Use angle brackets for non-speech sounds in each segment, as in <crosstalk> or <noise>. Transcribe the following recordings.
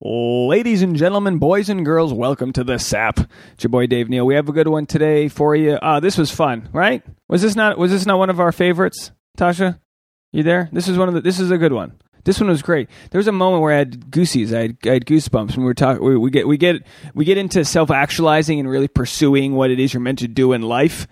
Ladies and gentlemen, boys and girls, welcome to the SAP. It's your boy Dave Neal. We have a good one today for you. Uh, this was fun, right? Was this not was this not one of our favorites, Tasha? You there? This is one of the this is a good one. This one was great. There was a moment where I had goosies, I had, I had goosebumps when we were talking. We, we get we get we get into self actualizing and really pursuing what it is you're meant to do in life.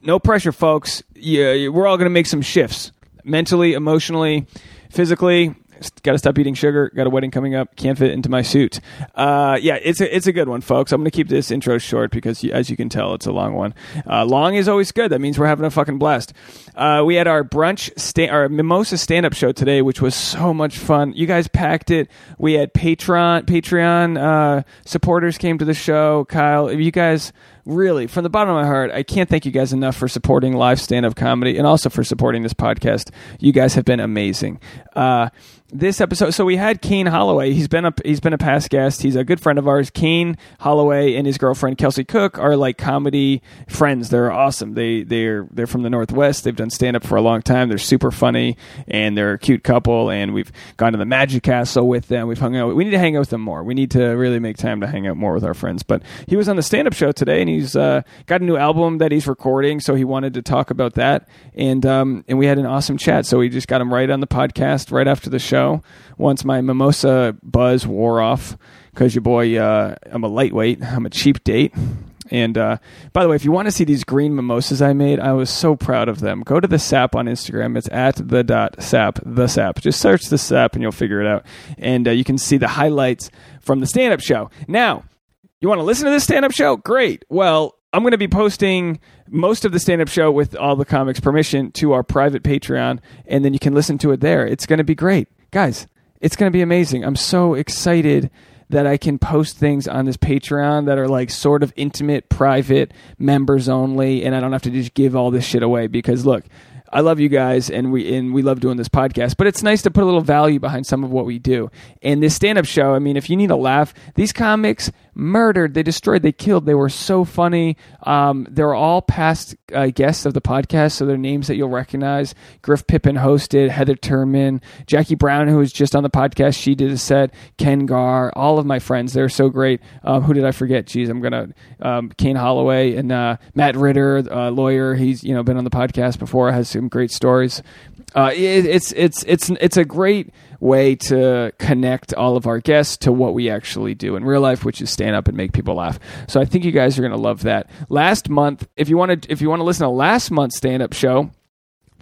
No pressure, folks. Yeah, we're all going to make some shifts mentally, emotionally, physically. Got to stop eating sugar. Got a wedding coming up. Can't fit into my suit. Uh, yeah, it's a it's a good one, folks. I'm going to keep this intro short because, as you can tell, it's a long one. Uh, long is always good. That means we're having a fucking blast. Uh, we had our brunch, sta- our mimosa stand up show today, which was so much fun. You guys packed it. We had Patreon Patreon uh, supporters came to the show. Kyle, you guys really, from the bottom of my heart, I can't thank you guys enough for supporting live stand up comedy and also for supporting this podcast. You guys have been amazing. Uh, this episode, so we had Kane Holloway. He's been a he's been a past guest. He's a good friend of ours. Kane Holloway and his girlfriend Kelsey Cook are like comedy friends. They're awesome. They they're they're from the Northwest. They've done stand up for a long time. They're super funny and they're a cute couple. And we've gone to the Magic Castle with them. We've hung out. We need to hang out with them more. We need to really make time to hang out more with our friends. But he was on the stand up show today, and he's uh, got a new album that he's recording. So he wanted to talk about that, and um, and we had an awesome chat. So we just got him right on the podcast right after the show. Once my mimosa buzz wore off, because your boy, uh, I'm a lightweight. I'm a cheap date. And uh, by the way, if you want to see these green mimosas I made, I was so proud of them. Go to the sap on Instagram. It's at the dot sap, the sap. Just search the sap and you'll figure it out. And uh, you can see the highlights from the stand up show. Now, you want to listen to this stand up show? Great. Well, I'm going to be posting most of the stand up show with all the comics' permission to our private Patreon, and then you can listen to it there. It's going to be great. Guys, it's going to be amazing. I'm so excited that I can post things on this Patreon that are like sort of intimate, private, members only, and I don't have to just give all this shit away because look, I love you guys and we and we love doing this podcast, but it's nice to put a little value behind some of what we do. And this stand-up show, I mean, if you need a laugh, these comics murdered, they destroyed, they killed. They were so funny. Um, they're all past uh, guests of the podcast, so they're names that you'll recognize. Griff Pippin hosted, Heather Turman, Jackie Brown, who was just on the podcast, she did a set. Ken Garr, all of my friends, they're so great. Um, who did I forget? Jeez, I'm gonna um, Kane Holloway and uh, Matt Ritter, uh, lawyer. He's you know been on the podcast before, has some great stories. Uh, it, it's it's it's it's a great way to connect all of our guests to what we actually do in real life, which is stand up and make people laugh. So I think you guys are going to love that. Last month, if you want to if you want to listen to last month's stand up show,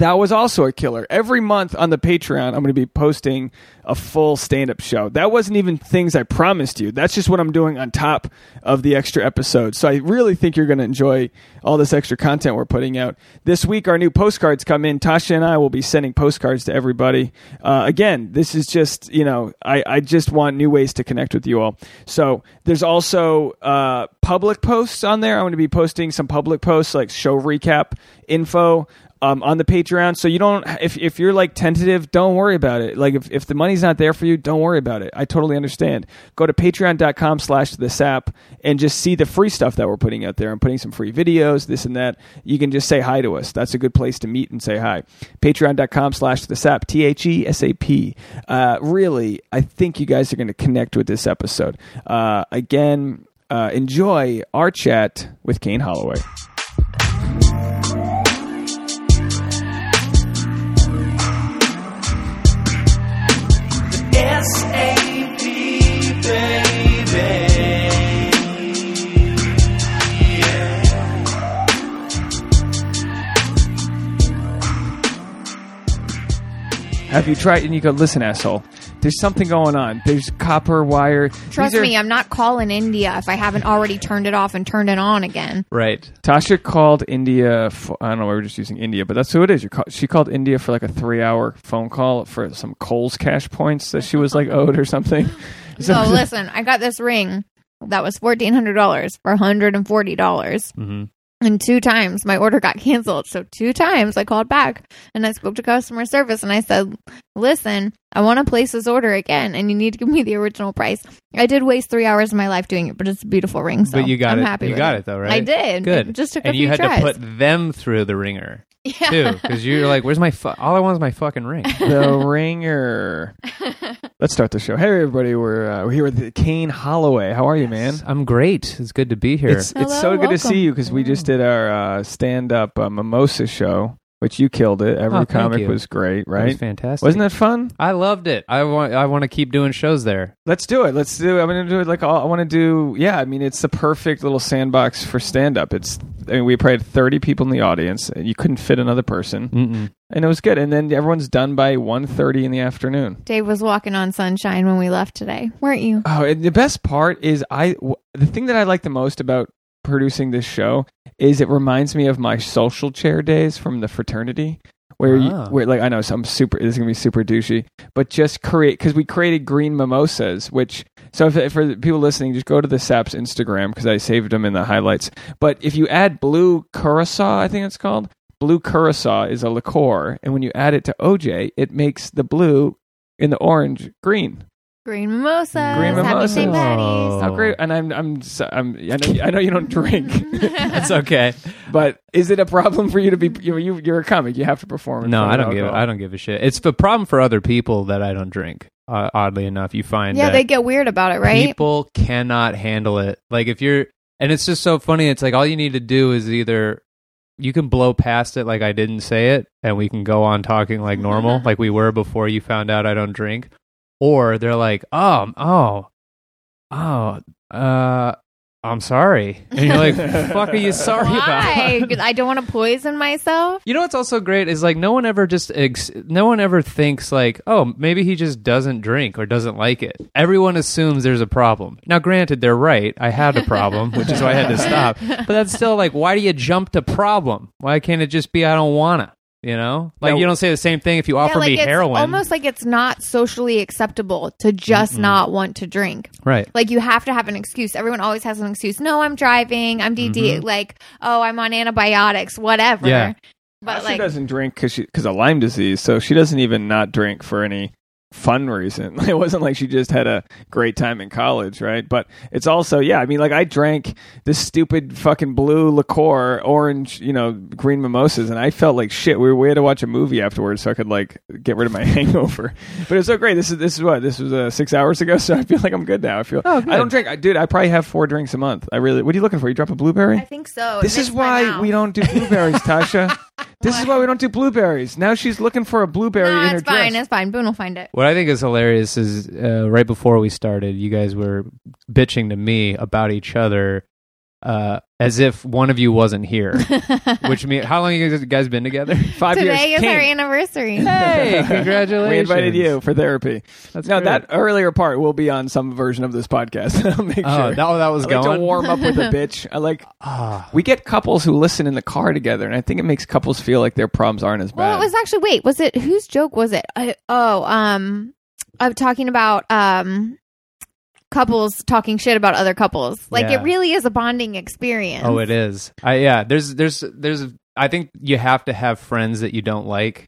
that was also a killer. Every month on the Patreon, I'm going to be posting a full stand up show. That wasn't even things I promised you. That's just what I'm doing on top of the extra episodes. So I really think you're going to enjoy all this extra content we're putting out. This week, our new postcards come in. Tasha and I will be sending postcards to everybody. Uh, again, this is just, you know, I, I just want new ways to connect with you all. So there's also uh, public posts on there. I'm going to be posting some public posts like show recap info um, on the Patreon. So you don't, if, if you're like tentative, don't worry about it. Like if, if the money's not there for you, don't worry about it. I totally understand. Go to patreon.com slash the sap and just see the free stuff that we're putting out there. I'm putting some free videos, this and that. You can just say hi to us. That's a good place to meet and say hi. Patreon.com slash the sap, T H E S A P. Uh, really, I think you guys are going to connect with this episode. Uh, again, uh, enjoy our chat with Kane Holloway. Have you tried? And you go, listen, asshole. There's something going on. There's copper wire. Trust are- me, I'm not calling India if I haven't already turned it off and turned it on again. Right. Tasha called India. For, I don't know. We were just using India, but that's who it is. You call, she called India for like a three-hour phone call for some Kohl's cash points that she was like <laughs> owed or something. <laughs> So- So listen, I got this ring that was fourteen hundred dollars for hundred and forty dollars. hmm And two times my order got canceled. So two times I called back and I spoke to customer service and I said, "Listen, I want to place this order again, and you need to give me the original price." I did waste three hours of my life doing it, but it's a beautiful ring. So but you got I'm it. Happy you with got it. though, right? I did. Good. It just took and a you had tries. to put them through the ringer. Yeah. too, because you're like, "Where's my? Fu- all I want is my fucking ring." <laughs> the ringer. <laughs> Let's start the show. Hey everybody, we're uh, we're here with Kane Holloway. How are you, man? I'm great. It's good to be here. It's it's so Hello, good to see you because we just did our uh, stand up uh, mimosa show, which you killed it. Every Oh, thank comic you. was great, right? It was right? fantastic. Wasn't that fun? I loved it. I want. I want to keep doing shows there. Let's do it. Let's do. it. I'm gonna do it like all, I want to do. Yeah, I mean it's the perfect little sandbox for stand up. It's. I mean we probably had 30 people in the audience, and you couldn't fit another person, Mm-mm. and it was good. And then everyone's done by 1:30 in the afternoon. Dave was walking on sunshine when we left today, weren't you? Oh, and the best part is I. W- the thing that I like the most about producing this show is it reminds me of my social chair days from the fraternity. Where, you, Ah. where like I know some super this is gonna be super douchey, but just create because we created green mimosas, which so if, for people listening, just go to the Saps Instagram because I saved them in the highlights. But if you add blue curacao, I think it's called blue curacao is a liqueur, and when you add it to OJ, it makes the blue in the orange green. Green mimosas. Green Happy. St. Patty's. Oh. How great! And I'm, I'm, so- I'm, I know, I know you don't drink, <laughs> That's okay. but is it a problem for you to be? You, you, you're a comic. You have to perform. in No, front I of don't give. alcohol. I don't give a shit. It's the problem for other people that I don't drink. Uh, oddly enough, you find Yeah, that they get weird about it, right? people cannot handle it. Like if you're, and it's just so funny. It's like all you need to do is either you can blow past it like I didn't say it, and we can go on talking like normal, <laughs> like we were before you found out I don't drink, or they're like, oh, oh, oh, uh, I'm sorry, and you're like, fuck, are you <laughs> sorry Why? about? I don't want to poison myself. You know what's also great is like no one ever just ex- no one ever thinks like oh maybe he just doesn't drink or doesn't like it. Everyone assumes there's a problem. Now granted they're right. I had a problem, <laughs> which is why I had to stop. But that's still like why do you jump to problem? Why can't it just be I don't wanna? You know? Like No. you don't say the same thing if you offer yeah, like me it's heroin. almost like it's not socially acceptable to just not want to drink. right. Like you have to have an excuse. Everyone always has an excuse. No, I'm driving. I'm DD. Mm-hmm. Like, oh, I'm on antibiotics. Whatever. Yeah. But Tasha like, doesn't drink because she because of Lyme disease, so she doesn't even not drink for any fun reason. <laughs> It wasn't like she just had a great time in college, right? But it's also yeah. I mean, like I drank this stupid fucking blue liqueur, orange, you know, green mimosas, and I felt like shit. We were, we had to watch a movie afterwards so I could like get rid of my <laughs> hangover. But it was so great. This is this is what this was uh, six hours ago, so I feel like I'm good now. I feel Oh, I don't drink, I, dude. I probably have four drinks a month. I really. What are you looking for? You drop a blueberry? I think so. This is why we don't do blueberries, <laughs> Tasha. This is why we don't do blueberries. Now she's looking for a blueberry No, in her it's fine. dress. It's fine. Boone will find it. What I think is hilarious is uh, right before we started, you guys were bitching to me about each other uh, as if one of you wasn't here. <laughs> Which means, how long have you guys been together? <laughs> Five Today years. Today is our anniversary. Hey, congratulations! <laughs> we invited you for therapy. That's now great. that earlier part will be on some version of this podcast. I'll make Oh, sure. that, oh, that was I like going. to warm up with a bitch. I like. Ah. We get couples who listen in the car together, and I think it makes couples feel like their problems aren't as bad. Well, it was actually wait, was it whose joke was it? I, oh, um, I'm talking about um couples talking shit about other couples. Like Yeah. it really is a bonding experience. Oh, it is. I yeah. There's there's there's. I think you have to have friends that you don't like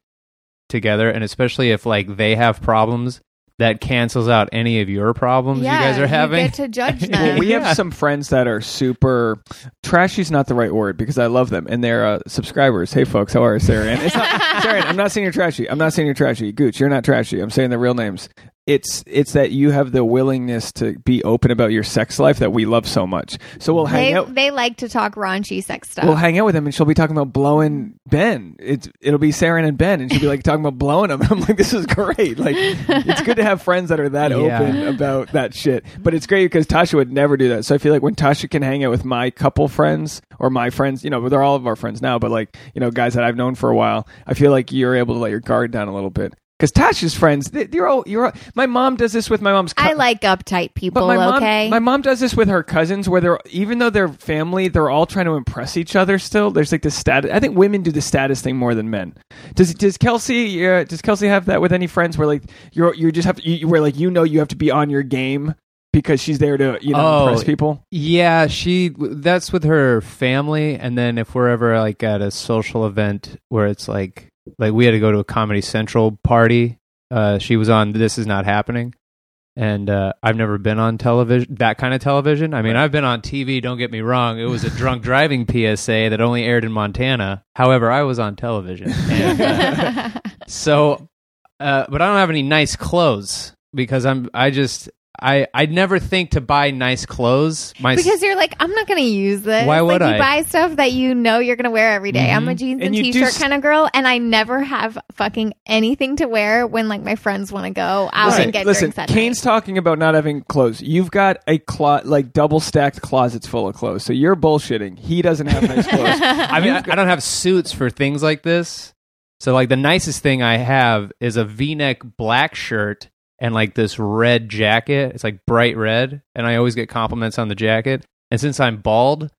together, and especially if like they have problems, that cancels out any of your problems yeah, you guys are having. get to judge <laughs> them. Well, we Yeah. have some friends that are super trashy's not the right word because I love them and they're uh, subscribers. Hey folks, how are you, Sarah? And it's not <laughs> Sarah. I'm not saying you're trashy. I'm not saying you're trashy. Gooch, you're not trashy. I'm saying the real names. It's it's that you have the willingness to be open about your sex life that we love so much. So we'll hang they out. they like to talk raunchy sex stuff. We'll hang out with them, and she'll be talking about blowing Ben. It's it'll be Sarah and Ben, and she'll be like talking about blowing him. <laughs> I'm like, this is great. Like, it's good to have friends that are that <laughs> Yeah. open about that shit. But it's great because Tasha would never do that. So I feel like when Tasha can hang out with my couple friends or my friends, you know, they're all of our friends now, but like you know, guys that I've known for a while, I feel like you're able to let your guard down a little bit. Because Tasha's friends, they- you're all you're. All, my mom does this with my mom's. cou- I like uptight people. but my mom, okay, my mom does this with her cousins, where they're even though they're family, they're all trying to impress each other. Still, there's like this status. I think women do the status thing more than men. Does does Kelsey? Uh, does Kelsey have that with any friends where like you're you just have to, you, where like you know you have to be on your game because she's there to you know Oh. impress people. Yeah, she that's with her family and then if we're ever like at a social event where it's like like we had to go to a Comedy Central party, uh she was on This Is Not Happening. and uh, I've never been on television, that kind of television. I mean, I've been on TV. Don't get me wrong; it was a drunk <laughs> driving PSA that only aired in Montana. However, I was on television, and, uh, <laughs> so, uh, but I don't have any nice clothes because I'm. I just. I I never think to buy nice clothes. My because you're like, I'm not going to use this. Why would like, I? You buy stuff that you know you're going to wear every day. I'm a Mhm. jeans And and, t-shirt s- kind of girl, and I never have fucking anything to wear when like my friends want to go out Listen, and get listen. drinks at Kane's night. talking about not having clothes. You've got a clo- like double stacked closets full of clothes. So you're bullshitting. He doesn't have nice <laughs> clothes. I mean, I, I don't have suits for things like this. So, like, the nicest thing I have is a V-neck black shirt and like this red jacket. It's like bright red, and I always get compliments on the jacket. And since I'm bald,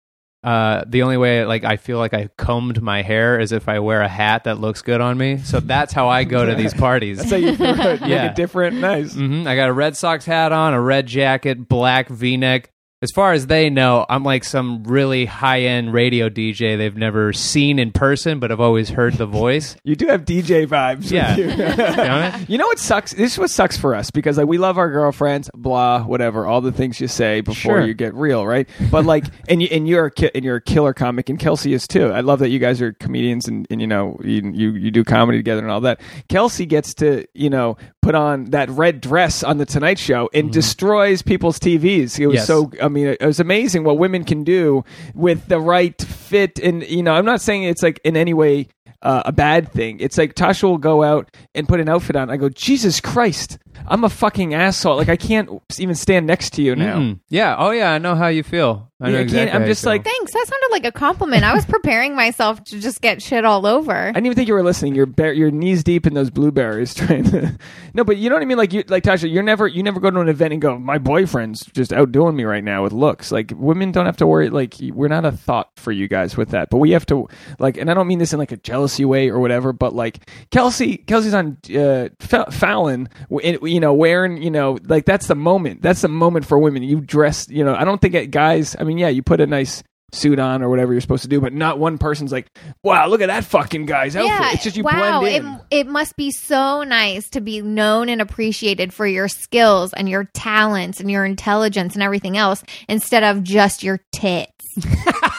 uh, the only way like I feel like I combed my hair is if I wear a hat that looks good on me. So that's how I go to these <laughs> parties. That's how you feel good. Make Yeah. it different, nice. hmm I got a Red Sox hat on, a red jacket, black V neck. As far as they know, I'm like some really high end radio DJ they've never seen in person, but have always heard the voice. <laughs> You do have DJ vibes. Yeah. you. <laughs> You know what sucks? This is what sucks for us because like we love our girlfriends, blah, whatever, all the things you say before Sure. you get real, right? But like, <laughs> and you and you're a ki- and you're a killer comic, and Kelsey is too. I love that you guys are comedians and, and you know you, you you do comedy together and all that. Kelsey gets to you know put on that red dress on the Tonight Show and destroys people's TVs. It was Mm-hmm. Yes. so mean, it was amazing what women can do with the right fit. And you know, I'm not saying it's like in any way uh, a bad thing. It's like Tasha will go out and put an outfit on. I go, Jesus Christ, I'm a fucking asshole. Like I can't even stand next to you now. Mm-mm. Yeah. Oh, yeah. I know how you feel. I know Yeah, I can't- exactly I'm just like- Thanks. That sounded like a compliment. I was preparing myself to just get shit all over. I didn't even think you were listening. You're bare, you're knees deep in those blueberries <laughs> trying to. no, but you know what I mean. Like you, like Tasha, you're never you never go to an event and go, my boyfriend's just outdoing me right now with looks. Like women don't have to worry. Like we're not a thought for you guys with that. But we have to like, and I don't mean this in like a jealousy way or whatever. But like Kelsey, Kelsey's on uh, Fa- Fallon, you know, wearing you know, like that's the moment. That's the moment for women. You dress, you know. I don't think it, guys. I mean, yeah, you put a nice suit on or whatever you're supposed to do, but not one person's like, wow, look at that fucking guy's outfit. yeah, it's just you wow, blend in. It, it must be so nice to be known and appreciated for your skills and your talents and your intelligence and everything else instead of just your tits. <laughs>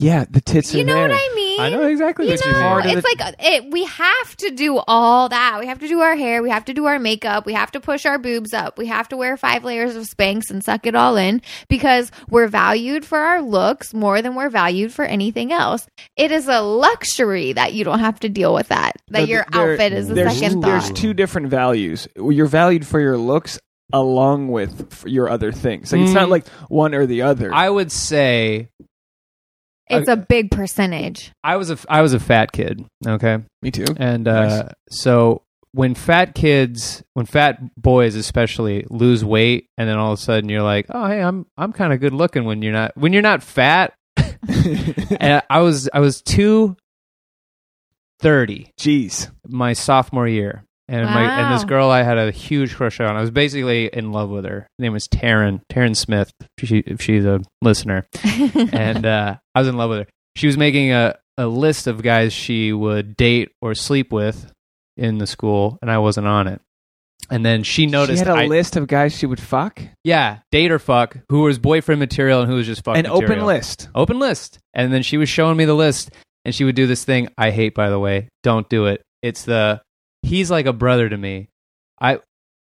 yeah, the tits are. You are know there. what I mean? I know exactly You what you mean. It's the- like it, we have to do all that. We have to do our hair. We have to do our makeup. We have to push our boobs up. We have to wear five layers of Spanx and suck it all in because we're valued for our looks more than we're valued for anything else. It is a luxury that you don't have to deal with that. That No, your there- outfit is the second thought. There's two different values. You're valued for your looks along with your other things. Like it's not Mm. like one or the other. I would say It's a big percentage. I was a I was a fat kid. Okay. Me too. And uh, so when fat kids, when fat boys especially lose weight, and then all of a sudden you're like, oh hey, I'm I'm kind of good looking when you're not when you're not fat. <laughs> and I was I was two thirty Jeez. my sophomore year. And my and this girl I had a huge crush on. I was basically in love with her. Her name was Taryn, Taryn Smith. If, she, if she's a listener, <laughs> and uh, I was in love with her. She was making a, a list of guys she would date or sleep with in the school, and I wasn't on it. And then she noticed, she had a I- list of guys she would fuck. yeah, date or fuck, who was boyfriend material and who was just fuck An material. open list. open list. And then she was showing me the list, and she would do this thing I hate, by the way. Don't do it. It's the he's like a brother to me. I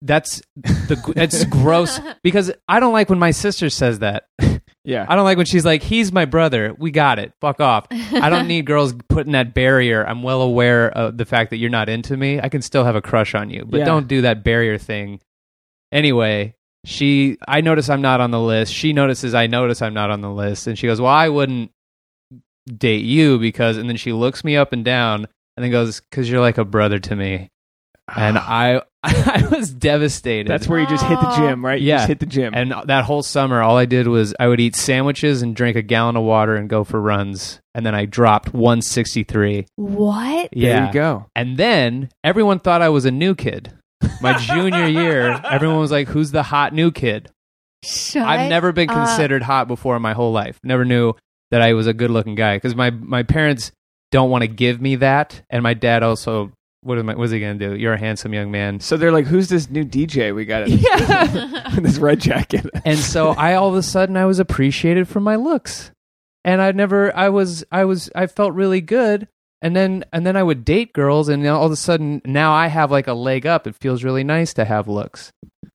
that's the it's <laughs> gross because I don't like when my sister says that. <laughs> Yeah. I don't like when she's like, "He's my brother. We got it. Fuck off." I don't <laughs> need girls putting that barrier. I'm well aware of the fact that you're not into me. I can still have a crush on you, but Yeah. don't do that barrier thing. Anyway, she I notice I'm not on the list. She notices I notice I'm not on the list, and she goes, "Well, I wouldn't date you because." And then she looks me up and down, and then goes, "Cause you're like a brother to me." And ah. I <laughs> I was devastated. That's where you just hit the ah. gym, right? You Yeah. just hit the gym. And that whole summer, all I did was I would eat sandwiches and drink a gallon of water and go for runs. And then I dropped 163. what? there Yeah. you go. And then everyone thought I was a new kid. My <laughs> junior year, everyone was like, "Who's the hot new kid?" Shut I've never been up. considered hot before in my whole life. Never knew that I was a good-looking guy because my my parents don't want to give me that, and my dad also what am I? What's he gonna do? You're a handsome young man. So they're like, "Who's this new DJ we got in this red jacket?" <laughs> and so I all of a sudden I was appreciated for my looks, and I never I was I was I felt really good, and then and then I would date girls, and all of a sudden now I have like a leg up. It feels really nice to have looks,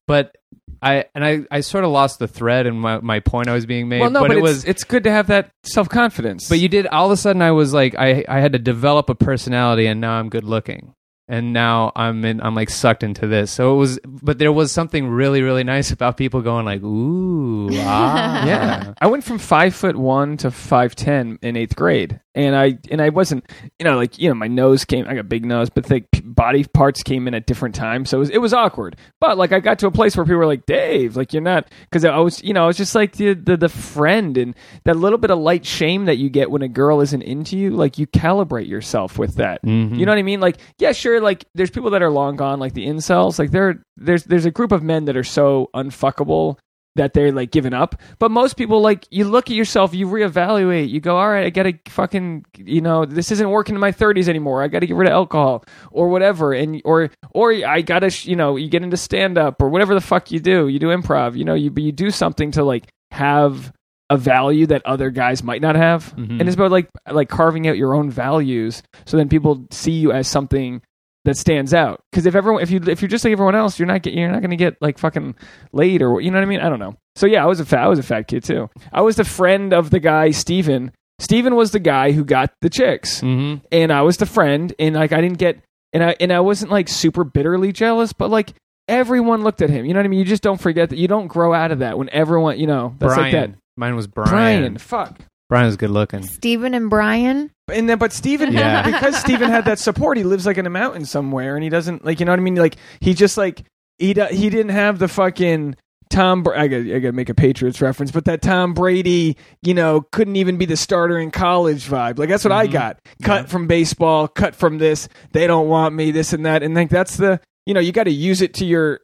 but I and I I sort of lost the thread and my my point I was being made. well, no, but, but, it it's, was. it's good to have that self confidence. But you did all of a sudden I was like I I had to develop a personality, and now I'm good looking. And now I'm in. I'm like sucked into this. So it was, but there was something really, really nice about people going like, "Ooh, ah, <laughs> yeah, I went from five foot one to five ten in eighth grade, and I and I wasn't, you know, like you know, my nose came. I got a big nose, but the p- body parts came in at different times, so it was, it was awkward. But like, I got to a place where people were like, "Dave, like you're not," because I was, you know, I was just like the, the the friend, and that little bit of light shame that you get when a girl isn't into you, like you calibrate yourself with that. Mhm. You know what I mean? Like, yeah, sure. Like, there's people that are long gone, like the incels. Like, there, there's there's a group of men that are so unfuckable that they're like giving up. But most people, like, you look at yourself, you reevaluate, you go, all right, I gotta fucking, you know, this isn't working in my 30s anymore. I gotta get rid of alcohol or whatever, and or or I gotta, you know, you get into stand up or whatever the fuck you do. You do improv, you know, you you do something to like have a value that other guys might not have Mhm. and it's about like like carving out your own values so then people see you as something that stands out. Because if everyone if you if you're just like everyone else you're not get, you're not going to get like fucking laid or you know what i mean? I don't know. So yeah i was a fat i was a fat kid too. I was the friend of the guy steven. Steven was the guy who got the chicks. Mhm. and i was the friend and like i didn't get and i and i wasn't like super bitterly jealous but like everyone looked at him. You know what i mean? You just don't forget that you don't grow out of that when everyone you know that's Brian. like that. Mine was Brian. brian. Fuck Brian was good looking. Stephen and Brian. and then, but Steven, Yeah. <laughs> because Steven had that support, he lives like in a mountain somewhere, and he doesn't like, you know what I mean? Like he just like he do, he didn't have the fucking Tom. Bra- I got I got to make a Patriots reference, but that Tom Brady, you know, couldn't even be the starter in college vibe. Like that's what I Mhm. got. Cut Yeah. from baseball, cut from this. They don't want me, this and that, and like that's the you know you got to use it to your.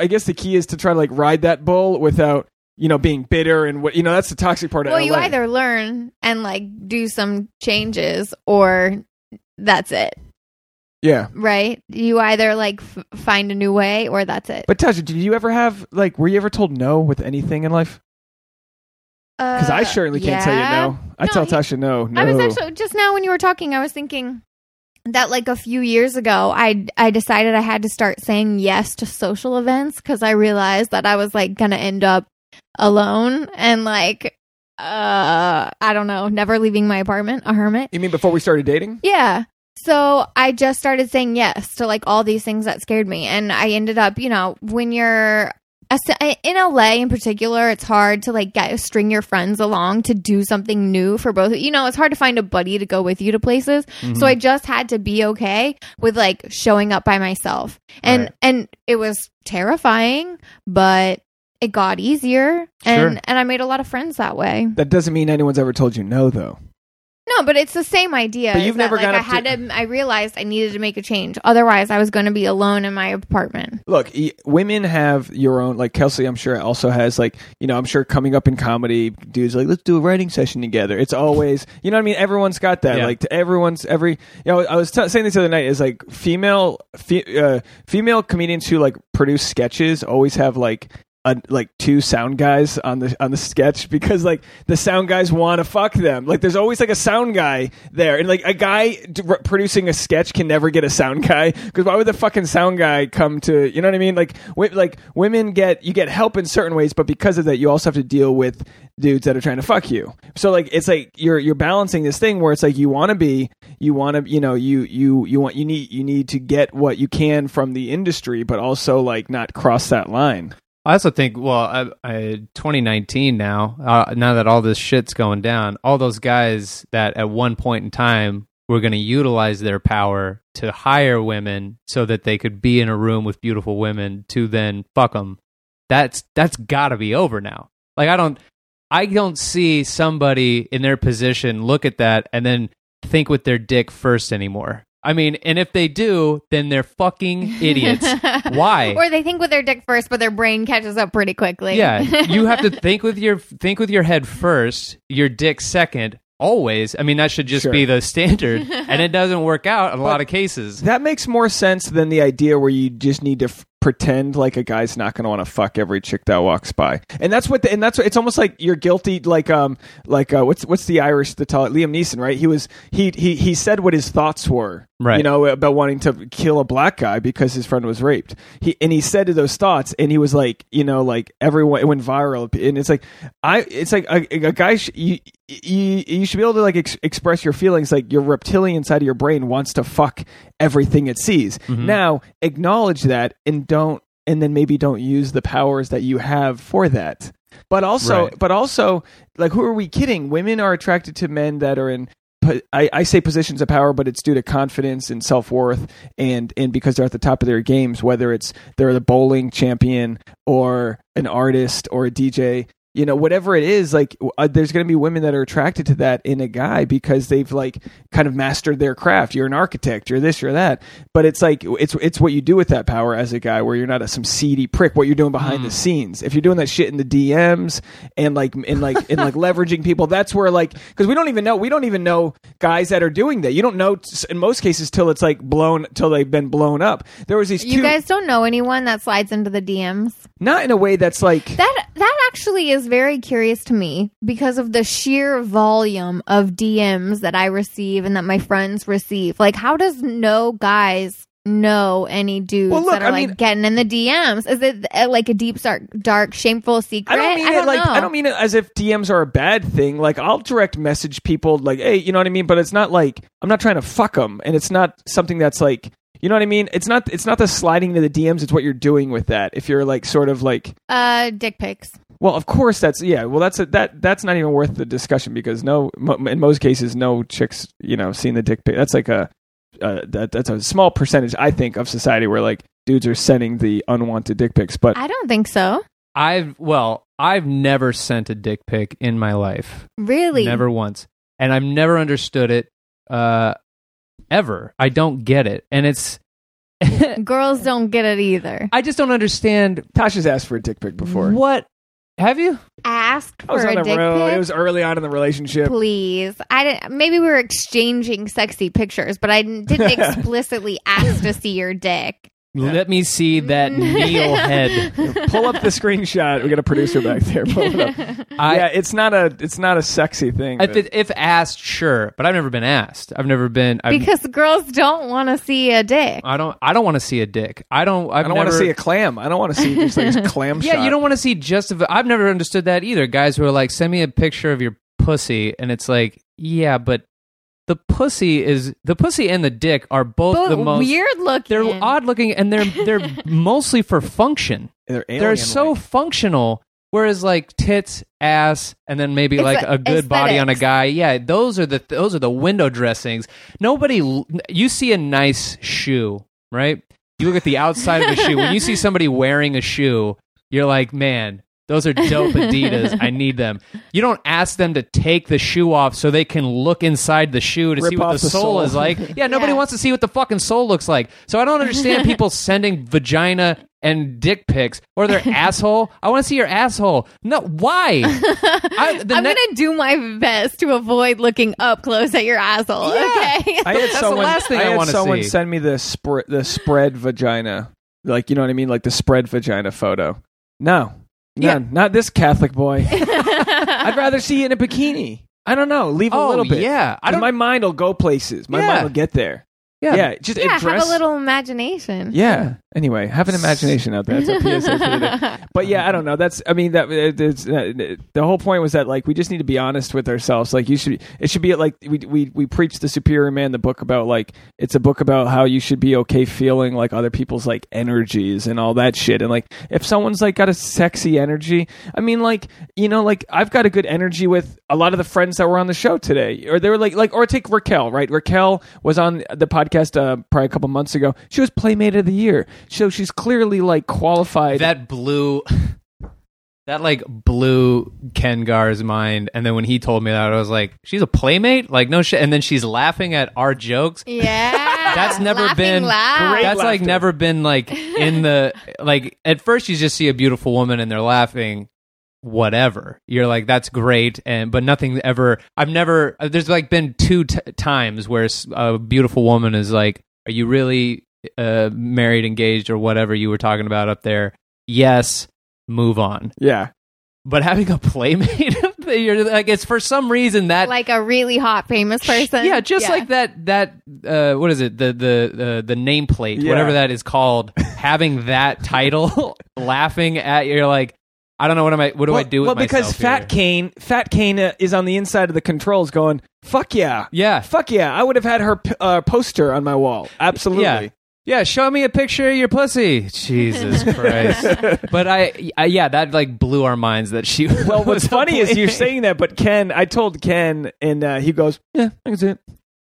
I guess the key is to try to like ride that bull without. You know, being bitter and what you know, that's the toxic part of it. Well, you either learn and like do some changes, or that's it, yeah. right? You either like f- find a new way, or that's it. But Tasha, did you ever have like were you ever told no with anything in life? Because I Uh, certainly can't tell you no. I No, tell Tasha no. No. I was actually just now when you were talking, I was thinking that like a few years ago, I I decided I had to start saying yes to social events because I realized that I was like gonna end up alone and like uh I don't know, never leaving my apartment, a hermit. you mean before we started dating? Yeah. So I just started saying yes to like all these things that scared me. And I ended up, you know, when you're in LA in particular, it's hard to like get string your friends along to do something new for both. You know, it's hard to find a buddy to go with you to places. So I just had to be okay with like showing up by myself. And Right. and it was terrifying, but it got easier and Sure. and I made a lot of friends that way. That doesn't mean anyone's ever told you no, though. No, but it's the same idea. But you've that, never like, gone I up had to- to. I realized I needed to make a change. Otherwise, I was going to be alone in my apartment. Look, e- women have your own. Like Kelsey, I'm sure also has like you know. I'm sure coming up in comedy, dudes like let's do a writing session together. It's always you know what I mean. Everyone's got that. Yeah. Like to everyone's every. You know, I was t- saying this the other night is like female fe- uh, female comedians who like produce sketches always have like. A, like two sound guys on the on the sketch because like the sound guys want to fuck them. Like there's always like a sound guy there. And like a guy d- producing a sketch can never get a sound guy. Because why would the fucking sound guy come to you know what I mean? Like wi- like women get you get help in certain ways but because of that you also have to deal with dudes that are trying to fuck you. So like it's like you're you're balancing this thing where it's like you want to be you want to you know you you you want you need you need to get what you can from the industry but also like not cross that line I also think, well, I, I, 2019 now, uh, now that all this shit's going down, all those guys that at one point in time were going to utilize their power to hire women so that they could be in a room with beautiful women to then fuck them. That's that's got to be over now. Like I don't, I don't see somebody in their position look at that and then think with their dick first anymore. I mean, and if they do, then they're fucking idiots. <laughs> Why? Or they think with their dick first, but their brain catches up pretty quickly. Yeah, <laughs> you have to think with your think with your head first, your dick second, always. I mean, that should just Sure. be the standard, <laughs> and it doesn't work out in a lot of cases. That makes more sense than the idea where you just need to f- pretend like a guy's not going to want to fuck every chick that walks by. And that's what the, and that's what, it's almost like you're guilty like um like uh, what's what's the Irish the tell Liam Neeson, right? He was he he he said what his thoughts were. Right. You know, about wanting to kill a black guy because his friend was raped. He and he said to those thoughts and he was like, you know, like everyone it went viral and it's like I it's like a, a guy sh- you, you you should be able to like ex- express your feelings like your reptilian side of your brain wants to fuck everything it sees. Mm-hmm. Now, acknowledge that and don't and then maybe don't use the powers that you have for that. But also Right. but also like who are we kidding? Women are attracted to men that are in I, I say positions of power, but it's due to confidence and self worth, and and because they're at the top of their games, whether it's they're the bowling champion or an artist or a DJ, you know, whatever it is. Like, uh, there's going to be women that are attracted to that in a guy because they've like kind of mastered their craft. You're an architect, you're this, you're that, but it's like it's it's what you do with that power as a guy, where you're not a, some seedy prick. What you're doing behind the scenes. If you're doing that shit in the DMs and like and like and <laughs> like leveraging people, that's where like because we don't even know we don't even know guys that are doing that. You don't know t- in most cases till it's like blown till they've been blown up. There was these You two, guys don't know anyone that slides into the DMs. not in a way that's like That that actually is very curious to me because of the sheer volume of DMs that I receive and that my friends receive. Like, how does no guys know any dudes Well, look, that are I like mean- getting in the DMs? Is it uh, like a deep, dark, dark, shameful secret? I don't mean it like know. I don't mean it as if DMs are a bad thing. Like I'll direct message people like, hey, you know what I mean. But it's not like I'm not trying to fuck them, and it's not something that's like, you know what I mean. It's not it's not the sliding to the DMs. It's what you're doing with that. If you're like sort of like, uh, dick pics. Well, of course that's yeah. Well, that's a, that that's not even worth the discussion because no, mo- in most cases, no chicks you know seen the dick pic. That's like a uh, that that's a small percentage I think of society where like dudes are sending the unwanted dick pics, but I don't think so. I've well, I've never sent a dick pic in my life. Really? Never once. And I've never understood it uh ever. I don't get it. And it's <laughs> Girls don't get it either. I just don't understand Tasha's asked for a dick pic before. what have you? Asked I was for on a the dick road. pic. It was early on in the relationship. Please, I didn't. Maybe we were exchanging sexy pictures, but I didn't <laughs> explicitly ask to see your dick. Let me see that <laughs> Neil head. Pull up the screenshot. We got a producer back there. Pull it up. I, yeah, it's not a it's not a sexy thing. if, it, if asked, sure, but I've never been asked. I've never been. I've, because girls don't want to see a dick. I don't. I don't want to see a dick. I don't. I've I don't want to see a clam. I don't want to see just like a clam <laughs> Yeah, shot. you don't want to see just. A, I've never understood that either. Guys who are like, send me a picture of your pussy, and it's like, yeah, but the pussy is the pussy and the dick are both But the most. weird looking. They're odd looking, and they're they're <laughs> mostly for function. They're, They're so functional. Whereas like tits, ass, and then maybe It's like a- a good body on a guy. Yeah, those are the those are the window dressings. Nobody, you see a nice shoe, right? You look at the outside of the shoe. When you see somebody wearing a shoe, you're like, man, those are dope Adidas. I need them. You don't ask them to take the shoe off so they can look inside the shoe to Rip see what the the sole, sole. is like. <laughs> Yeah, nobody Yeah. wants to see what the fucking sole looks like. So I don't understand <laughs> people sending vagina and dick pics or their <laughs> asshole. I want to see your asshole. No, why? I, the I'm ne- gonna do my best to avoid looking up close at your asshole. Yeah. Okay. I had That's the someone. last thing I had wanna someone see. send me the spread the spread vagina, like you know what I mean, like the spread vagina photo. No, no, Yeah. not this Catholic boy. <laughs> I'd rather see you in a bikini. I don't know. Leave a Oh, little bit. yeah. I don't- My mind will go places. My Yeah. mind will get there. Yeah. Yeah, just yeah, address. have a little imagination. Yeah. Anyway, have an imagination out there. That's a PSA for the. <laughs> But yeah, I don't know. That's I mean that it- it's, uh, the whole point was that like we just need to be honest with ourselves. Like you should it should be like we we we preach the superior man the book about like it's a book about how you should be okay feeling like other people's like energies and all that shit. And like if someone's like got a sexy energy, I mean like you know like I've got a good energy with a lot of the friends that were on the show today. Or they were like like or take Raquel, right? Raquel was on the podcast uh, probably a couple months ago. She was playmate of the year. So she's clearly like qualified. that blew that like blew Ken Garr's mind and then when he told me that I was like she's a playmate like no shit and then she's laughing at our jokes <laughs> Yeah. that's never been loud. Great that's like never been like in the like at first you just see a beautiful woman and they're laughing whatever. You're like that's great, and but nothing ever. I've never. uh, There's like been two t- times where a beautiful woman is like, "Are you really uh, married, engaged, or whatever you were talking about up there?" Yes. Move on. Yeah. But having a playmate, <laughs> you're like it's for some reason that like a really hot famous person. yeah, just like that. That uh, what is it? The the uh, the nameplate, Yeah. whatever that is called. having that title, <laughs> laughing at you're like, I don't know what am I. What do I do? Well, because myself Fat here? Kane, Fat Kane uh, is on the inside of the controls, going, "Fuck yeah, Yeah, fuck yeah." I would have had her p- uh, poster on my wall. Absolutely. Yeah. yeah. Show me a picture of your pussy. Jesus <laughs> Christ. but I, I, yeah, that like blew our minds that she. <laughs> Well, what's was a funny is you're saying that, but Ken, I told Ken, and uh, he goes, "Yeah, I can see it."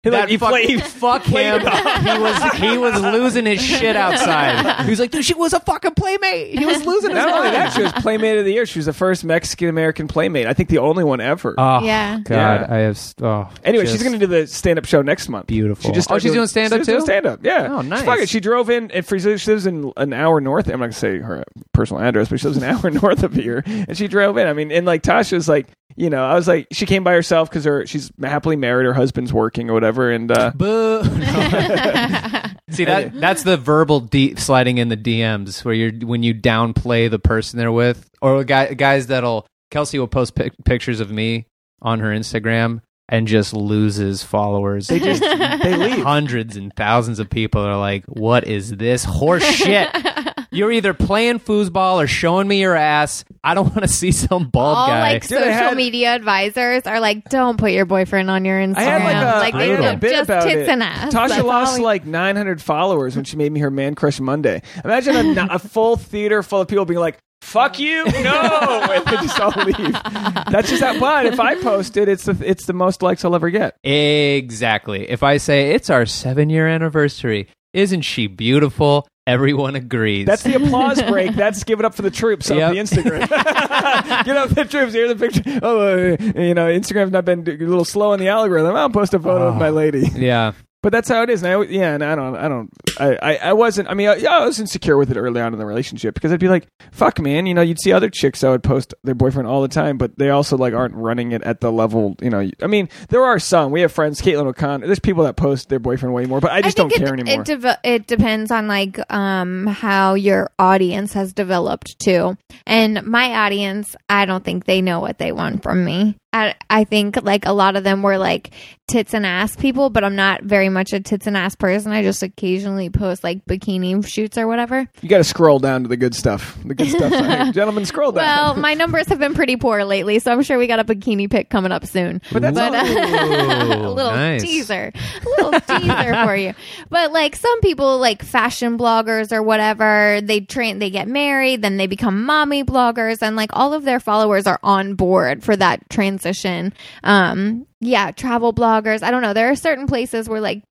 He, That like, he fuck, played. <laughs> fuck him. he was he was losing his shit outside. He was like, dude, she was a fucking playmate. He was losing his Not only that, she was Playmate of the Year. She was the first Mexican American Playmate. I think the only one ever. Oh Yeah. God, Yeah. I have. Oh, anyway, just she's going to do the stand-up show next month. beautiful. She just oh, she's doing stand up too. doing stand-up. Yeah. Oh, nice. Fuck it. She drove in. And for, she lives in an hour north. I'm not going to say her personal address, but she lives an <laughs> hour north of here, and she drove in. I mean, and like Tasha's like, you know, I was like, she came by herself because her she's happily married. Her husband's working or whatever, and uh, Boo. <laughs> See that that's the verbal D- sliding in the DMs where you're when you downplay the person they're with, or guy, guys that'll Kelsey will post pic- pictures of me on her Instagram and just loses followers. they just they <laughs> leave. Hundreds and thousands of people are like, "What is this horse shit?" <laughs> You're either playing foosball or showing me your ass. I don't want to see some bald All guy. like Dude, I social had- media advisors are like, don't put your boyfriend on your Instagram. I had like a, they I had a bit just about tits it. and ass. Tasha That's lost all we- like 900 followers when she made me her man crush Monday. Imagine a, <laughs> a full theater full of people being like, "Fuck you, no," <laughs> and they just all leave. That's just that But if I post it, it's the it's the most likes I'll ever get. Exactly. If I say it's our seven year anniversary, isn't she beautiful? Everyone agrees. That's the applause <laughs> break. That's give it up for the troops Yep. on the Instagram. <laughs> Get up the troops. Here's the picture. Oh, uh, you know, Instagram's not been a little slow on the algorithm. I'll post a photo of my lady. yeah. But that's how it is. And I, yeah, and I don't, I don't, I, I, I wasn't. I mean, I, yeah, I was insecure with it early on in the relationship because I'd be like, "Fuck, man," you know. You'd see other chicks that would post their boyfriend all the time, but they also like aren't running it at the level. You know, I mean, there are some. We have friends, Caitlin O'Connor. There's people that post their boyfriend way more, but I just don't it, care anymore. It, deve- it depends on like um how your audience has developed too. And my audience, I don't think they know what they want from me. I, I think like a lot of them were like tits and ass people, but I'm not very much a tits and ass person. I just occasionally post like bikini shoots or whatever. you got to scroll down to the good stuff. The good stuff, Hey, <laughs> gentlemen. Scroll down. Well, my numbers have been pretty poor lately, so I'm sure we got a bikini pic coming up soon. But that's uh, <laughs> a little nice. teaser, a little teaser for you. But like some people, like fashion bloggers or whatever, they train, they get married, then they become mommy bloggers, and like all of their followers are on board for that transition. Um, yeah, travel bloggers. I don't know. There are certain places where like.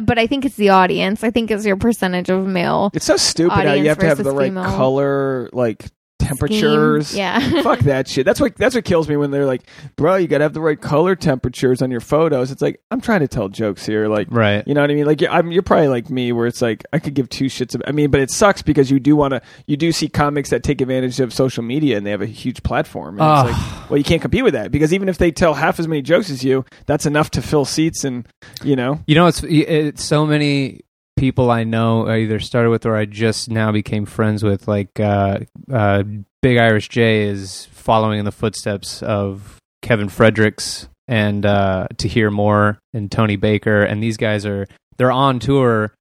But I think it's the audience. I think it's your percentage of male It's so stupid how you have to have the right female. color, like temperatures. scheme. Yeah. Fuck <laughs> that shit. That's what that's what kills me when they're like, bro, you gotta have the right color temperatures on your photos. It's like I'm trying to tell jokes here, like Right. You know what I mean? Like, yeah, I'm, you're probably like me, where it's like I could give two shits. About, I mean, but it sucks because you do want to. You do see comics that take advantage of social media and they have a huge platform. And it's Ah. like, well, you can't compete with that because even if they tell half as many jokes as you, that's enough to fill seats and you know. You know, it's it's so many people I know I either started with or I just now became friends with. Like uh, uh, Big Irish J is following in the footsteps of Kevin Fredericks and uh, Tahir Moore and Tony Baker, and these guys are they're on tour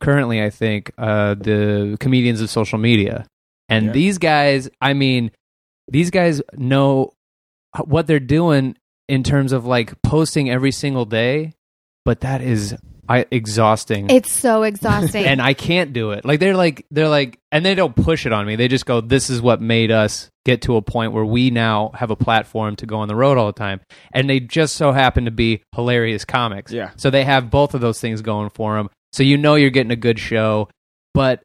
currently. I think uh, the comedians of social media, and Yeah. these guys. I mean, these guys know what they're doing in terms of like posting every single day, but that is I exhausting. It's so exhausting. <laughs> and I can't do it. Like they're like they're like and they don't push it on me. They just go this is what made us get to a point where we now have a platform to go on the road all the time. And they just so happen to be hilarious comics. Yeah. So they have both of those things going for them. So you know you're getting a good show, but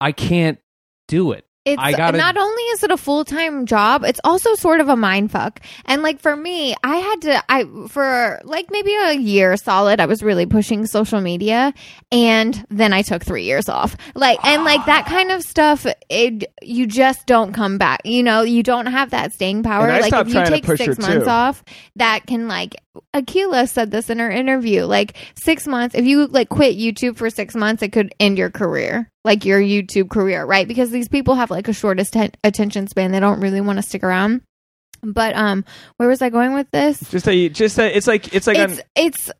I can't do it. It's gotta- not only is it a full time job, it's also sort of a mind fuck. And like for me, I had to I for like maybe a year solid, I was really pushing social media, and then I took three years off. Like and like that kind of stuff, it you just don't come back. You know, you don't have that staying power. Like if you take six months too. off, that can like Akila said this in her interview. Like six months, if you like quit YouTube for six months, it could end your career, like your YouTube career, right? Because these people have like a shortest ten- attention span; they don't really want to stick around. But um, where was I going with this? Just a, just a, it's like it's like it's on, it's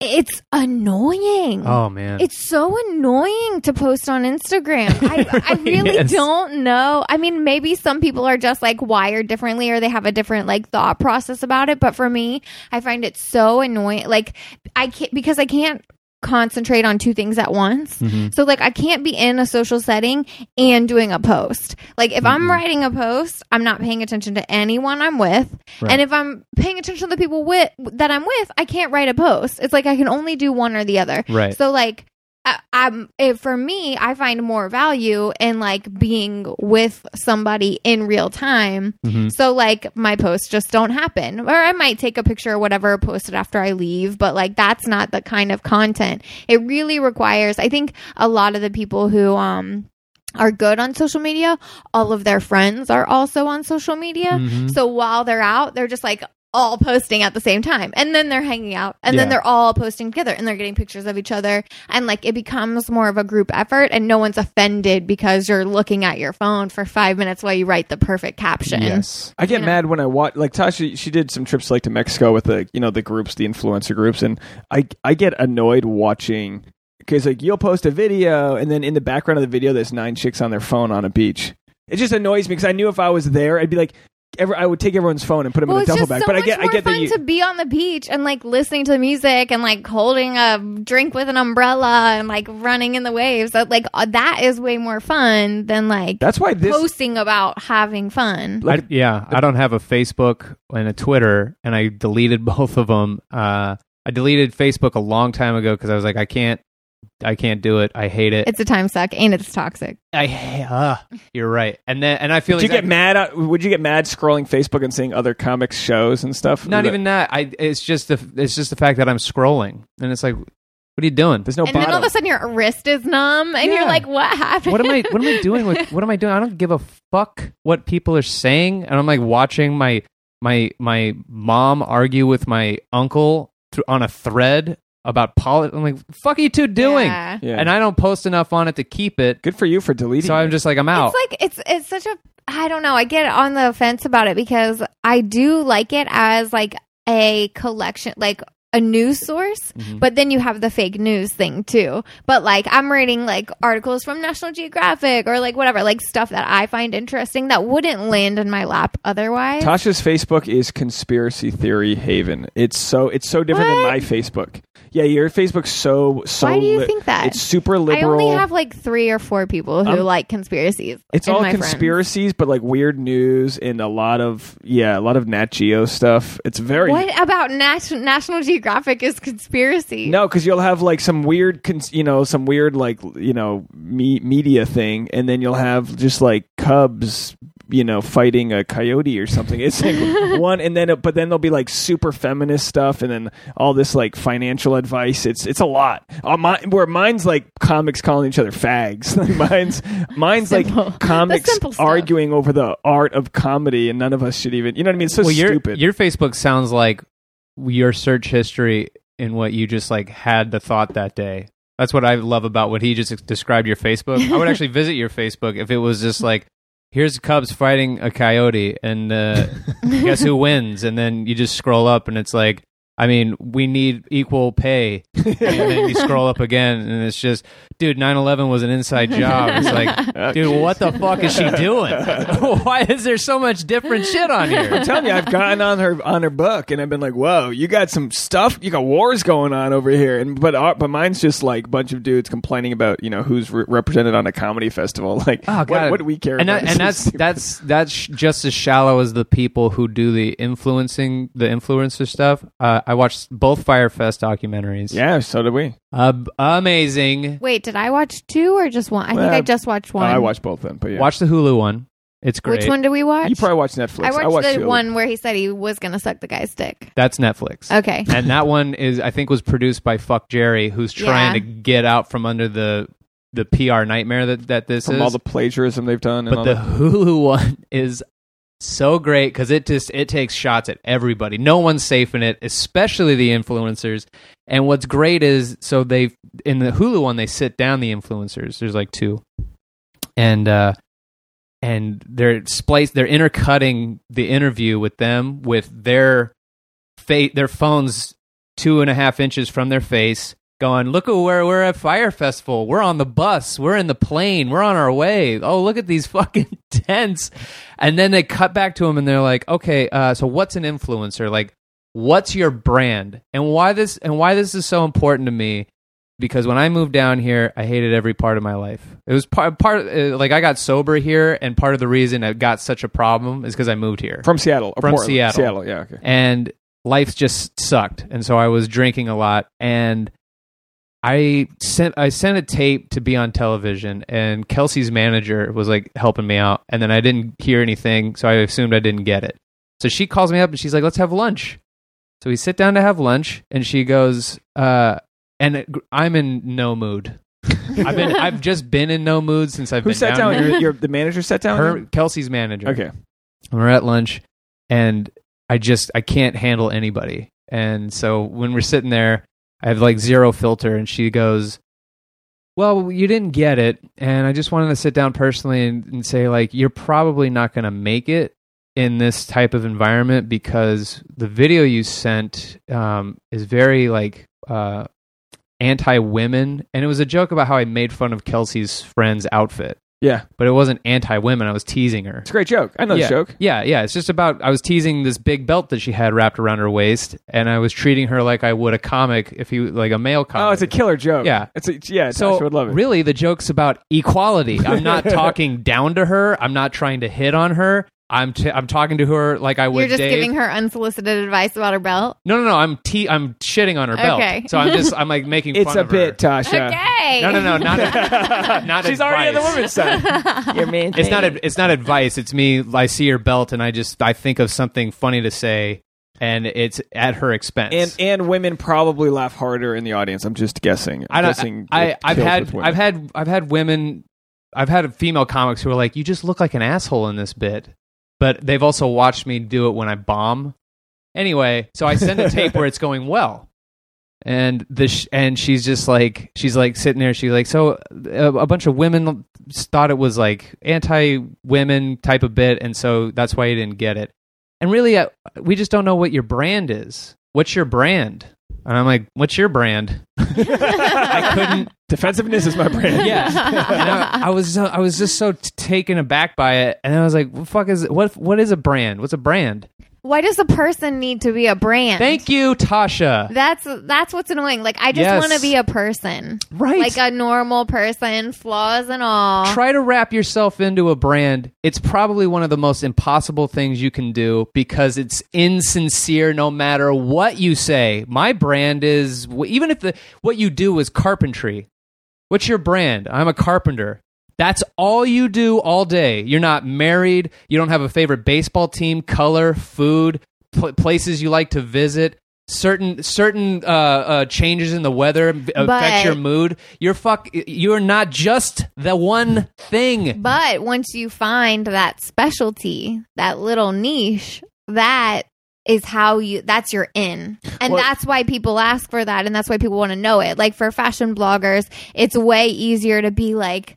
it's annoying. Oh man. It's so annoying to post on Instagram. I, <laughs> I really really don't know. I mean, maybe some people are just like wired differently or they have a different like thought process about it. But for me, I find it so annoying. Like, I can't, because I can't concentrate on two things at once. Mhm. So like I can't be in a social setting and doing a post. Like if I'm Mhm. writing a post, I'm not paying attention to anyone I'm with. Right. And if I'm paying attention to the people with that I'm with, I can't write a post. It's like I can only do one or the other. Right. So like I, I'm if for me, I find more value in like being with somebody in real time. Mhm. So like my posts just don't happen, or I might take a picture or whatever, post it after I leave. But like that's not the kind of content. It really requires. I think a lot of the people who um are good on social media, all of their friends are also on social media. Mhm. So while they're out, they're just like all posting at the same time. And then they're hanging out. And then they're all posting together and they're getting pictures of each other. And like it becomes more of a group effort and no one's offended because you're looking at your phone for five minutes while you write the perfect caption. Yes, I get You know? mad when I watch. Like Tasha, she did some trips like to Mexico with the you know the groups, the influencer groups, and I I get annoyed watching because like you'll post a video and then in the background of the video there's nine chicks on their phone on a beach. It just annoys me because I knew if I was there, I'd be like, every, I would take everyone's phone and put them Well, in a it's duffel bag. so but I much get I get fun that you. to be on the beach and like listening to the music and like holding a drink with an umbrella and like running in the waves. That like uh, that is way more fun than like that's why this. posting about having fun. I, yeah, I don't have a Facebook and a Twitter, and I deleted <laughs> both of them. Uh, I deleted Facebook a long time ago because I was like, I can't, I can't do it. I hate it. It's a time suck and it's toxic. I, uh, you're right. And then, and I feel Would you get mad? At, would you get mad scrolling Facebook and seeing other comics shows and stuff? Not That- even that. I. It's just the. It's just the fact that I'm scrolling, and it's like, what are you doing? There's no and then all of a sudden your wrist is numb and Yeah. you're like, what happened? what am I? What am I doing with? <laughs> What am I doing? I don't give a fuck what people are saying, and I'm like watching my my my mom argue with my uncle th- on a thread about politics. I'm like, fuck are you two doing? Yeah. yeah. And I don't post enough on it to keep it. good for you for deleting. So. I'm just like, I'm out. It's like it's it's such a I don't know. I get on the fence about it because I do like it as like a collection, like a news source. Mhm. But then you have the fake news thing too. But like I'm reading like articles from National Geographic or like whatever, like stuff that I find interesting that wouldn't land in my lap otherwise. Tasha's Facebook is conspiracy theory haven. It's so it's so different than my Facebook. Yeah, your Facebook's so so. Why do you li- think that? It's super liberal. I only have like three or four people who Um, like conspiracies. it's all my friends. conspiracies, but like weird news and a lot of yeah, a lot of Nat Geo stuff. It's very What about Nat- National Geographic is conspiracy? no, because you'll have like some weird, cons- you know, some weird like you know me- media thing, and then you'll have just like Cubs, you know, fighting a coyote or something. It's like <laughs> one, and then it, but then there'll be like super feminist stuff, and then all this like financial advice. It's it's a lot. Uh, my, where mine's like comics calling each other fags. <laughs> Like mine's mine's Simple. like comics The simple stuff. arguing over the art of comedy, and none of us should even. You know what I mean? It's so well, your, stupid. Your Facebook sounds like your search history and what you just like had the thought that day. That's what I love about what he just described your Facebook. I would <laughs> actually visit your Facebook if it was just like, here's Cubs fighting a coyote, and uh, <laughs> guess who wins? And then you just scroll up, and it's like, I mean, we need equal pay. <laughs> and then you scroll up again, and it's just, dude, 9/11 was an inside job. It's like, <laughs> dude, what the fuck is she doing? <laughs> Why is there so much different shit on here? I'm telling you, I've gotten on her on her book, and I've been like, "Whoa, you got some stuff. You got wars going on over here." And but our, but mine's just like a bunch of dudes complaining about you know who's re- represented on a comedy festival. Like, Oh, what, God. what do we care? and about? that, and that's that's that's just as shallow as the people who do the influencing the influencer stuff. Uh, I watched both Fyrefest documentaries. Yeah, so did we. Uh, amazing. Wait, did I watch two or just one? I think Well, I just watched one. I watched both of them, but yeah. Watch the Hulu one. It's great. Which one did we watch? You probably watched Netflix. I watched, the other- one where he said he was going to suck the guy's dick. That's Netflix. Okay. and that one is I think was produced by Fuck Jerry, who's trying Yeah. to get out from under the the PR nightmare that that this from is. all the plagiarism they've done. And but all the that. Hulu <laughs> one is so great because it just it takes shots at everybody. No one's safe in it, especially the influencers. And what's great is so they in the Hulu one they sit down the influencers. There's like two, and uh, and they're spliced. They're intercutting the interview with them with their fa- their phones two and a half inches from their face. Going, look at where we're at Fyre Festival. We're on the bus. We're in the plane. We're on our way. Oh, look at these <laughs> fucking tents. And then they cut back to him and they're like, okay, uh, so what's an influencer? Like, what's your brand? And why this and why this is so important to me? Because when I moved down here, I hated every part of my life. It was part part uh, like I got sober here, and part of the reason I got such a problem is because I moved here from Seattle, From Portland. Seattle. Seattle, yeah, okay. and life just sucked and so i was drinking a lot and i sent i sent a tape to be on television and kelsey's manager was like helping me out and then i didn't hear anything so i assumed i didn't get it so she calls me up and she's like let's have lunch so we sit down to have lunch and she goes uh and it- i'm in no mood <laughs> i've been i've just been in no mood since i've Who been sat down down? Your, your, the manager sat down. her kelsey's manager Okay. and we're at lunch and i just i can't handle anybody and so when we're sitting there i have like zero filter and she goes well you didn't get it and i just wanted to sit down personally and, and say like you're probably not going to make it in this type of environment because the video you sent um, is very like uh, anti-women. And it was a joke about how i made fun of kelsey's friend's outfit Yeah, but it wasn't anti-women i was teasing her it's a great joke. I know yeah. the joke. Yeah, yeah. It's just about I was teasing this big belt that she had wrapped around her waist, and I was treating her like I would a comic if he like a male comic. Oh, it's a killer joke. Yeah. it's a, yeah. so Tasha would love it. really the joke's about equality. I'm not <laughs> talking down to her. I'm not trying to hit on her. I'm t- I'm talking to her like I would. You're just Dave. giving her unsolicited advice about her belt. No, no, no. I'm te- I'm shitting on her belt. Okay. So I'm just I'm like making. it's fun a of bit, Her. Tasha. Okay. No, no, no. Not <laughs> not. She's already on the advice. women's side. <laughs> Your man. It's not. ad- It's not advice. It's me. I see her belt, and I just I think of something funny to say, and it's at her expense. And and women probably laugh harder in the audience. I'm just guessing. I don't. guessing I, it I've had. women. I've had. I've had women. I've had female comics who are like, "You just look like an asshole in this bit," but they've also watched me do it when I bomb. Anyway, so I send a <laughs> tape where it's going well, and the sh- and she's just like she's like sitting there. She's like, so a, a bunch of women thought it was like anti-women type of bit, and so that's why you didn't get it. And really, uh, we just don't know what your brand is. What's your brand? And I'm like, what's your brand? <laughs> I couldn't. Defensiveness is my brand. Yeah, <laughs> and I, I was so- I was just so t- taken aback by it, and I was like, "What fuck is what? What is a brand? What's a brand?" Why does a person need to be a brand? Thank you, Tasha. That's that's what's annoying. Like I just Yes. want to be a person, Right. like a normal person, flaws and all. Try to wrap yourself into a brand. It's probably one of the most impossible things you can do because it's insincere no matter what you say. My brand is even if the what you do is carpentry. What's your brand? I'm a carpenter. That's all you do all day. You're not married. You don't have a favorite baseball team, color, food, pl- places you like to visit. Certain certain uh, uh, changes in the weather affect your mood. You're fuck. You're not just the one thing. But once you find that specialty, that little niche, that is how you that's your in. And Well- that's why people ask for that and that's why people want to know it. Like for fashion bloggers, it's way easier to be like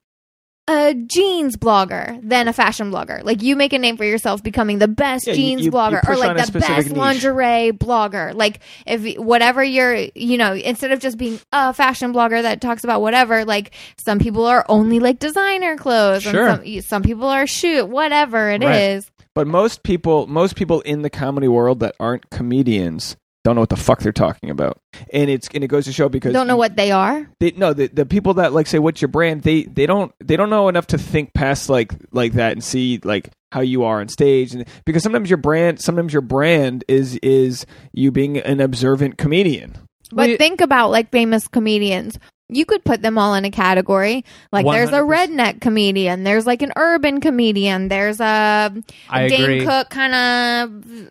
a jeans blogger than a fashion blogger. Like you make a name for yourself becoming the best Yeah, jeans you- you blogger or like the best niche. lingerie blogger. Like if whatever you're, you know, instead of just being a fashion blogger that talks about whatever, like some people are only like designer clothes Sure. and some, some people are shoot, whatever it is. Right. But most people, most people in the comedy world that aren't comedians don't know what the fuck they're talking about, and it's and it goes to show because Don't know what they are. they no the, the people that like say what's your brand they they don't they don't know enough to think past like like that and see like how you are on stage and because sometimes your brand sometimes your brand is is you being an observant comedian But We- think about like famous comedians. You could put them all in a category. Like there's a redneck comedian, there's like an urban comedian, there's a, I Dane agree. Cook kind of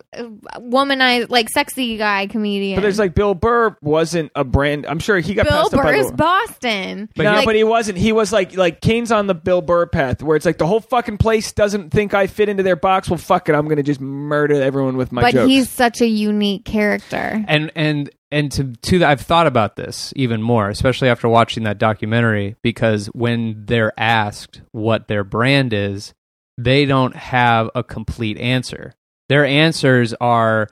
womanized, like sexy guy comedian. but there's like bill burr wasn't a brand i'm sure he got Bill passed up by Burr the is Boston. no, Like, but he wasn't. He was like like Kane's on the Bill Burr path, where it's like the whole fucking place doesn't think I fit into their box. Well, fuck it, I'm gonna just murder everyone with my but jokes. he's such a unique character. and and and to to the, I've thought about this even more, especially after watching that documentary, because when they're asked what their brand is, they don't have a complete answer. Their answers are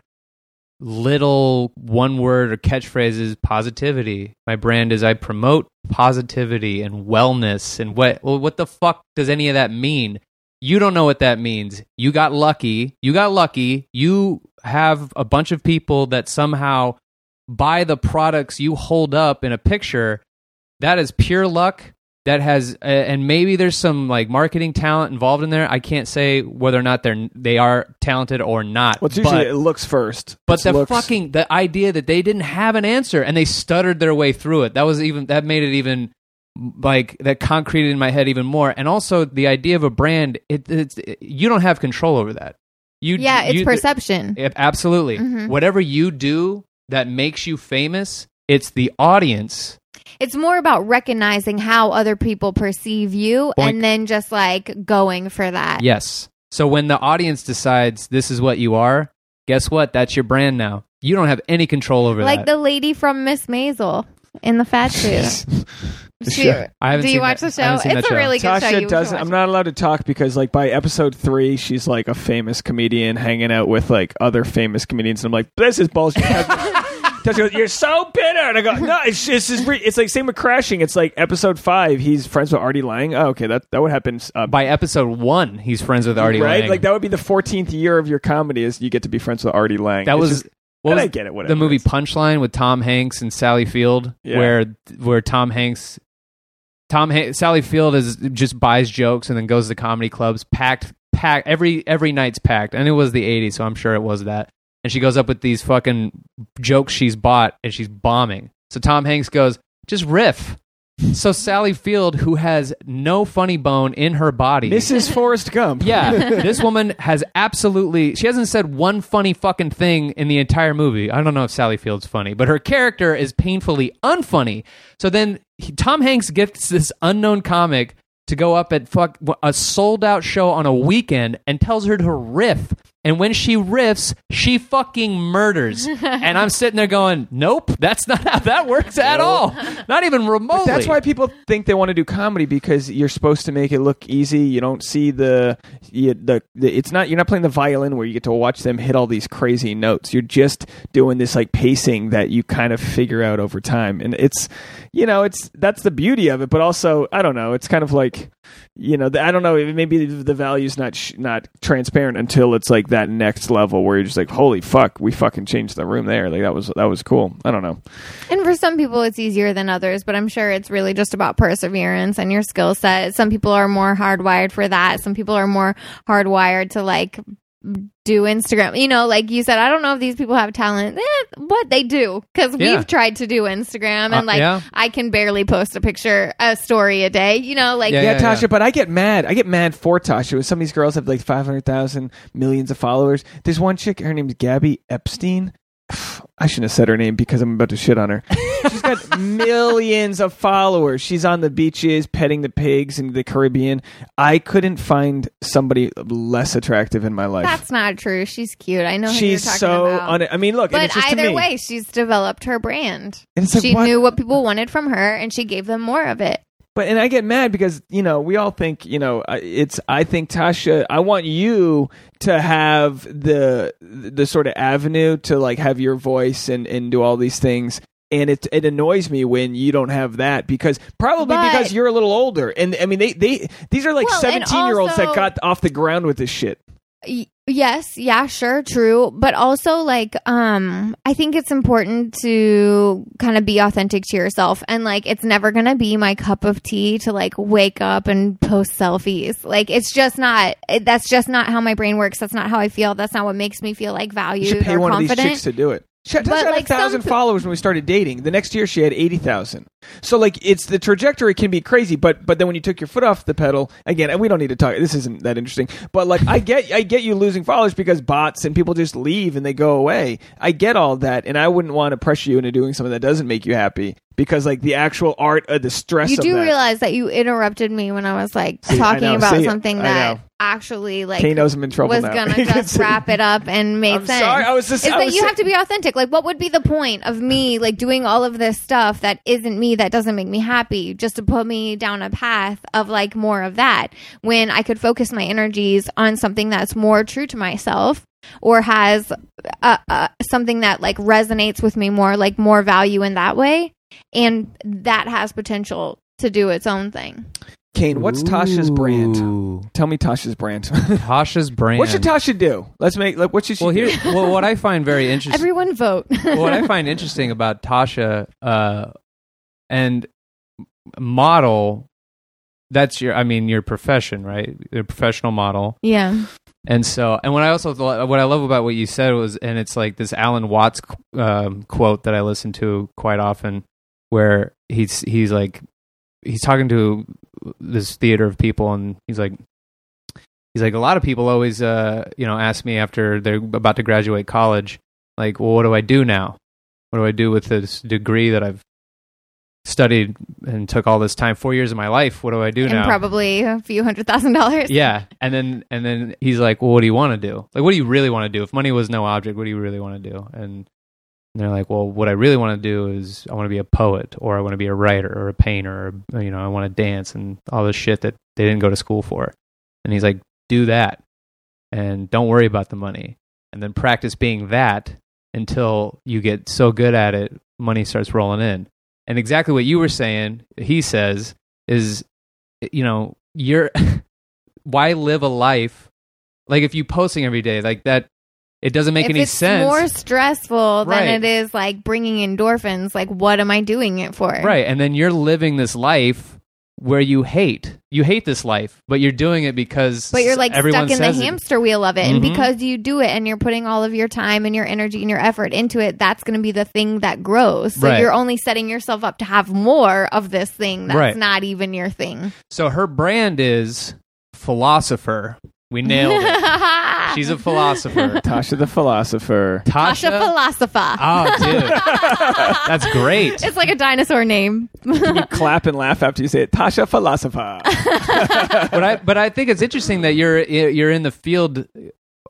little one word or catchphrases positivity. My brand is i promote positivity and wellness and what well, what the fuck does any of that mean? You don't know what that means. You got lucky. You got lucky. You have a bunch of people that somehow buy the products you hold up in a picture that is pure luck that has uh, and maybe there's some like marketing talent involved in there i can't say whether or not they're they are talented or not well, it's usually but- it looks first, but It's the looks- fucking the idea that they didn't have an answer and they stuttered their way through it. That was even that made it even like that concreted in my head even more. And also the idea of a brand, it, it's you don't have control over that. You Yeah, it's you- perception. it- absolutely. Mhm. Whatever you do that makes you famous, it's the audience. It's more about recognizing how other people perceive you Boink. and then just like going for that. Yes. So when the audience decides this is what you are, guess what? That's your brand now. You don't have any control over Like that. Like the lady from Miss Maisel in the fat <laughs> suit. She- Sure. I haven't do you watch that- the show? It's a show. really good show. Tasha doesn't. I'm not allowed to talk because, like, by episode three, she's like a famous comedian hanging out with like other famous comedians, and I'm like, this is bullshit. <laughs> Goes, "You're so bitter," and I go, "No, it's just it's, re- it's like same with crashing. It's like episode five. He's friends with Artie Lange. Oh, okay, that that would happen. Uh, By episode one, he's friends with Artie Lange. right? Lange. Like that would be the 14th year of your comedy is you get to be friends with Artie Lange. That It's was just- what and was I get it. Whatever the movie It's- Punchline with Tom Hanks and Sally Field, Yeah. where where Tom Hanks, Tom Han- Sally Field is just buys jokes and then goes to comedy clubs, packed, packed every every night's packed, and it was the '80s, so I'm sure it was that. And she goes up with these fucking jokes she's bought, and she's bombing. So Tom Hanks goes, just riff. So Sally Field, who has no funny bone in her body, Mrs. Forrest Gump. yeah, <laughs> this woman has absolutely. She hasn't said one funny fucking thing in the entire movie. I don't know if Sally Field's funny, but her character is painfully unfunny. So then he, Tom Hanks gets this unknown comic to go up at fuck a sold out show on a weekend and tells her to riff. And when she riffs, she fucking murders. <laughs> and I'm sitting there going, "Nope, that's not how that works at all. Not even remotely." But that's why people think they want to do comedy because you're supposed to make it look easy. You don't see the, you, the the it's not you're not playing the violin where you get to watch them hit all these crazy notes. You're just doing this like pacing that you kind of figure out over time, and it's you know it's that's the beauty of it. But also I don't know, it's kind of like you know the, I don't know maybe the value's not sh- not transparent until it's like that next level where you're just like holy fuck we fucking changed the room there like that was that was cool. I don't know. And for some people, it's easier than others, but I'm sure it's really just about perseverance and your skill set. Some people are more hardwired for that. Some people are more hardwired to like do Instagram. You know, like you said, I don't know if these people have talent, eh, but they do because Yeah. we've tried to do Instagram and Uh, like yeah. I can barely post a picture, a story a day. You know, like Yeah, Yeah, yeah, Tasha, yeah. but I get mad. I get mad for Tasha. Some of these girls have like 500,000, millions of followers. There's one chick, her name's Gabby Epstein. I shouldn't have said her name because I'm about to shit on her. She's got <laughs> millions of followers. She's on the beaches petting the pigs in the Caribbean. I couldn't find somebody less attractive in my life. that's not true. She's cute. I know who She's you're talking so. about. Un- I mean, look, and but it's just to either me. way, she's developed her brand. And it's like, she what- knew what people wanted from her, and she gave them more of it. But and I get mad because you know we all think you know it's I think Tasha I want you to have the the sort of avenue to like have your voice and and do all these things and it it annoys me when you don't have that because probably But- because you're a little older and I mean they they these are like Well, and 17 year olds that got off the ground with this shit. Yes, yeah, sure, true. But also like um I think it's important to kind of be authentic to yourself and like it's never going to be my cup of tea to like wake up and post selfies. Like it's just not it- that's just not how my brain works. That's not how I feel. That's not what makes me feel like You valued should pay or one of these chicks to do it. She But, had like, a thousand some- followers when we started dating. The next year she had eighty thousand. So like it's the trajectory can be crazy, but but then when you took your foot off the pedal again, and we don't need to talk. This isn't that interesting. But like I get I get you losing followers because bots and people just leave and they go away. I get all that, and I wouldn't want to pressure you into doing something that doesn't make you happy because like the actual art of the stress. you do that. realize that you interrupted me when I was like See, talking about See, something that actually like I'm in trouble was now. gonna <laughs> just wrap it up and make I'm sense. sorry. I was just. is I that you have to be authentic. Like, what would be the point of me like doing all of this stuff that isn't me, that doesn't make me happy, just to put me down a path of like more of that when I could focus my energies on something that's more true to myself or has uh, uh, something that like resonates with me more, like more value in that way, and that has potential to do its own thing. Kane, what's Tasha's brand? Tell me Tasha's brand. <laughs> Tasha's brand. what should Tasha do? Let's make like what should she well, do? here, well, what I find very <laughs> interesting. Everyone vote. what I find interesting about Tasha uh, and model, that's your, I mean, your profession, right? Your professional model. yeah. And so, and what I also, what I love about what you said was, and it's like this Alan Watts um, quote that I listen to quite often, where he's, he's like, he's talking to this theater of people and he's like, he's like, a lot of people always, uh, you know, ask me after they're about to graduate college, like, well, what do I do now? What do I do with this degree that I've studied and took all this time, four years of my life? What do I do and now? probably a few hundred thousand dollars. yeah, and then and then he's like, "Well, what do you want to do? Like, what do you really want to do? If money was no object, what do you really want to do?" And they're like, "Well, what I really want to do is I want to be a poet, or I want to be a writer, or a painter, or you know, I want to dance and all this shit that they didn't go to school for." And he's like, "Do that, and don't worry about the money, and then practice being that until you get so good at it, money starts rolling in." And exactly what you were saying, he says, is you know, you're <laughs> why live a life like if you posting every day like that it doesn't make if any it's sense more stressful Right. than it is like bringing endorphins, like what am I doing it for? right and then you're living this life where you hate you hate this life but you're doing it because But you're like stuck in the says it. hamster wheel of it. And Mhm. because you do it and you're putting all of your time and your energy and your effort into it, that's going to be the thing that grows. So Right. you're only setting yourself up to have more of this thing that's Right. not even your thing. so her brand is philosopher we nailed it <laughs> she's a philosopher Tasha the philosopher. Tasha tasha Philosopher. oh dude that's great It's like a dinosaur name. you clap and laugh after you say it. Tasha philosopher. <laughs> but I but I think it's interesting that you're you're in the field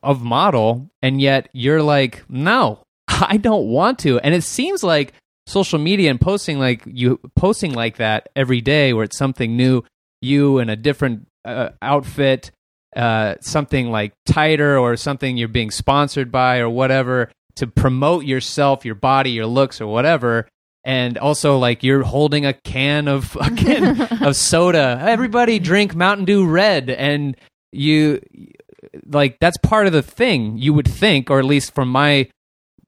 of model and yet you're like no I don't want to and it seems like social media and posting like you posting like that every day where it's something new you in a different uh, outfit uh, something like tighter or something you're being sponsored by or whatever to promote yourself your body your looks or whatever and also like you're holding a can of <laughs> fucking <laughs> of soda. Everybody drink Mountain Dew Red, and you like that's part of the thing. You would think, or at least from my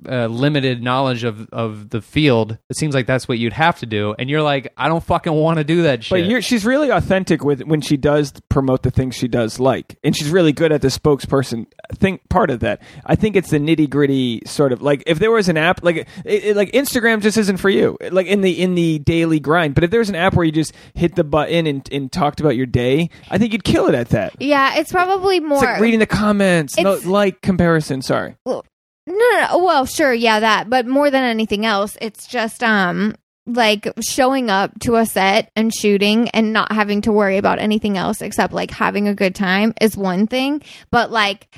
uh, limited knowledge of of the field, it seems like that's what you'd have to do. And you're like, I don't fucking want to do that shit. But you're, she's really authentic with when she does promote the things she does like, and she's really good at the spokesperson thing part of that. I think it's the nitty gritty sort of like if there was an app like it, it- like Instagram just isn't for you, like in the in the daily grind. But if there was an app where you just hit the button and, and talked about your day, I think you'd kill it at that. yeah, it's probably more. It's like reading the comments, no like comparison. Sorry, No, no, no. Well, sure, yeah, that. But more than anything else, it's just um like showing up to a set and shooting and not having to worry about anything else except like having a good time is one thing, but like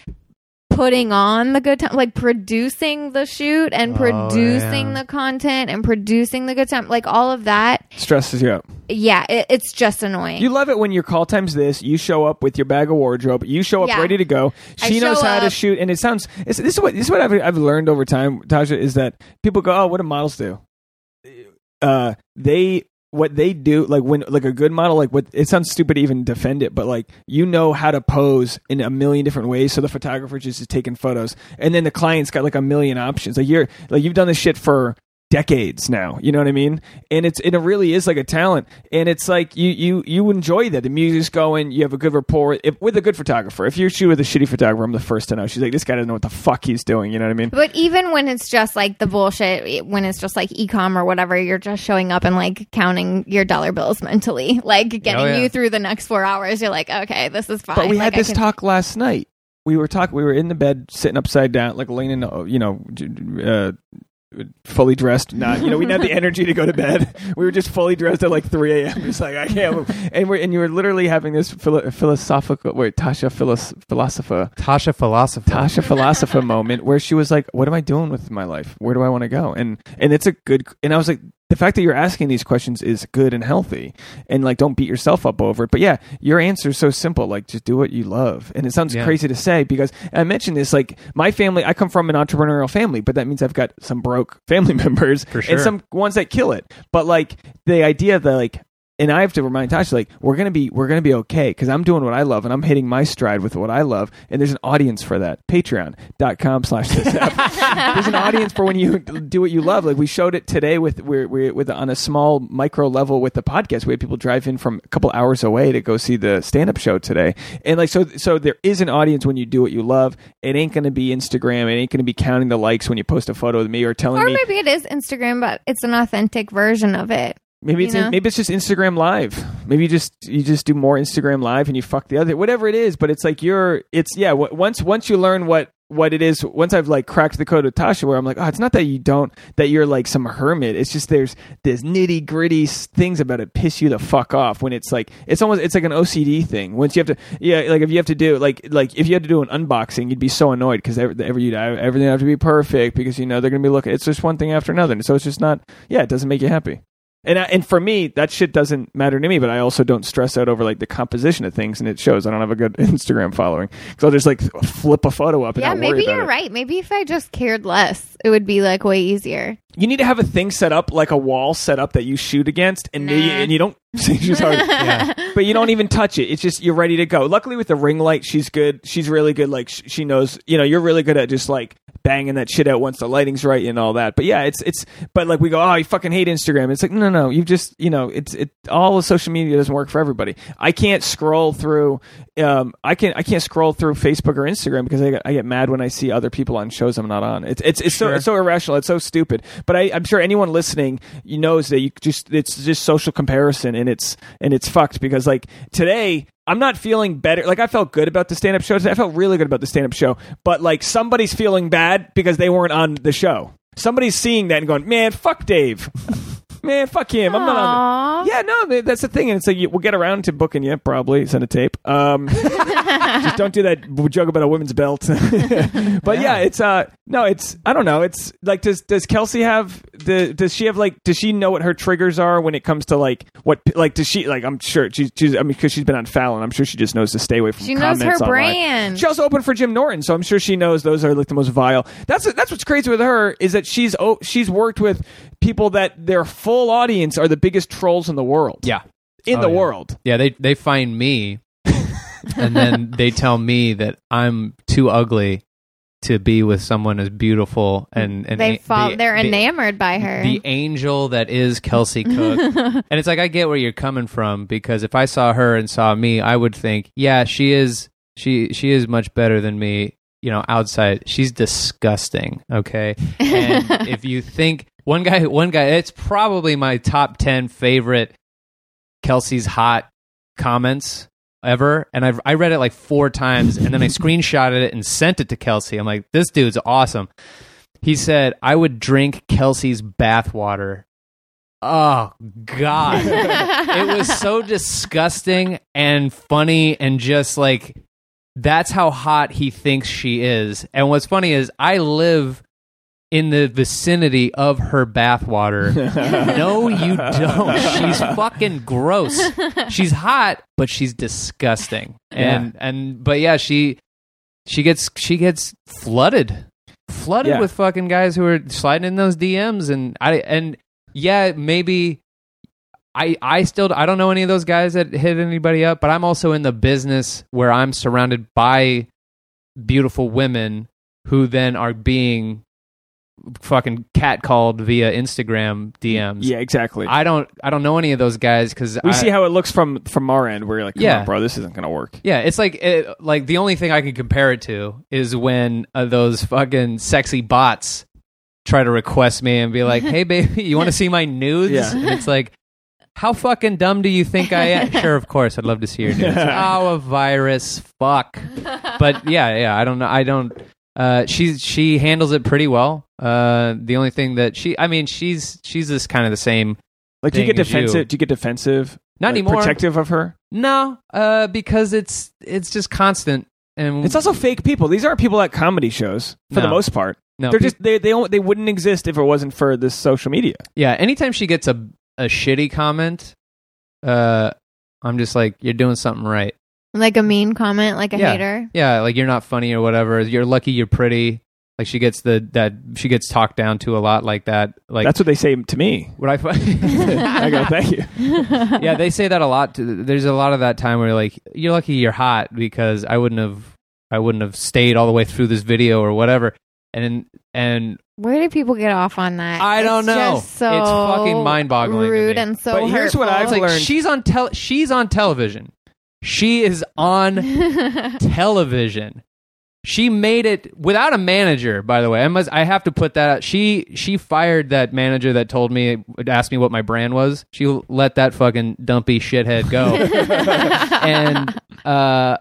putting on the good time, like producing the shoot and Oh, producing yeah. the content and producing the good time, like all of that. stresses you out. Yeah, it, it's just annoying. You love it when your call time's this. You show up with your bag of wardrobe. You show up Yeah. ready to go. She knows how to shoot, and it sounds. It's, this is what this is what I've, I've learned over time, Tasha, is that people go, "Oh, what do models do?" Uh, they what they do, like when like a good model, like what it sounds stupid to even defend it, but like you know how to pose in a million different ways. So the photographer just is taking photos, and then the client's got like a million options. Like you're like you've done this shit for decades now you know what i mean and it's and it really is like a talent and it's like you you you enjoy that the music's going you have a good rapport if, with a good photographer if you shoot with a shitty photographer i'm the first to know she's like this guy doesn't know what the fuck he's doing you know what i mean But even when it's just like the bullshit, when it's just like ecom or whatever, you're just showing up and like counting your dollar bills mentally, <laughs> like getting Oh, yeah. you through the next four hours. You're like, okay, this is fine. But we Like, had this can- talk last night. We were talking. We were in the bed, sitting upside down, like leaning you know, uh, fully dressed. Not, you know, we didn't have the <laughs> energy to go to bed. We were just fully dressed at like three a.m. Just like I can't. Move. <laughs> And we're and you were literally having this philo- philosophical. Wait, Tasha philos- philosopher. Tasha philosopher. Tasha philosopher moment where she was like, "What am I doing with my life? Where do I want to go?" And and it's a good. And I was like, the fact that you're asking these questions is good and healthy, and like don't beat yourself up over it. But yeah, your answer is so simple. Like just do what you love. And it sounds Yeah. crazy to say because I mentioned this. Like my family, I come from an entrepreneurial family, but that means I've got some broke <laughs> family members For and some ones that kill it. But like the idea that like and I have to remind Tasha, like, we're gonna be, we're gonna be okay because I'm doing what I love and I'm hitting my stride with what I love, and there's an audience for that. Patreon.com slash this <laughs> app. There's an audience for when you do what you love. Like we showed it today with, we're, we're with on a small micro level with the podcast. We had people drive in from a couple hours away to go see the stand up show today, and like, so, so there is an audience when you do what you love. It ain't gonna be Instagram. It ain't gonna be counting the likes when you post a photo of me or telling or me or maybe it is Instagram, but it's an authentic version of it. Maybe it's You know? maybe it's just Instagram Live. Maybe you just you just do more Instagram Live and you fuck the other whatever it is. But it's like you're it's yeah. w- Once once you learn what what it is, once I've like cracked the code of Tasha, where I'm like, oh, it's not that you don't that you're like some hermit. It's just there's there's nitty gritty things about it piss you the fuck off when it's like it's almost it's like an OCD thing. Once you have to yeah like if you have to do like like if you had to do an unboxing, you'd be so annoyed because every, every you everything have to be perfect because you know they're gonna be looking. It's just one thing after another, and so it's just not yeah. It doesn't make you happy. And I, and for me, that shit doesn't matter to me. But I also don't stress out over like the composition of things, and it shows. I don't have a good <laughs> Instagram following, so I'll just like flip a photo up. And Yeah, not worry maybe you're it. right. Maybe if I just cared less, it would be like way easier. You need to have a thing set up, like a wall set up that you shoot against, and you, and you don't. <laughs> she's <laughs> hard, but you don't even touch it. It's just you're ready to go. Luckily, with the ring light, she's good. She's really good. Like sh- she knows, you know, you're really good at just like banging that shit out once the lighting's right and all that. But yeah, it's it's. But like we go, oh, you fucking hate Instagram. It's like no, no, you just you know, it's it. All of social media doesn't work for everybody. I can't scroll through. Um, I can I can't scroll through Facebook or Instagram because I get, I get mad when I see other people on shows I'm not on. It's it's it's so it's so irrational. It's so stupid. But I, I'm sure anyone listening you knows that you just it's just social comparison and it's and it's fucked because like today I'm not feeling better. Like I felt good about the stand up show today. I felt really good about the stand up show. But like somebody's feeling bad because they weren't on the show. Somebody's seeing that and going, man, fuck Dave. <laughs> man, fuck him. I'm not on. The- yeah, no, th- that's the thing. And it's like we'll get around to booking you probably. Send a tape. Um, <laughs> just don't do that joke about a women's belt. <laughs> but yeah. it's uh no, it's I don't know. It's like does does Kelsey have the does she have like does she know what her triggers are when it comes to like what like does she like I'm sure she's, she's I mean because she's been on Fallon I'm sure she just knows to stay away from She knows her online. brand. She also opened for Jim Norton, so I'm sure she knows those are like the most vile. That's that's what's crazy with her is that she's oh, she's worked with people that their full audience are the biggest trolls in the world. Yeah. in Oh, the yeah. world. Yeah, they they find me, and then <laughs> they tell me that I'm too ugly to be with someone as beautiful and and They fall. the- they're the- enamored by her. The angel that is Kelsey <laughs> Cook. and it's like I get where you're coming from because if I saw her and saw me, I would think, yeah, she is she she is much better than me, you know, outside. She's disgusting, okay? And <laughs> if you think one guy one guy it's probably my top 10 favorite Kelsey's hot comments ever and I've, I read it like four times and then I screenshotted it and sent it to Kelsey. I'm like, this dude's awesome. He said, I would drink Kelsey's bathwater. Oh, God. <laughs> it was so disgusting and funny and just like, that's how hot he thinks she is. And what's funny is I live in the vicinity of her bathwater. <laughs> no, you don't. She's fucking gross. She's hot, but she's disgusting. And and but yeah, she she gets she gets flooded. Flooded Yeah. with fucking guys who are sliding in those DMs and I and yeah, maybe I I still I don't know any of those guys that hit anybody up, but I'm also in the business where I'm surrounded by beautiful women who then are being fucking catcalled via Instagram DMs. Yeah, exactly. I don't I don't know any of those guys because we see how it looks from from our end. We're like, come Yeah. on, bro, this isn't gonna work. Yeah, it's like it, like the only thing I can compare it to is when uh, those fucking sexy bots try to request me and be like, <laughs> "Hey, baby, you want to see my nudes?" Yeah. And it's like, how fucking dumb do you think I am? <laughs> sure, of course, I'd love to see your nudes. <laughs> oh, a virus, fuck. But yeah, yeah, I don't know. I don't. Uh, she's she handles it pretty well. Uh, the only thing that she, I mean, she's she's this kind of the same. Like, do you get is you. defensive? Do you get defensive? Not like, anymore. Protective of her. No, uh, because it's it's just constant. And It's also fake people. These aren't people at comedy shows for the most part. no, They're pe- just they they don't, they wouldn't exist if it wasn't for this social media. Yeah, anytime she gets a a shitty comment, uh, I'm just like, you're doing something right. Like a mean comment, like a Yeah. hater. Yeah, like you're not funny or whatever. You're lucky you're pretty. Like she gets the that she gets talked down to a lot like that. Like That's what they say to me. what I find. <laughs> I go, thank you. <laughs> yeah, they say that a lot. To, there's a lot of that time where like you're lucky you're hot because I wouldn't have I wouldn't have stayed all the way through this video or whatever. And and Where do people get off on that? I don't It's know. just so It's fucking mind-boggling to Rude me. and so. But here's what I've like learned- she's on tel- she's on television. She is on <laughs> television. She made it without a manager, by the way. I must I have to put that out. She she fired that manager that told me asked me what my brand was. She let that fucking dumpy shithead go. <laughs> and uh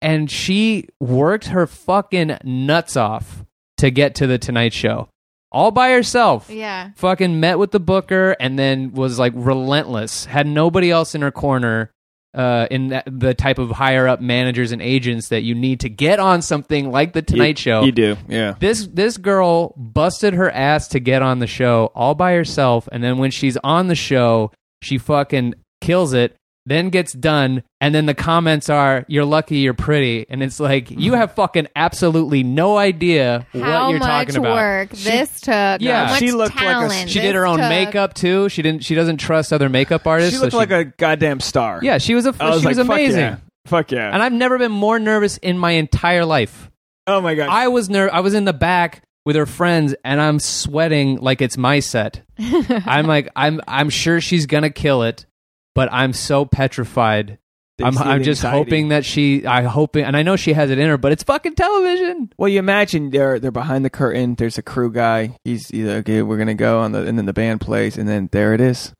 and she worked her fucking nuts off to get to the Tonight Show. All by herself yeah. fucking met with the booker and then was like relentless had nobody else in her corner uh, in that, the type of higher up managers and agents that you need to get on something like the tonight you, show You do, yeah. this this girl busted her ass to get on the show all by herself and then when she's on the show she fucking kills it then gets done and then the comments are you're lucky you're pretty and it's like you hmm. have fucking absolutely no idea How what you're talking about work this took? Yeah. How much She looked like a- she did her own took. makeup too. She didn't. She doesn't trust other makeup artists. She so looked like a goddamn star. yeah. She was a. I was she like, was fuck amazing. yeah. Fuck yeah. And I've never been more nervous in my entire life. oh my god. I was ner- I was in the back with her friends, and I'm sweating like it's my set. <laughs> I'm like, I'm I'm sure she's gonna kill it, but I'm so petrified. I'm I'm just anxiety. hoping that she. I hoping, and I know she has it in her, but it's fucking television. Well, you imagine they're they're behind the curtain. There's a crew guy. He's either okay. We're gonna go on the, and then the band plays, and then there it is,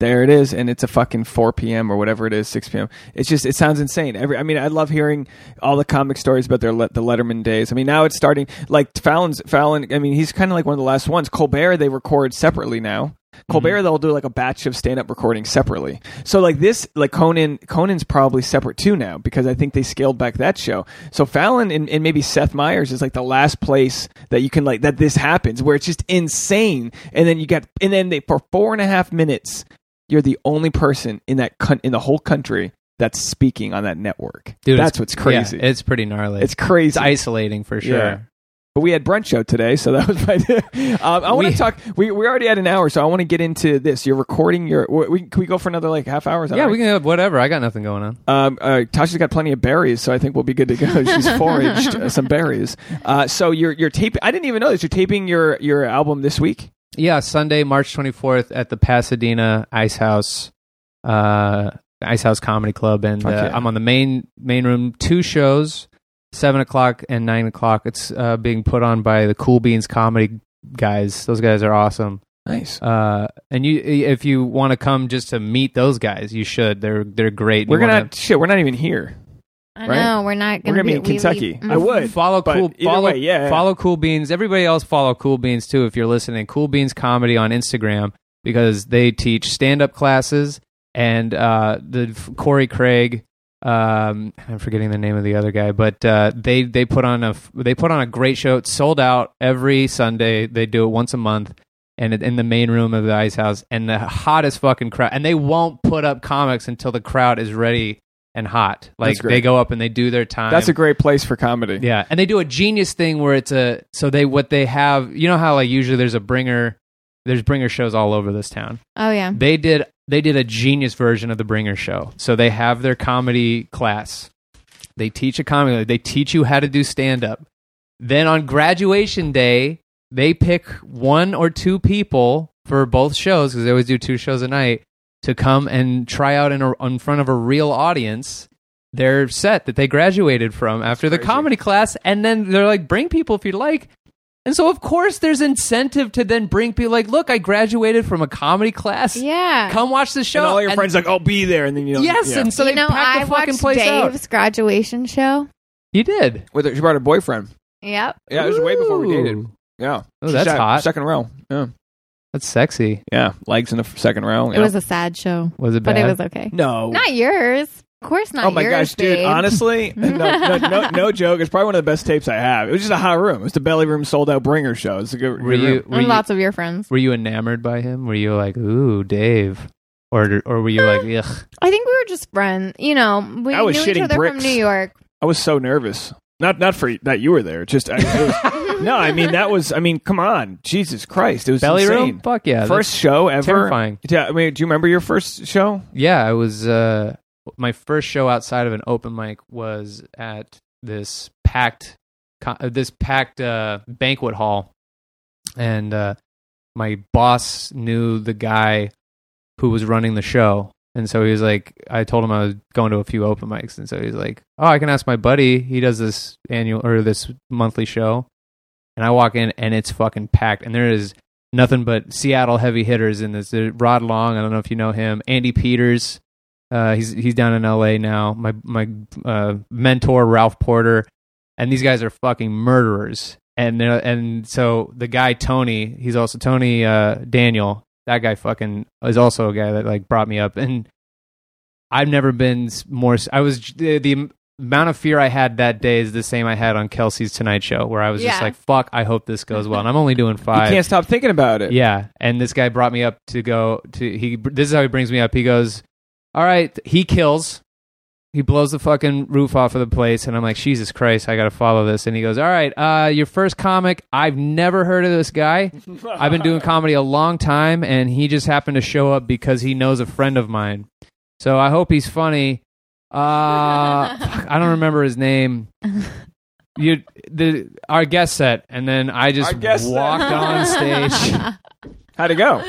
there it is, and it's a fucking 4 p.m. or whatever it is, 6 p.m. It's just it sounds insane. Every I mean, I love hearing all the comic stories about their the Letterman days. I mean, now it's starting like Fallon's Fallon. I mean, he's kind of like one of the last ones. Colbert they record separately now. Colbert mm-hmm. they'll do like a batch of stand up recordings separately. So like this like Conan Conan's probably separate too now because I think they scaled back that show. So Fallon and, and maybe Seth Meyers is like the last place that you can like that this happens where it's just insane. And then you got and then they for four and a half minutes you're the only person in that con- in the whole country that's speaking on that network. Dude, that's what's crazy. yeah, it's pretty gnarly. it's crazy. it's isolating for sure. Yeah. But we had brunch show today, so that was <laughs> my. um, I want to talk. We we already had an hour, so I want to get into this. You're recording your. We can we go for another like half hour? Yeah, all we can have whatever. I got nothing going on. um, uh, Tasha's got plenty of berries, so I think we'll be good to go. <laughs> She's <laughs> foraged uh, some berries. Uh, so you're you're taping. I didn't even know this. You're taping your your album this week. Yeah, Sunday, March 24th at the Pasadena Ice House, uh, Ice House Comedy Club, and uh. I'm on the main main room. Two shows, seven o'clock and nine o'clock. It's uh, being put on by the Cool Beans Comedy guys. Those guys are awesome. Nice. Uh, and you, if you want to come just to meet those guys, you should. They're they're great. We're gonna wanna shit. We're not even here. I right? know we're not We're gonna, gonna be in we Kentucky. leave- I would. follow cool either follow way, yeah, yeah. follow cool beans everybody else follow cool beans too if you're listening cool beans comedy on instagram because they teach stand-up classes and uh the corey craig um i'm forgetting the name of the other guy but uh they they put on a they put on a great show it's sold out every sunday they do it once a month and in the main room of the ice house and the hottest fucking crowd and they won't put up comics until the crowd is ready and hot like they go up and they do their time That's a great place for comedy. yeah, and they do a genius thing where it's a so they what they have. You know how like usually there's a bringer, there's bringer shows all over this town. Oh yeah. They did they did a genius version of the Bringer show. So they have their comedy class. They teach a comedy. They teach you how to do stand up. Then on graduation day, they pick one or two people for both shows because they always do two shows a night to come and try out in, a, in front of a real audience their set that they graduated from after the comedy class. And then they're like, bring people if you like. And so, of course, there's incentive to then bring people like, look, I graduated from a comedy class. Yeah. Come watch the show. and all your And- friends like, I'll be there, and then you know, Yes, yeah. and so you they know, packed I the fucking watched place Dave's out. graduation show. You did. with her, she brought her boyfriend. Yep. Yeah, it was way before we dated. Yeah, Oh, that's sat hot. Second row. Yeah, That's sexy. yeah, legs in the second row. It was a sad show, Was it but it was okay. no. Not yours. Of course not oh my yours, gosh, dude! babe. Honestly, <laughs> no, no, no, no joke. It's probably one of the best tapes I have. It was just a hot room. It was the belly room sold out bringer show. It's a good. Were good you room. were and you, lots of your friends. were you enamored by him? Were you like, ooh, Dave, or or were you like, ugh? I think we were just friends. You know, we I was knew each shitting other from bricks. New York. I was so nervous. Not not for that you were there. Just I, it was, <laughs> no. I mean that was. I mean, come on, Jesus Christ! It was Belly insane. room? Fuck yeah! First show ever. terrifying. Yeah. I mean, do you remember your first show? Yeah, I was uh my first show outside of an open mic was at this packed uh, this packed uh banquet hall. And uh my boss knew the guy who was running the show. And so he was like I told him I was going to a few open mics. And so he's like oh I can ask my buddy. He does this annual or this monthly show. And I walk in and it's fucking packed. And there is nothing but Seattle heavy hitters in this. Rod Long I don't know if you know him. Andy Peters uh, he's he's down in L.A. now. My my uh, mentor Ralph Porter, and these guys are fucking murderers. And and so the guy Tony, he's also Tony uh, Daniel. That guy fucking is also a guy that like brought me up. And I've never been more. I was the, the amount of fear I had that day is the same I had on Kelsey's Tonight Show, where I was just Yeah. like, "Fuck, I hope this goes well." And I'm only doing You five. can't stop thinking about it. Yeah, and this guy brought me up to go to he. This is how he brings me up. He goes, "All right." He kills. He blows the fucking roof off of the place, and I'm like, Jesus Christ, I got to follow this. And he goes, "All right, uh, your first comic. I've never heard of this guy. I've been doing <laughs> comedy a long time, and he just happened to show up because he knows a friend of mine. So I hope he's funny. Uh, <laughs> fuck, I don't remember his name. <laughs> You the our guest set, and then I just Our guest set. walked on stage. How'd it go?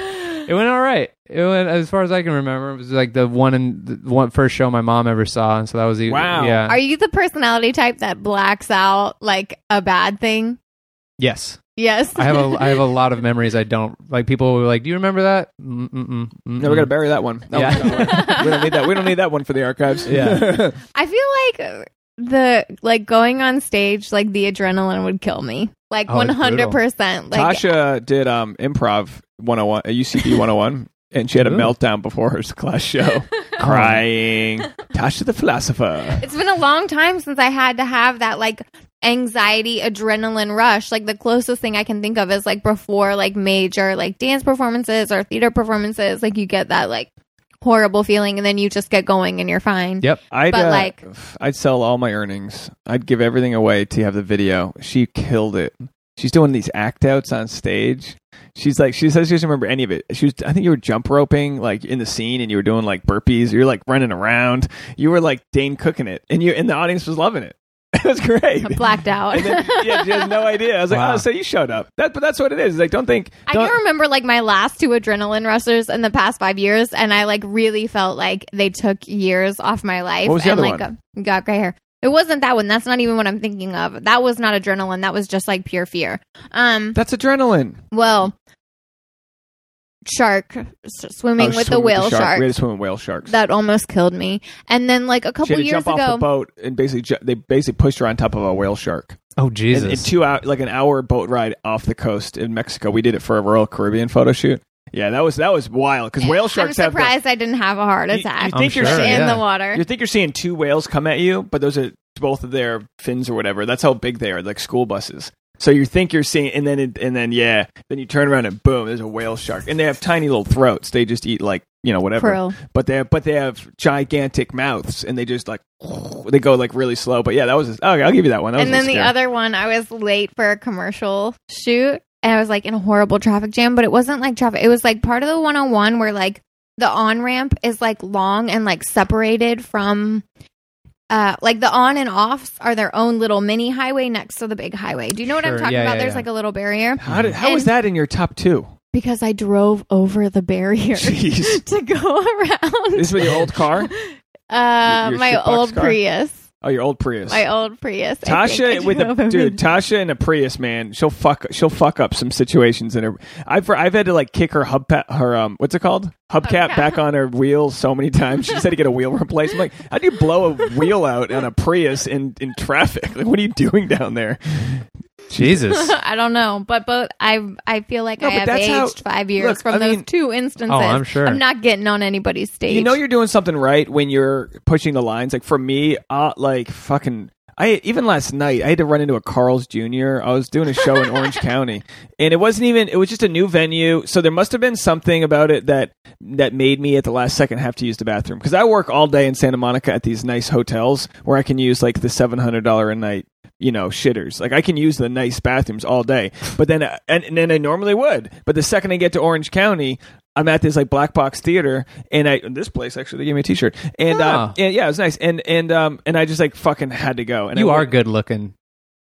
It went all right. It went as far as I can remember. It was like the one and the one first show my mom ever saw, and so that was the Wow. Yeah. Are you the personality type that blacks out like a bad thing? yes, Yes. I have a I have a <laughs> lot of memories. I don't like people were like, "Do you remember that?" Mm, mm, mm, mm, No, we got to bury that one. That Yeah. one's not we don't need that. We don't need that one for the archives. Yeah. <laughs> I feel like the like going on stage, like the adrenaline would kill me. Like Oh, one it's hundred percent. Like Tasha did um, improv 101 at UCB 101, and she had a Ooh. meltdown before her <laughs> class show, <laughs> crying. <laughs> Tasha the philosopher. it's been a long time since I had to have that like anxiety adrenaline rush. Like the closest thing I can think of is like before like major like dance performances or theater performances. Like you get that like horrible feeling and then you just get going and you're fine. Yep. I'd But, uh, like- I'd sell all my earnings. I'd give everything away to have the video. She killed it. She's doing these act outs on stage. She's like, she says she doesn't remember any of it. She was, I think you were jump roping like in the scene, and you were doing like burpees. You're like running around. You were like Dane cooking it, and you and the audience was loving it. <laughs> It was great. I blacked out. And then, yeah, she has no idea. I was like, Wow. oh, so you showed up. That, but that's what it is. Like, don't think. I Don't, can remember like my last two adrenaline rushes in the past five years, and I like really felt like they took years off my life. What was the and other like one? got gray hair. It wasn't that one. That's not even what I'm thinking of. That was not adrenaline. That was just like pure fear. Um. that's adrenaline. Well, shark s- swimming Oh, with the swim whale shark. shark. We had to swim with whale sharks. That almost killed me. And then like a she couple had to years jump off ago, the boat and basically ju- they basically pushed her on top of a whale shark. Oh And, Jesus! and two hour, like an hour boat ride off the coast in Mexico. We did it for a Royal Caribbean photo shoot. Yeah, that was that was wild because whale sharks. <laughs> I'm sharks have. the- surprised I didn't have a heart You- you attack. think I'm you're sure, in yeah. the water. You think you're seeing two whales come at you, but those are both of their fins or whatever. That's how big they are, like school buses. So you think you're seeing, and then it, and then yeah, then you turn around and boom, there's a whale shark, and they have tiny little throats. They just eat like you know whatever. Krill. But they have, but they have gigantic mouths, and they just like they go like really slow. But yeah, that was okay. I'll give you that one. That and was then the other one, I was late for a commercial shoot. And I was like in a horrible traffic jam, but it wasn't like traffic. It was like part of the 101 where like the on ramp is like long and like separated from. Uh, like the on and offs are their own little mini highway next to the big highway. Do you know what I'm talking Yeah, about? yeah, There's yeah. like a little barrier How did how was that in your top two? because I drove over the barrier <laughs> <laughs> to go around. This was your old car? <laughs> uh, your my old car? Prius. Oh, your old Prius. My old Prius. Tasha with a dude, Tasha and a Prius, man, she'll fuck, she'll fuck up some situations in her. I've I've had to like kick her hub her um what's it called hubcap Hubcap. back on her wheels so many times. She said had to get a wheel <laughs> replaced. I'm like, how do you blow a wheel out on a Prius in in traffic? Like, what are you doing down there? Jesus. <laughs> I don't know, but both I I feel like No, I but have that's how- aged five years look, from I those mean- two instances. Oh, I'm sure. I'm not getting on anybody's stage. You know you're doing something right when you're pushing the lines. Like for me, uh, like fucking. I even last night I had to run into a Carl's Jr. I was doing a show in Orange <laughs> County, and it wasn't even. It was just a new venue, so there must have been something about it that that made me at the last second have to use the bathroom. Because I work all day in Santa Monica at these nice hotels where I can use like the seven hundred dollar a night you know shitters. Like i can use the nice bathrooms all day. But then uh, and, and then i normally would. But the second i get to orange county i'm at this like black box theater and i this place actually they gave me a t-shirt and, uh, Oh. and yeah it was nice and and um and i just like fucking had to go and you I, are good looking.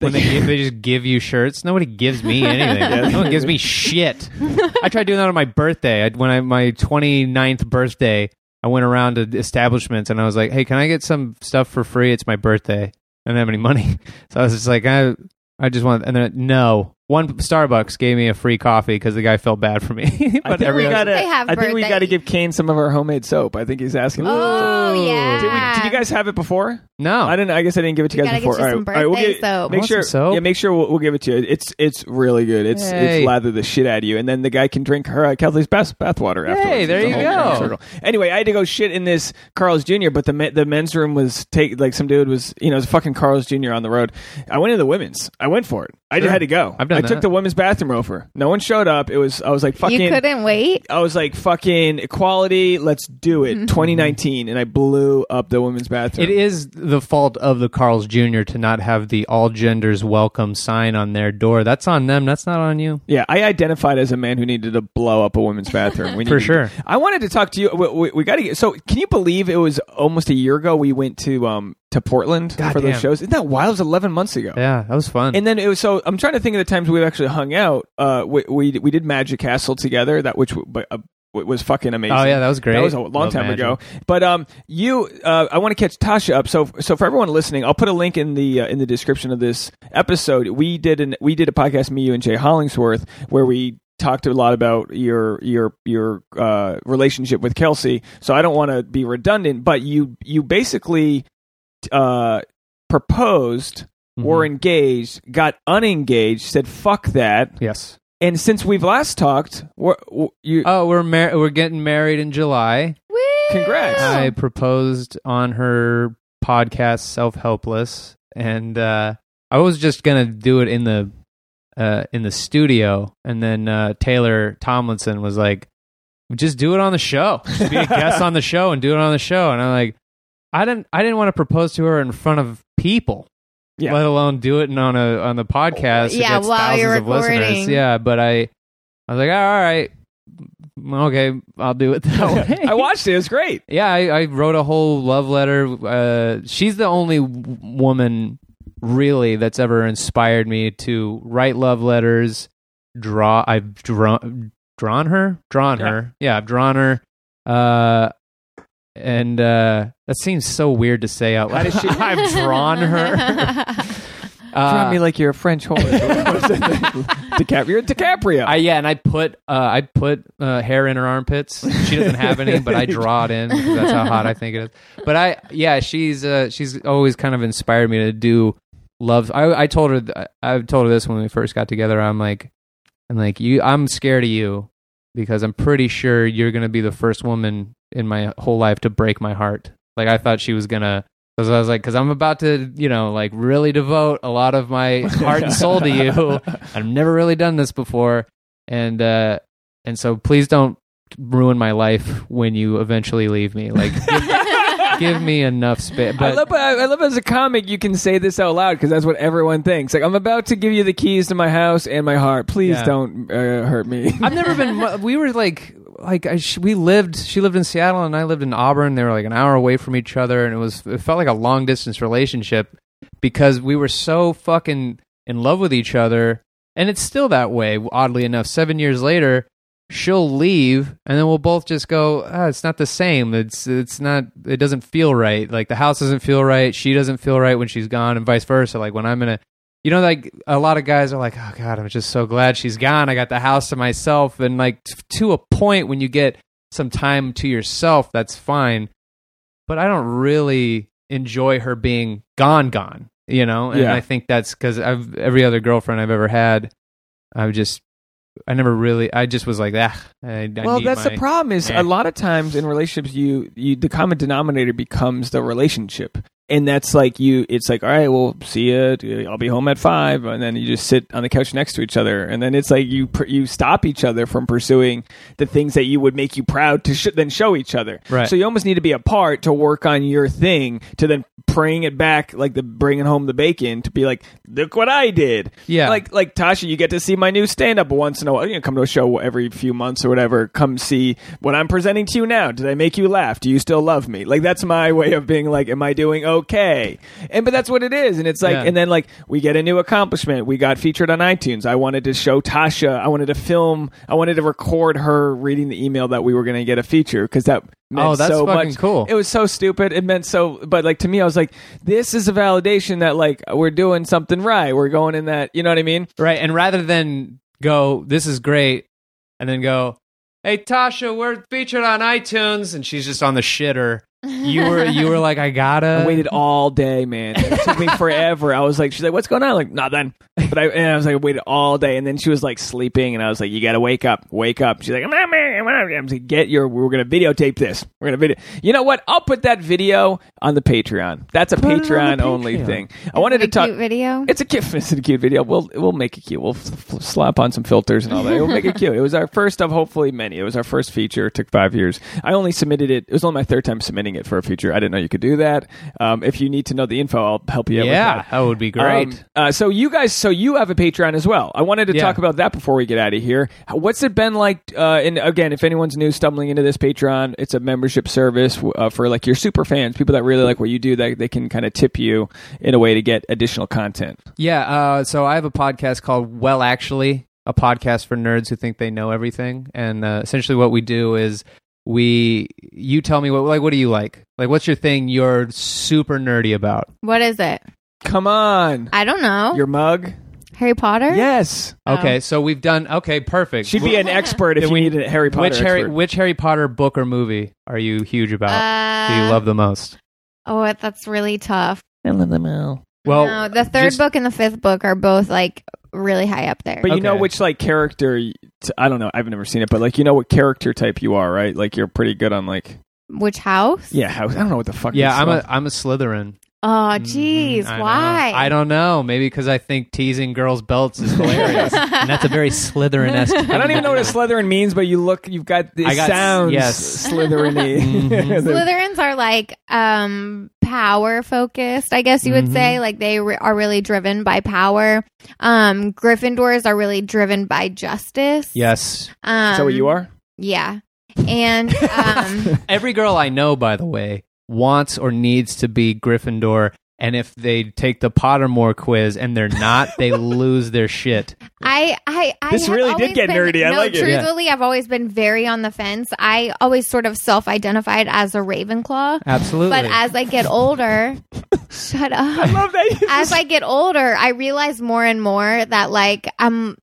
When they, give, they just give you shirts, nobody gives me <laughs> anything. No one gives me shit. <laughs> I tried doing that on my birthday. I, when I my 29th birthday, I went around to establishments and I was like, "Hey, can I get some stuff for free? It's my birthday. I don't have any money." <laughs> So I was just like, "I, I just want." And then no, one Starbucks gave me a free coffee because the guy felt bad for me. <laughs> I think we everyone- gotta. They have I think we birthday- gotta give Kane some of our homemade soap. I think he's asking. Oh Ooh. yeah. Did, we, did you guys have it before? no, I didn't. I guess I didn't give it to you We guys gotta before. get you some All right, all right, birthday we'll get- soap. Make Want sure. some soap? Yeah, make sure we'll, we'll give it to you. It's it's really good. It's Hey. it's lather the shit out of you, and then the guy can drink her uh, Kelly's bath bathwater afterwards. Hey, there a you whole go. circle. Anyway, I had to go shit in this Carl's Jr., but the me- the men's room was take like some dude was you know it was fucking Carl's Jr. on the road. I went into the women's. I went for it. I just had to go. I've done I that. took the women's bathroom over. No one showed up. It was I was like fucking. You couldn't wait. I was like, fucking equality, let's do it. 2019. And I blew up the women's bathroom. It is the fault of the Carl's Jr. to not have the all genders welcome sign on their door. That's on them. That's not on you. Yeah, I identified as a man who needed to blow up a women's bathroom. We <laughs> For needed- sure. I wanted to talk to you. We, we, we got to get. So, can you believe it was almost a year ago we went to um to Portland God for those shows? Isn't that wild? It was 11 months ago. Yeah, that was fun. And then it was so. I'm trying to think of the times we've actually hung out. Uh, we we, we did Magic Castle together. That which uh, was fucking amazing. oh yeah, that was great. That was a long Love time Magic. ago. But um, you, uh, I want to catch Tasha up. So, so for everyone listening, I'll put a link in the uh, in the description of this episode. We did an we did a podcast, me, you, and Jay Hollingsworth, where we talked a lot about your your your uh, relationship with Kelsey. So I don't want to be redundant, but you you basically uh, proposed. Mhm. Were engaged, got unengaged, said "fuck that," Yes. and since we've last talked, we're, you Oh, we're mar- we're getting married in July. Woo! Congrats. I proposed on her podcast, Self Helpless, and uh, I was just gonna do it in the uh, in the studio, and then uh, Taylor Tomlinson was like, "Just do it on the show. Just be a <laughs> guest on the show and do it on the show." And I'm like, I didn't I didn't want to propose to her in front of people. Yeah. Let alone do it on a on the podcast. Yeah, while thousands you're of listeners. recording. Yeah, but I, I was like, all right, okay, I'll do it that <laughs> way. I watched it. It was great. <laughs> Yeah, I, I wrote a whole love letter. Uh, she's the only w- woman really that's ever inspired me to write love letters. Draw. I've drawn drawn her, drawn Yeah. her. Yeah, I've drawn her. Uh, and uh, that seems so weird to say out loud. <laughs> I've drawn her. <laughs> Uh, Draw me like you're a French whore. <laughs> DiCaprio. You're DiCaprio. I yeah, and I put uh, I put uh, hair in her armpits. She doesn't have any, but I draw it in. That's how hot I think it is. But I yeah, she's uh, she's always kind of inspired me to do love. I I told her th- I told her this when we first got together. I'm like I'm like you. I'm scared of you because I'm pretty sure you're gonna be the first woman in my whole life to break my heart. Like I thought she was gonna. Because I was like, because I'm about to, you know, like really devote a lot of my heart and soul to you. <laughs> I've never really done this before, and uh, and so please don't ruin my life when you eventually leave me. Like, <laughs> give, give me enough space. I But love, I I love as a comic you can say this out loud because that's what everyone thinks. Like I'm about to give you the keys to my house and my heart. Please Yeah. don't uh, hurt me. I've never been. <laughs> We were like, like I, she, we lived. She lived in Seattle and I lived in Auburn. They were like an hour away from each other, and it was it felt like a long distance relationship because we were so fucking in love with each other, and it's still that way. Oddly enough, seven years later, she'll leave, and then we'll both just go. Ah, it's not the same. It's it's not. It doesn't feel right. Like the house doesn't feel right. She doesn't feel right when she's gone, and vice versa. Like when I'm in a you know, like a lot of guys are like, "Oh God, I'm just so glad she's gone. I got the house to myself." And like t- to a point, when you get some time to yourself, that's fine. But I don't really enjoy her being gone, gone. You know, and Yeah. I think that's because I've every other girlfriend I've ever had, I've just, I never really, I just was like, ah. I, I well, that's my- the problem. Is Yeah. a lot of times in relationships, you you the common denominator becomes the relationship, and that's like you. It's like, all right, well, see you I'll be home at five, and then you just sit on the couch next to each other, and then it's like you you stop each other from pursuing the things that you would make you proud to sh- then show each other. Right. So you almost need to be apart to work on your thing to then bring it back, like the bringing home the bacon, to be like, look what I did. Yeah. Like like Tasha, you get to see my new stand up once in a while. You know, come to a show every few months or whatever. Come see what I'm presenting to you now. Did I make you laugh? Do you still love me? Like that's my way of being like, am I doing okay? And but that's what it is. And it's like, Yeah. and then like we get a new accomplishment. We got featured on iTunes. I wanted to show Tasha. I wanted to film. I wanted to record her reading the email that we were going to get a feature because that. Meant Oh, that's so fucking much. cool. It was so stupid. It meant so, but like to me, I was like, "This is a validation that like we're doing something right. We're going in that." You know what I mean? Right. And rather than go, this is great, and then go, hey, Tasha, we're featured on iTunes, and she's just on the shitter. You were, you were like, I gotta. I waited all day, man. It took me <laughs> forever. I was like, she's like, what's going on? I'm like, nothing. But I, and I was like, I waited all day. And then she was like sleeping. And I was like, you got to wake up, wake up. She's like, I'm not, not. I'm like, get your, we're going to videotape this. We're going to video. You know what? I'll put that video on the Patreon. That's a Put it on the Patreon only thing. I wanted to talk. cute video. It's a cute, <laughs> it's a cute video. We'll we'll make it cute. We'll f- f- slap on some filters and all that. We'll make it cute. It was our first of hopefully many. It was our first feature. It took five years. I only submitted it. It was only my third time submitting it for a future. I didn't know you could do that. Um, if you need to know the info, I'll help you out. yeah, with that. that would be great. Um, uh, so you guys, so you have a Patreon as well. I wanted to Yeah. talk about that before we get out of here. What's it been like? Uh, and again, if anyone's new stumbling into this Patreon, it's a membership service uh, for like your super fans, people that really like what you do. That they can kind of tip you in a way to get additional content. Yeah, uh, so I have a podcast called Well Actually, a podcast for nerds who think they know everything. And uh, essentially, what we do is we you tell me what like what do you like? Like, what's your thing you're super nerdy about? What is it? Come on, I don't know. your mug. Harry Potter. Yes, Oh. Okay, so we've done okay, perfect. she'd be an expert if we- needed a Harry Potter which Harry expert. which Harry Potter book or movie are you huge about? Uh, do you love the most? Oh, that's really tough. I love them all. Well, no, the third just- book and the fifth book are both like really high up there. But you know Okay. which like character? y- t- I don't know. I've never seen it, but like you know what character type you are, right? Like you're pretty good on like Which house? yeah. How, I don't know what the fuck. Yeah, it's I'm a called. I'm a Slytherin. Oh, jeez. Mhm, I know. Why? I don't know. Maybe because I think teasing girls' belts is hilarious, <laughs> and that's a very Slytherin-esque. <laughs> I don't even know what a Slytherin means, but you look, you've got the I got- sounds yes. Slytherin-y. <laughs> Mhm. Slytherins are like um power focused, I guess you would Mhm. say. Like they re- are really driven by power. Um Gryffindors are really driven by justice. Yes, Um, Is that what you are? Yeah. And um every girl I know, by the way, wants or needs to be Gryffindor. And if they take the Pottermore quiz and they're not, they <laughs> lose their shit. I, I, I This really did get been- nerdy. I no, like it. Yeah. truthfully, I've always been very on the fence. I always sort of self-identified as a Ravenclaw, Absolutely. but as I get older, <laughs> shut up. I love that. you as I get older, I realize more and more that like I'm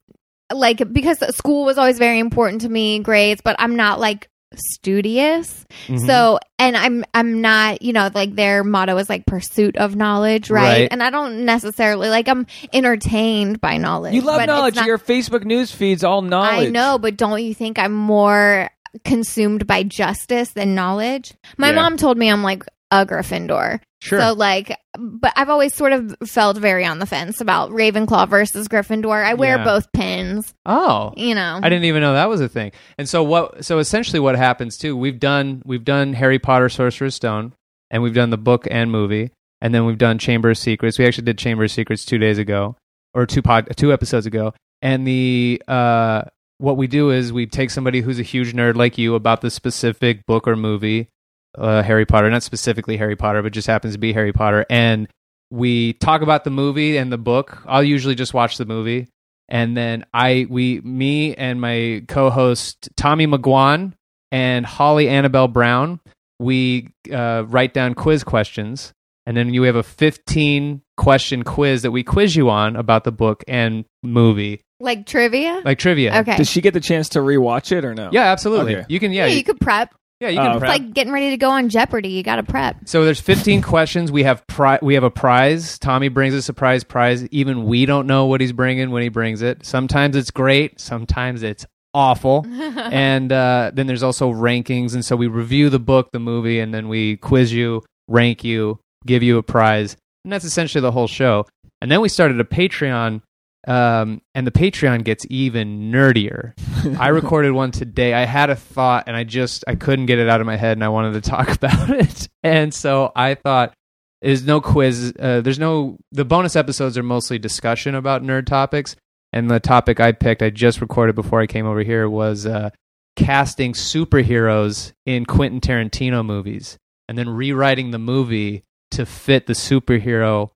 like because school was always very important to me, grades, but I'm not like studious. Mhm. So, and I'm I'm not, you know, like their motto is like pursuit of knowledge, right? Right. And I don't necessarily like I'm entertained by knowledge. You love knowledge. not- Your Facebook news feed's all knowledge. I know, but don't you think I'm more consumed by justice than knowledge? My Yeah. mom told me I'm like a Gryffindor. sure. So like, but I've always sort of felt very on the fence about Ravenclaw versus Gryffindor. I wear Yeah. both pins, oh, you know. I didn't even know that was a thing. And so what? So essentially, what happens too? We've done we've done Harry Potter, Sorcerer's Stone, and we've done the book and movie, and then we've done Chamber of Secrets. We actually did Chamber of Secrets two days ago, or two pod two episodes ago, and the uh what we do is we take somebody who's a huge nerd like you about the specific book or movie, uh, Harry Potter, not specifically Harry Potter, but just happens to be Harry Potter, and we talk about the movie and the book. I'll usually just watch the movie, and then I, we, me, and my co-host Tommy McGuan and Holly Annabelle Brown, we uh, write down quiz questions, and then you have a 15 question quiz that we quiz you on about the book and movie, Like trivia? like trivia. okay. Does she get the chance to rewatch it or no? Yeah, absolutely. Okay. You can. yeah, Yeah, you could prep. Yeah, you can. okay. It's prep. like getting ready to go on Jeopardy. You got to prep. So there's 15 questions. We have pri- we have a prize. Tommy brings a surprise prize. Even we don't know what he's bringing when he brings it. Sometimes it's great. Sometimes it's awful. <laughs> and uh, then there's also rankings. And so we review the book, the movie, and then we quiz you, rank you, give you a prize. And that's essentially the whole show. And then we started a Patreon. Um, and the Patreon gets even nerdier. I <laughs> recorded one today. I had a thought and I just I couldn't get it out of my head and I wanted to talk <laughs> about it. And so I thought there's no quiz. Uh, there's no the bonus episodes are mostly discussion about nerd topics. And the topic I picked, I just recorded before I came over here, was uh, casting superheroes in Quentin Tarantino movies and then rewriting the movie to fit the superhero.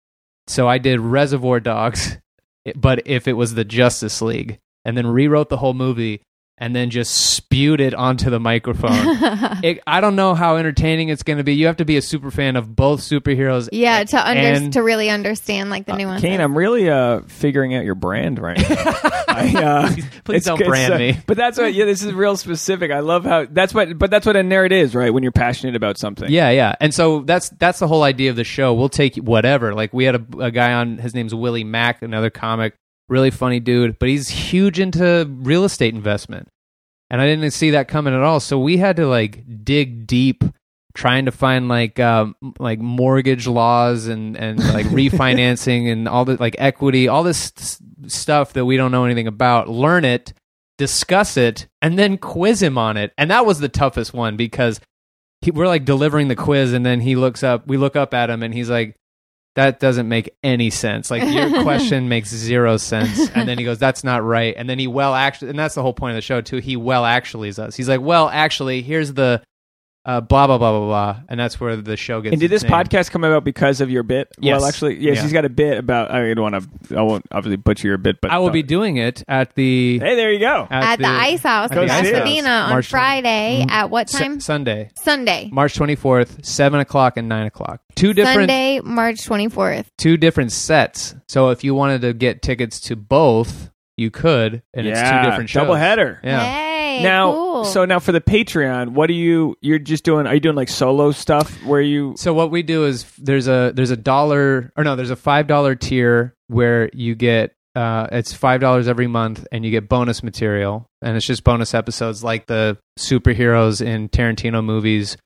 So I did Reservoir Dogs, but if it was the Justice League, and then rewrote the whole movie and then just spewed it onto the microphone. <laughs> it, I don't know how entertaining it's going to be. You have to be a super fan of both superheroes. yeah, to under- And- to really understand like the nuances. Kane, I'm really uh, figuring out your brand right now. <laughs> I, uh, Please it's- don't brand uh, me. But that's what. Yeah, this is real specific. I love how that's what. But that's what a nerd is, right? When you're passionate about something. Yeah, yeah. And so that's that's the whole idea of the show. We'll take whatever. Like we had a, a guy on. His name's Willie Mack, another comic, really funny dude, but he's huge into real estate investment, and I didn't see that coming at all. So we had to like dig deep, trying to find like um, like mortgage laws and and like <laughs> refinancing and all the like equity, all this s- stuff that we don't know anything about. Learn it. Discuss it and then quiz him on it. And that was the toughest one because he, we're like delivering the quiz and then he looks up we look up at him and he's like that doesn't make any sense. Like your <laughs> question makes zero sense. And then he goes that's not right. And then he well actually and that's the whole point of the show too. He well actually is us. He's like well actually here's the uh, blah blah blah blah blah and that's where the show gets And did this name. podcast come about because of your bit? Yes. Well, actually, yes. Yeah. He's got a bit about. I don't want to. I won't obviously butcher your bit, but i will be doing it at the Hey, there you go. at the, Ice House Go in see. Pasadena on March 20 Friday at what Su- time? sunday Sunday. march 24th 7 o'clock and 9 o'clock two different Sunday, March 24th. two different sets. So if you wanted to get tickets to both, you could, and it's two different shows. double header. Yeah. Hey, Now, cool. so now for the Patreon, what do you? You're just doing? Are you doing like solo stuff where you? So what we do is there's a there's a dollar or no there's a five dollar tier where you get uh, it's five dollars every month and you get bonus material and it's just bonus episodes like the superheroes in Tarantino movies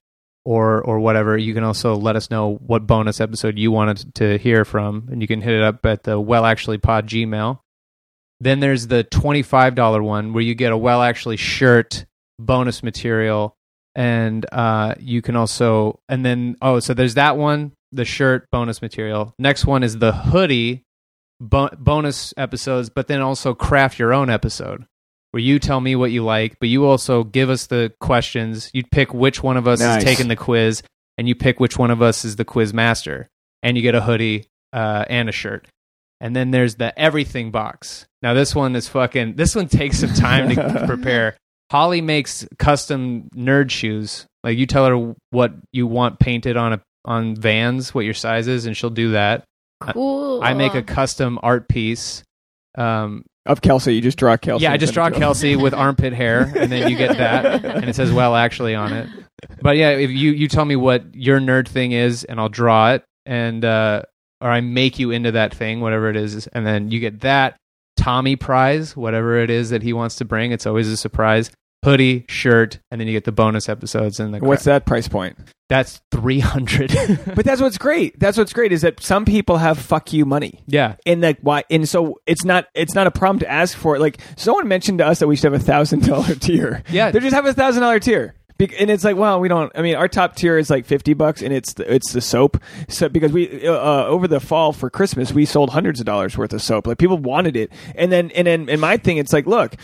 or or whatever. You can also let us know what bonus episode you wanted to hear from and you can hit it up at the well actually pod Gmail. Then there's the twenty five dollar one where you get a well actually shirt bonus material and uh, you can also and then oh so there's that one the shirt bonus material. Next one is the hoodie bo- bonus episodes but then also craft your own episode where you tell me what you like but you also give us the questions. You pick which one of us Nice. is taking the quiz and you pick which one of us is the quiz master and you get a hoodie uh, and a shirt. And then there's the everything box now this one is fucking this one takes some time to <laughs> prepare Holly makes custom nerd shoes. Like you tell her what you want painted on a on Vans, what your size is, and she'll do that. cool. I make a custom art piece. Um, Of Kelsey, you just draw Kelsey. yeah, I just draw send it to him. Kelsey with armpit hair, and then you get that, and it says "well actually" on it. But yeah, if you you tell me what your nerd thing is, and I'll draw it, and uh, or I make you into that thing, whatever it is, and then you get that Tommy prize, whatever it is that he wants to bring. It's always a surprise. Hoodie, shirt, and then you get the bonus episodes and the. What's that price point? That's three hundred. <laughs> But that's what's great. That's what's great is that some people have fuck you money. yeah, And like why and so it's not it's not a problem to ask for it. Like someone mentioned to us that we should have a thousand dollar tier. Yeah. They just have a thousand dollar tier. And it's like, well, we don't. I mean, our top tier is like fifty bucks, and it's the, it's the soap. So because we uh, over the fall for Christmas, we sold hundreds of dollars worth of soap. Like people wanted it, and then and then and my thing, it's like, look,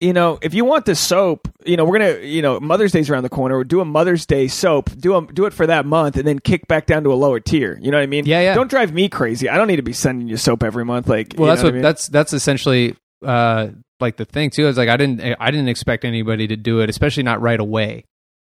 you know, if you want the soap, you know, we're gonna, you know, Mother's Day's around the corner. Do a Mother's Day soap. Do a, do it for that month, and then kick back down to a lower tier. You know what I mean? Yeah, yeah. Don't drive me crazy. I don't need to be sending you soap every month. Like, well you that's know what, I mean? that's that's essentially uh like the thing too is like i didn't i didn't expect anybody to do it especially not right away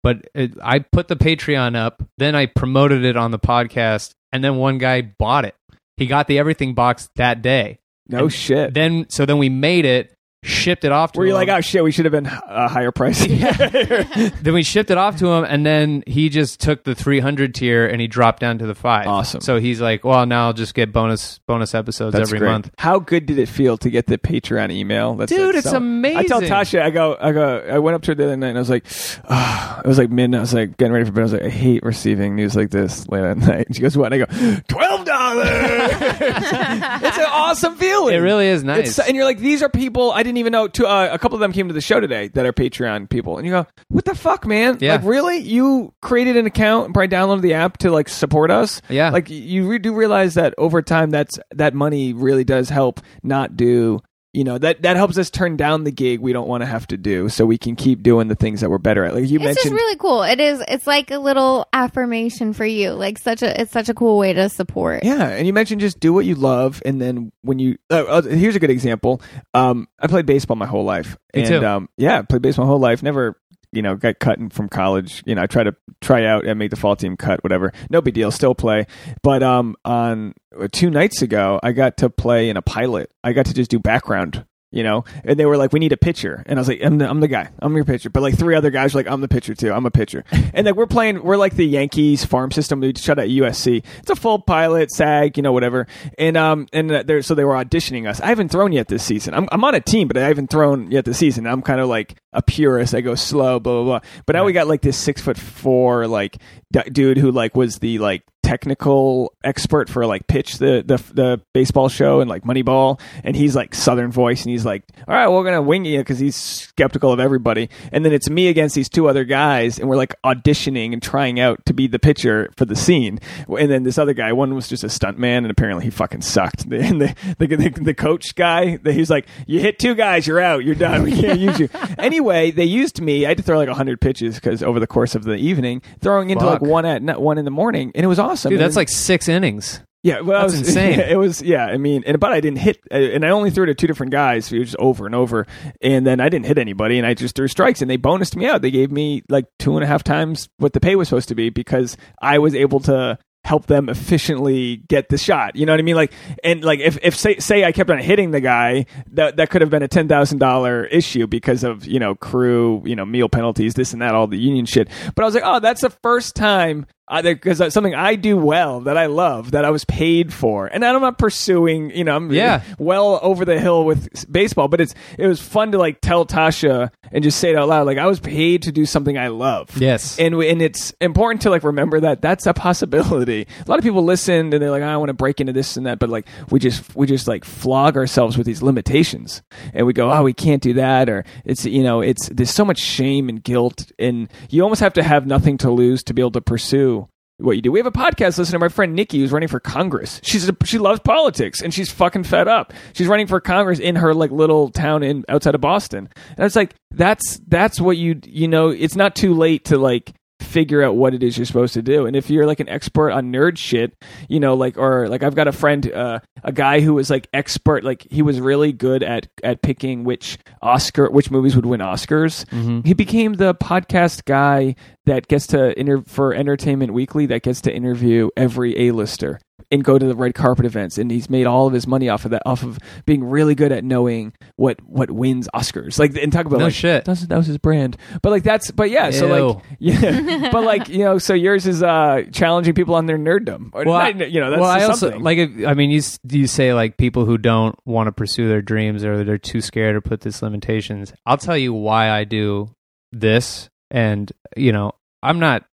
but it, i put the patreon up then i promoted it on the podcast and then one guy bought it he got the everything box that day no shit. then so then we made it shipped it off to Were you him. like, oh shit, we should have been uh, higher price? <laughs> Yeah. <laughs> then we shipped it off to him, and then he just took the 300 tier and he dropped down to the five. Awesome. So he's like, well, now I'll just get bonus bonus episodes That's every great. month. How good did it feel to get the Patreon email? That's Dude, it's amazing. I tell Tasha, I go, I go, I went up to her the other night and I was like, oh, it was like midnight. I was like getting ready for bed. I was like, I hate receiving news like this late at night. And <laughs> she goes, what? And I go, 12. <laughs> it's an awesome feeling. It really is nice. It's, and you're like, these are people I didn't even know. To, uh, a couple of them came to the show today that are Patreon people, and you go, what the fuck, man? Yeah. Like, really? You created an account and probably downloaded the app to like support us? Yeah. Like, you re- do realize that over time, that's that money really does help not do you know that that helps us turn down the gig we don't want to have to do, so we can keep doing the things that we're better at. Like you it's mentioned, just really cool. It is. It's like a little affirmation for you. Like such a. It's such a cool way to support. Yeah, and you mentioned just do what you love, and then when you uh, uh, here's a good example. Um, I played baseball my whole life, Me and too. um, yeah, played baseball my whole life. Never, you know, got cut from college. You know, I tried to try out and make the fall team cut, whatever. No big deal, still play. But um, on uh, two nights ago, I got to play in a pilot. I got to just do background. You know, and they were like, "We need a pitcher," and I was like, "I'm the, I'm the guy. I'm your pitcher." But like three other guys were like, "I'm the pitcher too. I'm a pitcher." <laughs> and like we're playing, we're like the Yankees farm system. We shut at USC. It's a full pilot, SAG, you know, whatever. And um, and uh, they're so they were auditioning us. I haven't thrown yet this season. I'm I'm on a team, but I haven't thrown yet this season. I'm kind of like a purist. I go slow, blah blah blah. But now we got like this six foot four like d- dude who like was the like technical expert for like pitch the the the baseball show and like Moneyball, and he's like Southern voice, and he's like, "All right, we're gonna wing you" because he's skeptical of everybody. And then it's me against these two other guys, and we're like auditioning and trying out to be the pitcher for the scene. And then this other guy, one was just a stunt man, and apparently he fucking sucked. <laughs> And the the, the, the coach guy, he's like, "You hit two guys, you're out, you're done. We can't use you." <laughs> anyway, they used me. I had to throw like hundred pitches because over the course of the evening, throwing into Fuck. like one at one in the morning, and it was awesome. Dude that's like six innings yeah, well, That's it was, <laughs> insane. It was, yeah. I mean, and but I didn't hit, uh, and I only threw to two different guys. It was just over and over, and then I didn't hit anybody, and I just threw strikes, and they bonused me out. They gave me like two and a half times what the pay was supposed to be because I was able to help them efficiently get the shot. You know what I mean? Like, and like if if say say I kept on hitting the guy, that that could have been a ten thousand dollar issue because of you know crew, you know meal penalties, this and that, all the union shit. But I was like, oh, that's the first time because that's uh, something I do well that I love that I was paid for, and I'm not pursuing. You know, I'm Yeah. well over the hill with baseball, but it's it was fun to like tell Tasha and just say it out loud, like I was paid to do something I love. Yes. and and it's important to like remember that that's a possibility. A lot of people listen and they're like, I want to break into this and that, but like we just we just like flog ourselves with these limitations, and we go, oh, we can't do that, or it's you know, it's there's so much shame and guilt, and you almost have to have nothing to lose to be able to pursue what you do. We have a podcast listener, my friend Nikki, who's running for Congress. She's a, she loves politics and she's fucking fed up. She's running for Congress in her like little town in outside of Boston. And it's like that's that's what you you know. It's not too late to like figure out what it is you're supposed to do. And if you're like an expert on nerd shit, you know, like or like I've got a friend, uh, a guy who was like expert, like he was really good at at picking which Oscar, which movies would win Oscars. He became the podcast guy that gets to inter for Entertainment Weekly that gets to interview every A-lister and go to the red carpet events and he's made all of his money off of that off of being really good at knowing what what wins Oscars like and talk about No like shit. that's, that was his brand but like that's but yeah so like <laughs> yeah but like you know so yours is uh challenging people on their nerddom or Well, not- you know that's well, I also something like. If, I mean, you you say like people who don't want to pursue their dreams or they're too scared or put this limitations. I'll tell you why I do this, and you know, I'm not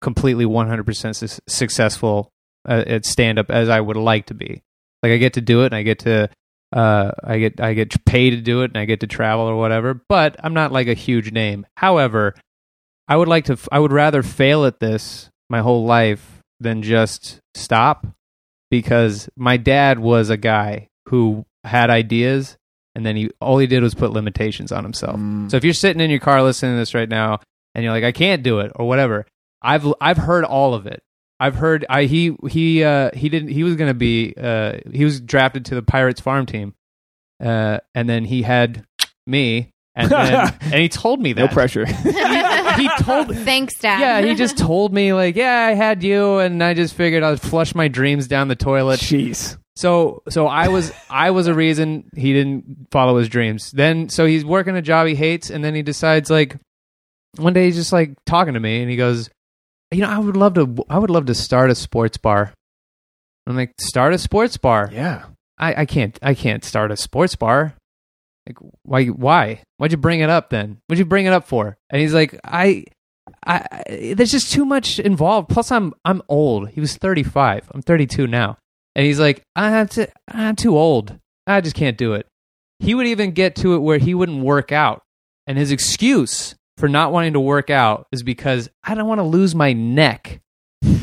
completely 100 percent su- successful uh, at stand up as I would like to be. Like I get to do it, and I get to. Uh, I get I get paid to do it, and I get to travel or whatever. But I'm not like a huge name. However, I would like to. f- I would rather fail at this my whole life than just stop because my dad was a guy who had ideas and then he all he did was put limitations on himself. Mm. So if you're sitting in your car listening to this right now and you're like, I can't do it or whatever, I've I've heard all of it. I've heard I he he uh he didn't he was gonna be uh he was drafted to the Pirates farm team. Uh and then he had me and then <laughs> and he told me that. no pressure. <laughs> He told <laughs> Thanks, Dad. Yeah, he just told me like, yeah, I had you and I just figured I'd flush my dreams down the toilet. Jeez. So so I was I was a reason he didn't follow his dreams. Then so he's working a job he hates, and then he decides like one day he's just like talking to me, and he goes, you know, I would love to I would love to start a sports bar. I'm like, start a sports bar. Yeah. I, I can't I can't start a sports bar. Like why why? Why'd you bring it up then? What'd you bring it up for? And he's like, I I, I there's just too much involved. Plus I'm I'm old. He was 35. I'm 32 now. And he's like, ah, I'm too, ah, I'm too old. I just can't do it. He would even get to it where he wouldn't work out. And his excuse for not wanting to work out is because I don't want to lose my neck. <laughs>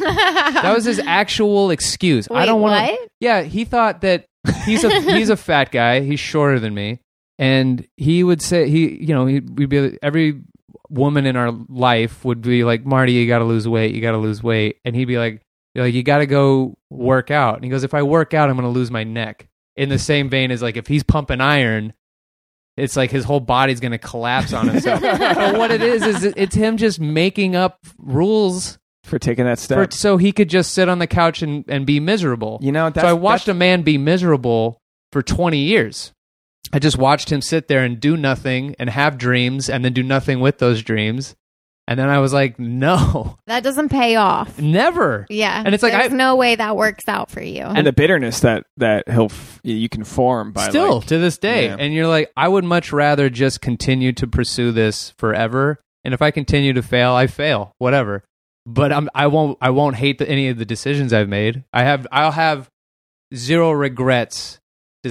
That was his actual excuse. I don't want to. Yeah, he thought that he's a he's a <laughs> fat guy. He's shorter than me, and he would say he you know he'd, we'd be every woman in our life would be like Marty, you got to lose weight, you got to lose weight, and he'd be like, like, you got to go work out, and he goes, if I work out, I'm going to lose my neck. In the same vein as like if he's pumping iron. It's like his whole body's going to collapse on himself. <laughs> but what it is is it's him just making up rules For taking that for, step. so he could just sit on the couch and, and be miserable. you know, that's, so I watched that's- a man be miserable for 20 years. I just watched him sit there and do nothing and have dreams and then do nothing with those dreams. And then I was like, no, <laughs> That doesn't pay off. never. Yeah. And it's like, there's I- no way that works out for you. and the bitterness that that he'll f- you can form by Still like, to this day. Yeah. And you're like, I would much rather just continue to pursue this forever. And if I continue to fail, I fail, whatever. But I'm, I won't, I won't hate the, any of the decisions I've made. I have, I'll have zero regrets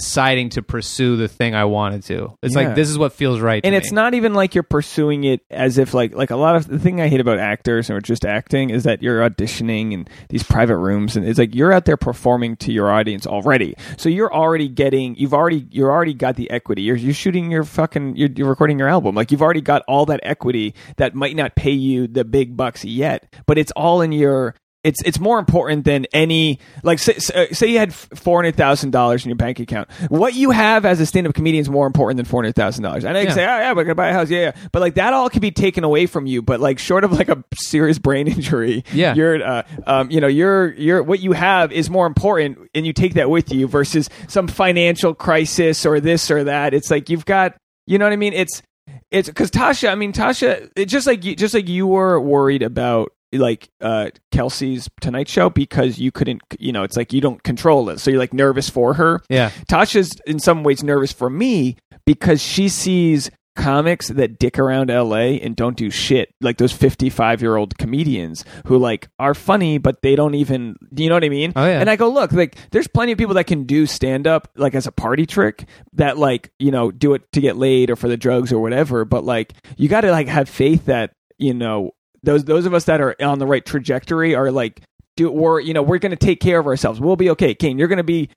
deciding to pursue the thing I wanted to. It's Yeah. like, this is what feels right. to and it's me. not even like you're pursuing it as if like like a lot of the thing I hate about actors or just acting is that you're auditioning in these private rooms and it's like you're out there performing to your audience already. So you're already getting you've already you're already got the equity. You're you're shooting your fucking you're, you're recording your album. Like you've already got all that equity that might not pay you the big bucks yet, but it's all in your it's it's more important than any like say, say say you had four hundred thousand dollars in your bank account. What you have as a stand up comedian is more important than four hundred thousand dollars. I know you Yeah. can say, oh yeah, we're gonna buy a house, yeah, yeah, but like that all can be taken away from you. But like short of like a serious brain <laughs> injury, Yeah. you're uh, um, you know you're you're what you have is more important, and you take that with you versus some financial crisis or this or that. It's like you've got you know what I mean. It's it's because Tasha. I mean Tasha. It just like you, just like you were worried about like uh Kelsey's Tonight Show because you couldn't. You know, it's like you don't control it, so you're like nervous for her. yeah. Tasha's in some ways nervous for me because she sees comics that dick around LA and don't do shit like those 55 year old comedians who like are funny but they don't even do you know what I mean Oh, yeah. and I go look like there's plenty of people that can do stand up like as a party trick that like you know do it to get laid or for the drugs or whatever but like you got to like have faith that you know those those of us that are on the right trajectory are like do we're you know we're going to take care of ourselves we'll be okay Kane you're going to be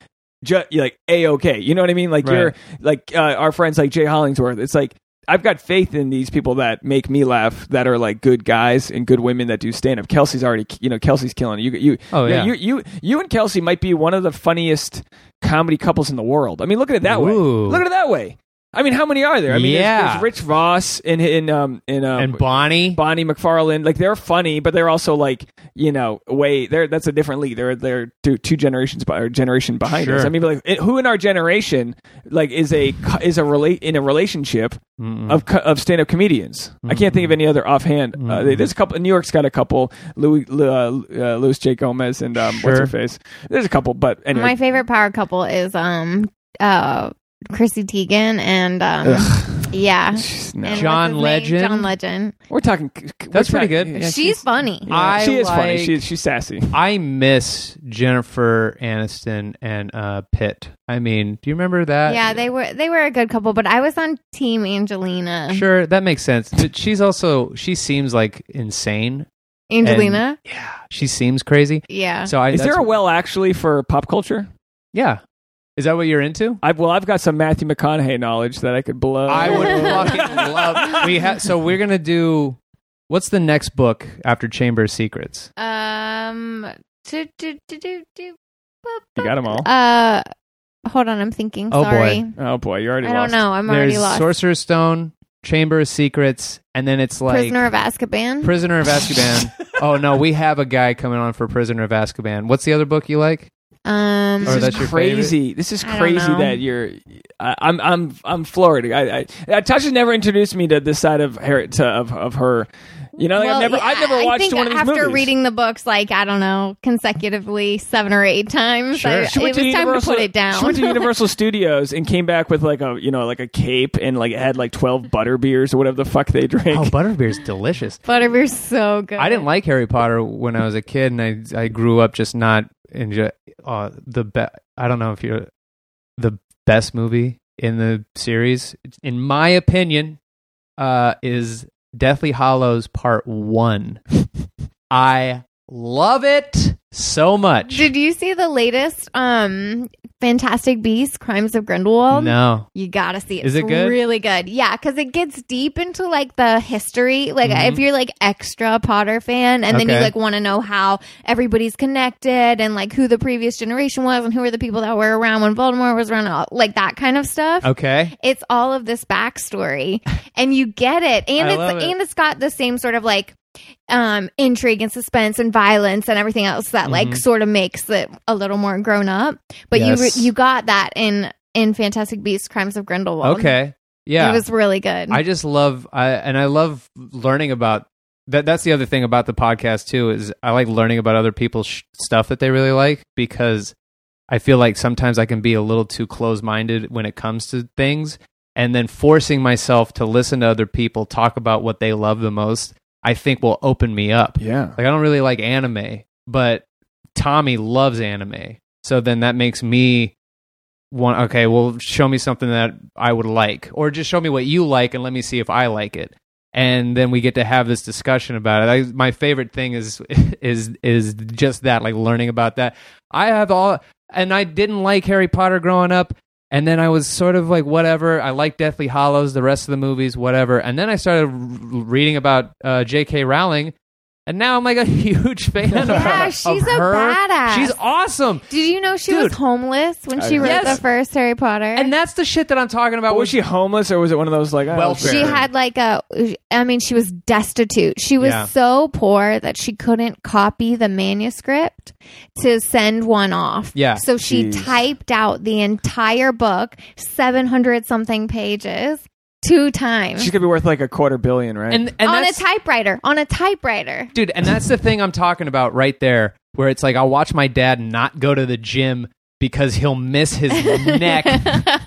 ju- you're like a okay. You know what I mean? Like Right. you're like uh, our friends like Jay Hollingsworth. It's like I've got faith in these people that make me laugh that are like good guys and good women that do stand up. Kelsey's already you know Kelsey's killing it. You you Oh, yeah. you you you and Kelsey might be one of the funniest comedy couples in the world. I mean, look at it that way. Look at it that way. I mean, how many are there? I mean, there's- Yeah. there's, Rich Voss in in um in um and Bonnie. Bonnie McFarlane, like they're funny, but they're also like you know way they're that's a different league. They're they're two, two generations by, or generation behind us. I mean, like it- who in our generation like is a co- is a relate in a relationship Mm-mm. of co- of stand up comedians? I can't think of any other offhand. Uh, there's a couple. New York's got a couple. Luis uh, uh, Luis J Gomez and um, what's her face. There's a couple, but anyway. My favorite power couple is um uh Chrissy Teigen and um yeah. No. And what's John his name? Legend? John Legend. We're talking. That's we're pretty ta- good. yeah, she's, funny. yeah, I she is funny. like- She's she's sassy. I miss Jennifer Aniston and uh, Pitt. I mean, do you remember that? yeah, they were they were a good couple, but I was on Team Angelina. Sure, that makes sense. But she's also she seems like insane. Angelina. Yeah, she seems crazy. yeah. So I Is there a well actually for pop culture? yeah? Is that what you're into? I, well, I've got some Matthew McConaughey knowledge that I could blow. I would <laughs> fucking love. We have so we're gonna do. What's the next book after Chamber of Secrets? Um, do, do, do, do, do. You got them all. Uh, hold on, I'm thinking. Oh, boy. Oh boy, you already I don't lost. know. I'm already There's lost. Sorcerer's Stone, Chamber of Secrets, and then it's like Prisoner of Azkaban. Prisoner of Azkaban. <laughs> oh no, we have a guy coming on for Prisoner of Azkaban. What's the other book you like? Um, Or This that's is your crazy. This is crazy that you're. I, I'm I'm I'm floored. I, I, I Tasha never introduced me to this side of her to, of of her. You know, like well, I've never yeah, I've never I watched think one of these after movies. reading the books, like I don't know, consecutively seven or eight times, Sure. I, it went was to time Universal, to put it down. She went to <laughs> Universal Studios and came back with like a you know like a cape and like it had like twelve butter beers or whatever the fuck they drink. Oh, butterbeer's delicious. Butterbeer's so good. I didn't like Harry Potter when I was a kid, and I I grew up just not enjoy uh, the be- I don't know if you're the best movie in the series, in my opinion, uh, is Deathly Hallows Part One. <laughs> I love it so much. Did you see the latest um Fantastic Beasts Crimes of Grindelwald? no, You gotta see it. Is it It's good? Really good. Yeah, because it gets deep into like the history. Like Mhm. if you're like extra Potter fan, and then you like want to know how everybody's connected and like who the previous generation was and who are the people that were around when Voldemort was around, all- like that kind of stuff. okay, It's all of this backstory, <laughs> and you get it, and I it's it. and it's got the same sort of like um intrigue and suspense and violence and everything else that like Mhm. sort of makes it a little more grown up but Yes. you re- you got that in in fantastic beasts crimes of grindelwald okay, yeah. it was really good I just love, I, and I love learning about that. That's the other thing about the podcast too is I like learning about other people's sh- stuff that they really like because I feel like sometimes I can be a little too close minded when it comes to things, and then forcing myself to listen to other people talk about what they love the most. I think will open me up. yeah. Like I don't really like anime, but Tommy loves anime. So then that makes me want okay, well show me something that I would like or just show me what you like and let me see if I like it. And then we get to have this discussion about it. I, my favorite thing is <laughs> is is just that like learning about that. I have all and I didn't like Harry Potter growing up and then I was sort of like whatever. I like Deathly Hallows, the rest of the movies, whatever. And then I started reading about uh, J.K. Rowling, and now I'm like a <laughs> huge fan of, Yeah, of she's a her. badass. She's awesome, did you know she Dude. was homeless when she wrote Yes. the first harry potter and that's the shit that I'm talking about. But was she homeless or was it one of those like oh, Welfare. she had like a i mean she was destitute she was Yeah. so poor that she couldn't copy the manuscript to send one off Yeah. so she Jeez. typed out the entire book 700 something pages two times. She's gonna be worth like a quarter billion, right? and and on a that's, typewriter. On a typewriter. Dude, and that's the thing I'm talking about right there, where it's like I'll watch my dad not go to the gym because he'll miss his <laughs> neck,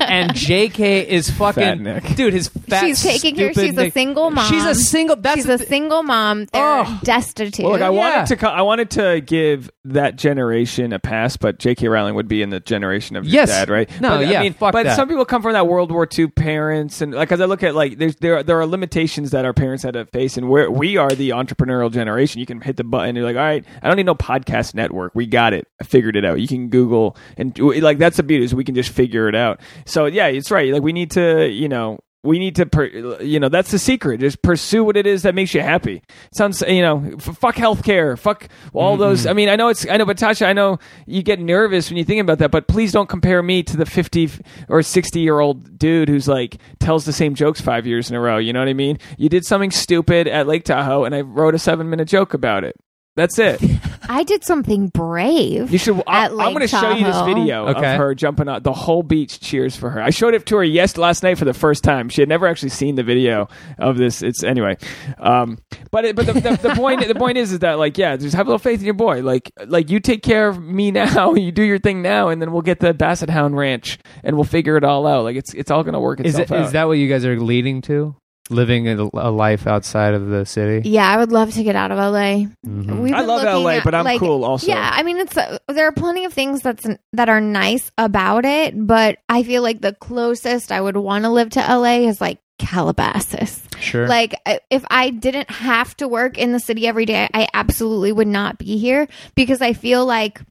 and JK is Fat fucking neck. dude. His fat. she's taking care stupid she's a single mom She's a single. That's she's the a thi- single mom they're Oh. destitute Well, look, I Yeah. wanted to I wanted to give that generation a pass, but J.K. Rowling would be in the generation of your Yes. dad, right? No, but, yeah, I mean, fuck but that. some people come from that World War II parents, and like as I look at like there's there there are limitations that our parents had to face, and where we are the entrepreneurial generation. You can hit the button, you're like, all right, I don't need no podcast network. We got it. I figured it out. You can Google and like that's the beauty is we can just figure it out. So yeah, it's right. Like we need to, you know. We need to, per, you know, that's the secret. Just pursue what it is that makes you happy. sounds, you know, f- fuck healthcare, fuck all mm-hmm. those. I mean, I know it's, I know, but Tasha, I know you get nervous when you think about that, but please don't compare me to the 50 or 60 year old dude who's like tells the same jokes five years in a row. You know what I mean? You did something stupid at Lake Tahoe, and I wrote a seven minute joke about it. That's it. i did something brave You should. I, I'm going to show you this video Okay. of her jumping out. The whole beach cheers for her. I showed it to her yes last night for the first time. She had never actually seen the video of this. It's anyway. Um, but it, but the, the, the point the point is is that like yeah, just have a little faith in your boy. Like like you take care of me <laughs> now. You do your thing now, and then we'll get the Basset Hound Ranch, and we'll figure it all out. Like it's it's all going to work Is itself it, out. is that what you guys are leading to? Living a, a life outside of the city. yeah i would love to get out of la Mhm. I love LA, at, but I'm like, cool also. Yeah, I mean, it's uh, there are plenty of things that's that are nice about it, but I feel like the closest I would want to live to LA is like Calabasas. Sure. Like, if I didn't have to work in the city every day, I absolutely would not be here because I feel like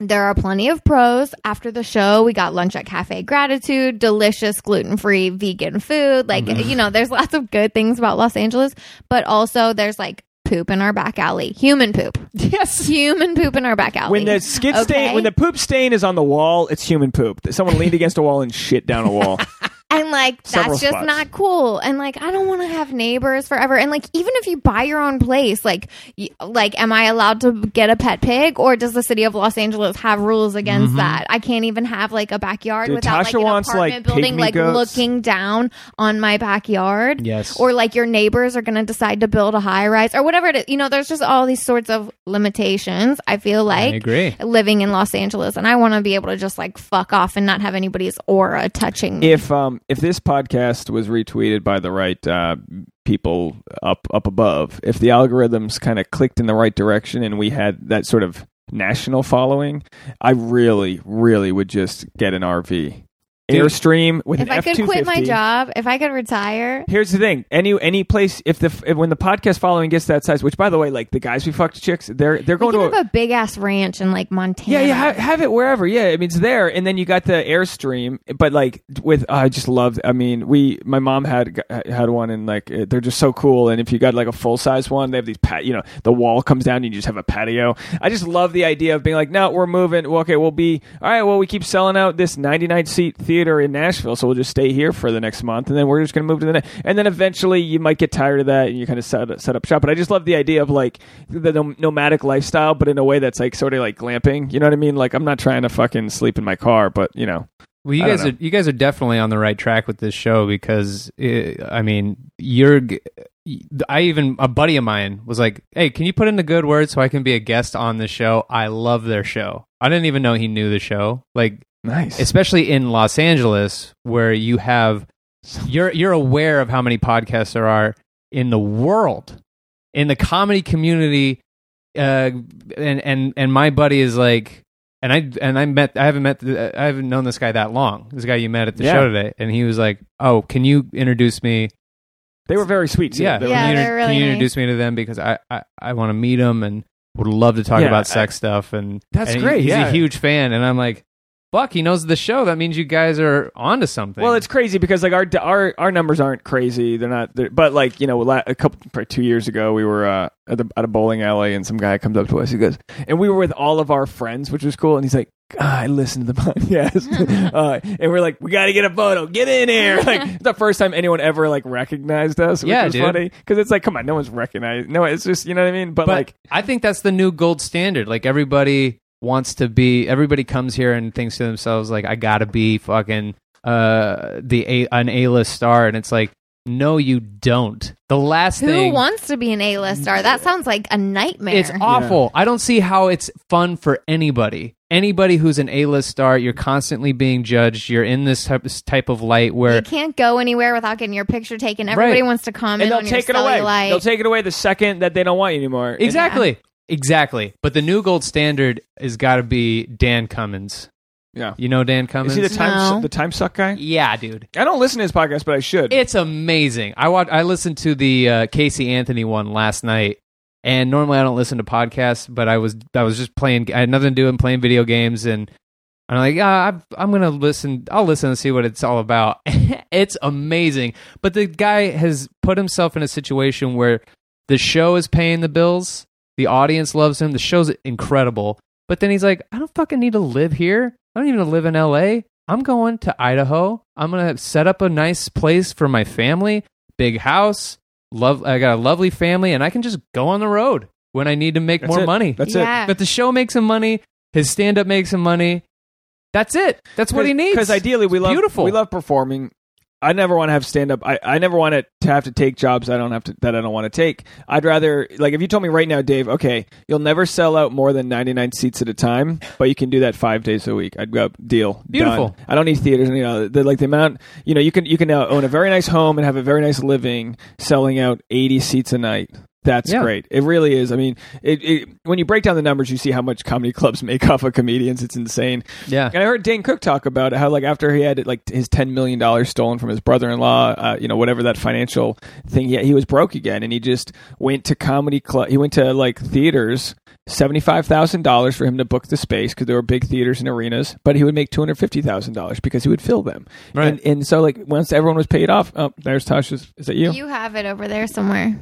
there are plenty of pros. After the show, we got lunch at Cafe Gratitude, delicious gluten free vegan food. Like, Mm-hmm. you know, there's lots of good things about Los Angeles, but also there's like poop in our back alley, human poop, Yes. human poop in our back alley. When the skid Okay. stain, when the poop stain is on the wall, it's human poop. Someone leaned against a wall and shit down a wall. <laughs> And like Several that's just spots. not cool. And like I don't want to have neighbors forever. And like even if you buy your own place, like y- like am I allowed to get a pet pig or does the city of Los Angeles have rules against that? I can't even have like a backyard Dude, without Tasha like an wants, like, apartment building pygmy like goats. looking down on my backyard. Yes. Or like your neighbors are going to decide to build a high rise or whatever it is. You know, there's just all these sorts of limitations. I feel I like agree. living in Los Angeles and I want to be able to just like fuck off and not have anybody's aura touching me. if um if this podcast was retweeted by the right uh, people up up above, if the algorithms kind of clicked in the right direction and we had that sort of national following, I really really would just get an RV. Airstream with if an I could quit my job, if I could retire, Here's the thing: any any place if the if, when the podcast following gets that size, which by the way, like the guys we fucked chicks, they're they're we going to have a big ass ranch in like Montana. Yeah, yeah, have, have it wherever. Yeah, I mean it's there, and then you got the airstream. But like with, I just love. I mean, we, my mom had had one, and like they're just so cool. And if you got like a full size one, they have these pat. You know, the wall comes down, and you just have a patio. I just love the idea of being like, no, we're moving. Well, okay, we'll be all right. Well, we keep selling out this ninety nine seat theater in Nashville, so we'll just stay here for the next month, and then we're just gonna move to the next. And then eventually, you might get tired of that, and you kind of set set up shop. But I just love the idea of like the nom- nomadic lifestyle, but in a way that's like sort of like glamping. You know what I mean? Like I'm not trying to fucking sleep in my car, but you know, Well, you I guys are you guys are definitely on the right track with this show because uh I mean you're. I even a buddy of mine was like, "Hey, can you put in a good word so I can be a guest on the show?" I love their show. I didn't even know he knew the show. Like, nice. especially in Los Angeles, where you have you're you're aware of how many podcasts there are in the world, in the comedy community, uh, and and and my buddy is like, and I and I met I haven't met the, I haven't known this guy that long. This guy you met at the Yeah. show today, and he was like, "Oh, can you introduce me?" they were very sweet. Too. Yeah, They were- Yeah, can you, really can you nice. introduce me to them because I I, I want to meet them and would love to talk Yeah, about I- sex stuff and That's and he- great, He's yeah. a huge fan, and I'm like, "Fuck, he knows the show. That means you guys are onto something." Well, it's crazy because like our our our numbers aren't crazy. They're not. They're, but like you know, a couple probably two years ago, we were uh, at the at a bowling alley, and some guy comes up to us. He goes, and we were with all of our friends, which was cool. And he's like, I listened to the <laughs> podcast, <laughs> uh, and we're like, we got to get a photo. Get in here. <laughs> Like it's the first time anyone ever like recognized us. Which Yeah, was dude. funny because it's like, come on, no one's recognized. No, it's just you know what I mean. But, but like, I think that's the new gold standard. Like everybody wants to be. Everybody comes here and thinks to themselves like, "I gotta be fucking uh the a an A list star," and it's like, no, you don't. The last Who thing. wants to be an A-list star? That sounds like a nightmare. It's awful. I don't see how it's fun for anybody. Anybody who's an A-list star, you're constantly being judged. You're in this type, type of light where you can't go anywhere without getting your picture taken. Everybody Right. wants to comment and they'll on take your it away. cellulite. They'll take it away the second that they don't want you anymore. And- exactly, exactly. But the new gold standard has got to be Dan Cummins. yeah. You know Dan Cummins? Is he the time No. the time suck guy? yeah, dude. I don't listen to his podcast, but I should. It's amazing. I watch. I listened to the uh, Casey Anthony one last night, and normally I don't listen to podcasts, but I was I was just playing. I had nothing to do. I'm playing video games, and I'm like, ah, I'm, I'm gonna listen. I'll listen and see what it's all about. <laughs> it's amazing. But the guy has put himself in a situation where the show is paying the bills. The audience loves him. The show's incredible. But then he's like, I don't fucking need to live here. I don't even live in LA. I'm going to Idaho. I'm gonna set up a nice place for my family, big house. Love. I got a lovely family, and I can just go on the road when I need to make That's more it. money. That's Yeah. But the show makes him money. His stand up makes him money. That's it. That's what he needs. Because ideally, we love beautiful. we love performing. I never want to have stand up. I, I never want to, to have to take jobs I don't have to that I don't want to take. I'd rather like if you told me right now, Dave, okay, you'll never sell out more than ninety nine seats at a time, but you can do that five days a week. I'd go deal. Beautiful. Done. I don't need theaters. You know, the, like the amount. You know, you can you can now own a very nice home and have a very nice living, selling out eighty seats a night. That's Yeah. great. It really is. I mean, it, it, when you break down the numbers, you see how much comedy clubs <laughs> make off of comedians. It's insane. yeah. And I heard Dane Cook talk about how, like, after he had like his ten million dollars stolen from his brother-in-law, uh, you know, whatever that financial thing, he, he was broke again, and he just went to comedy club. He went to like theaters seventy five thousand dollars for him to book the space because there were big theaters and arenas, but he would make two hundred fifty thousand dollars because he would fill them. Right. And, and so like once everyone was paid off, oh, there's Tasha's. Is that you? You have it over there somewhere.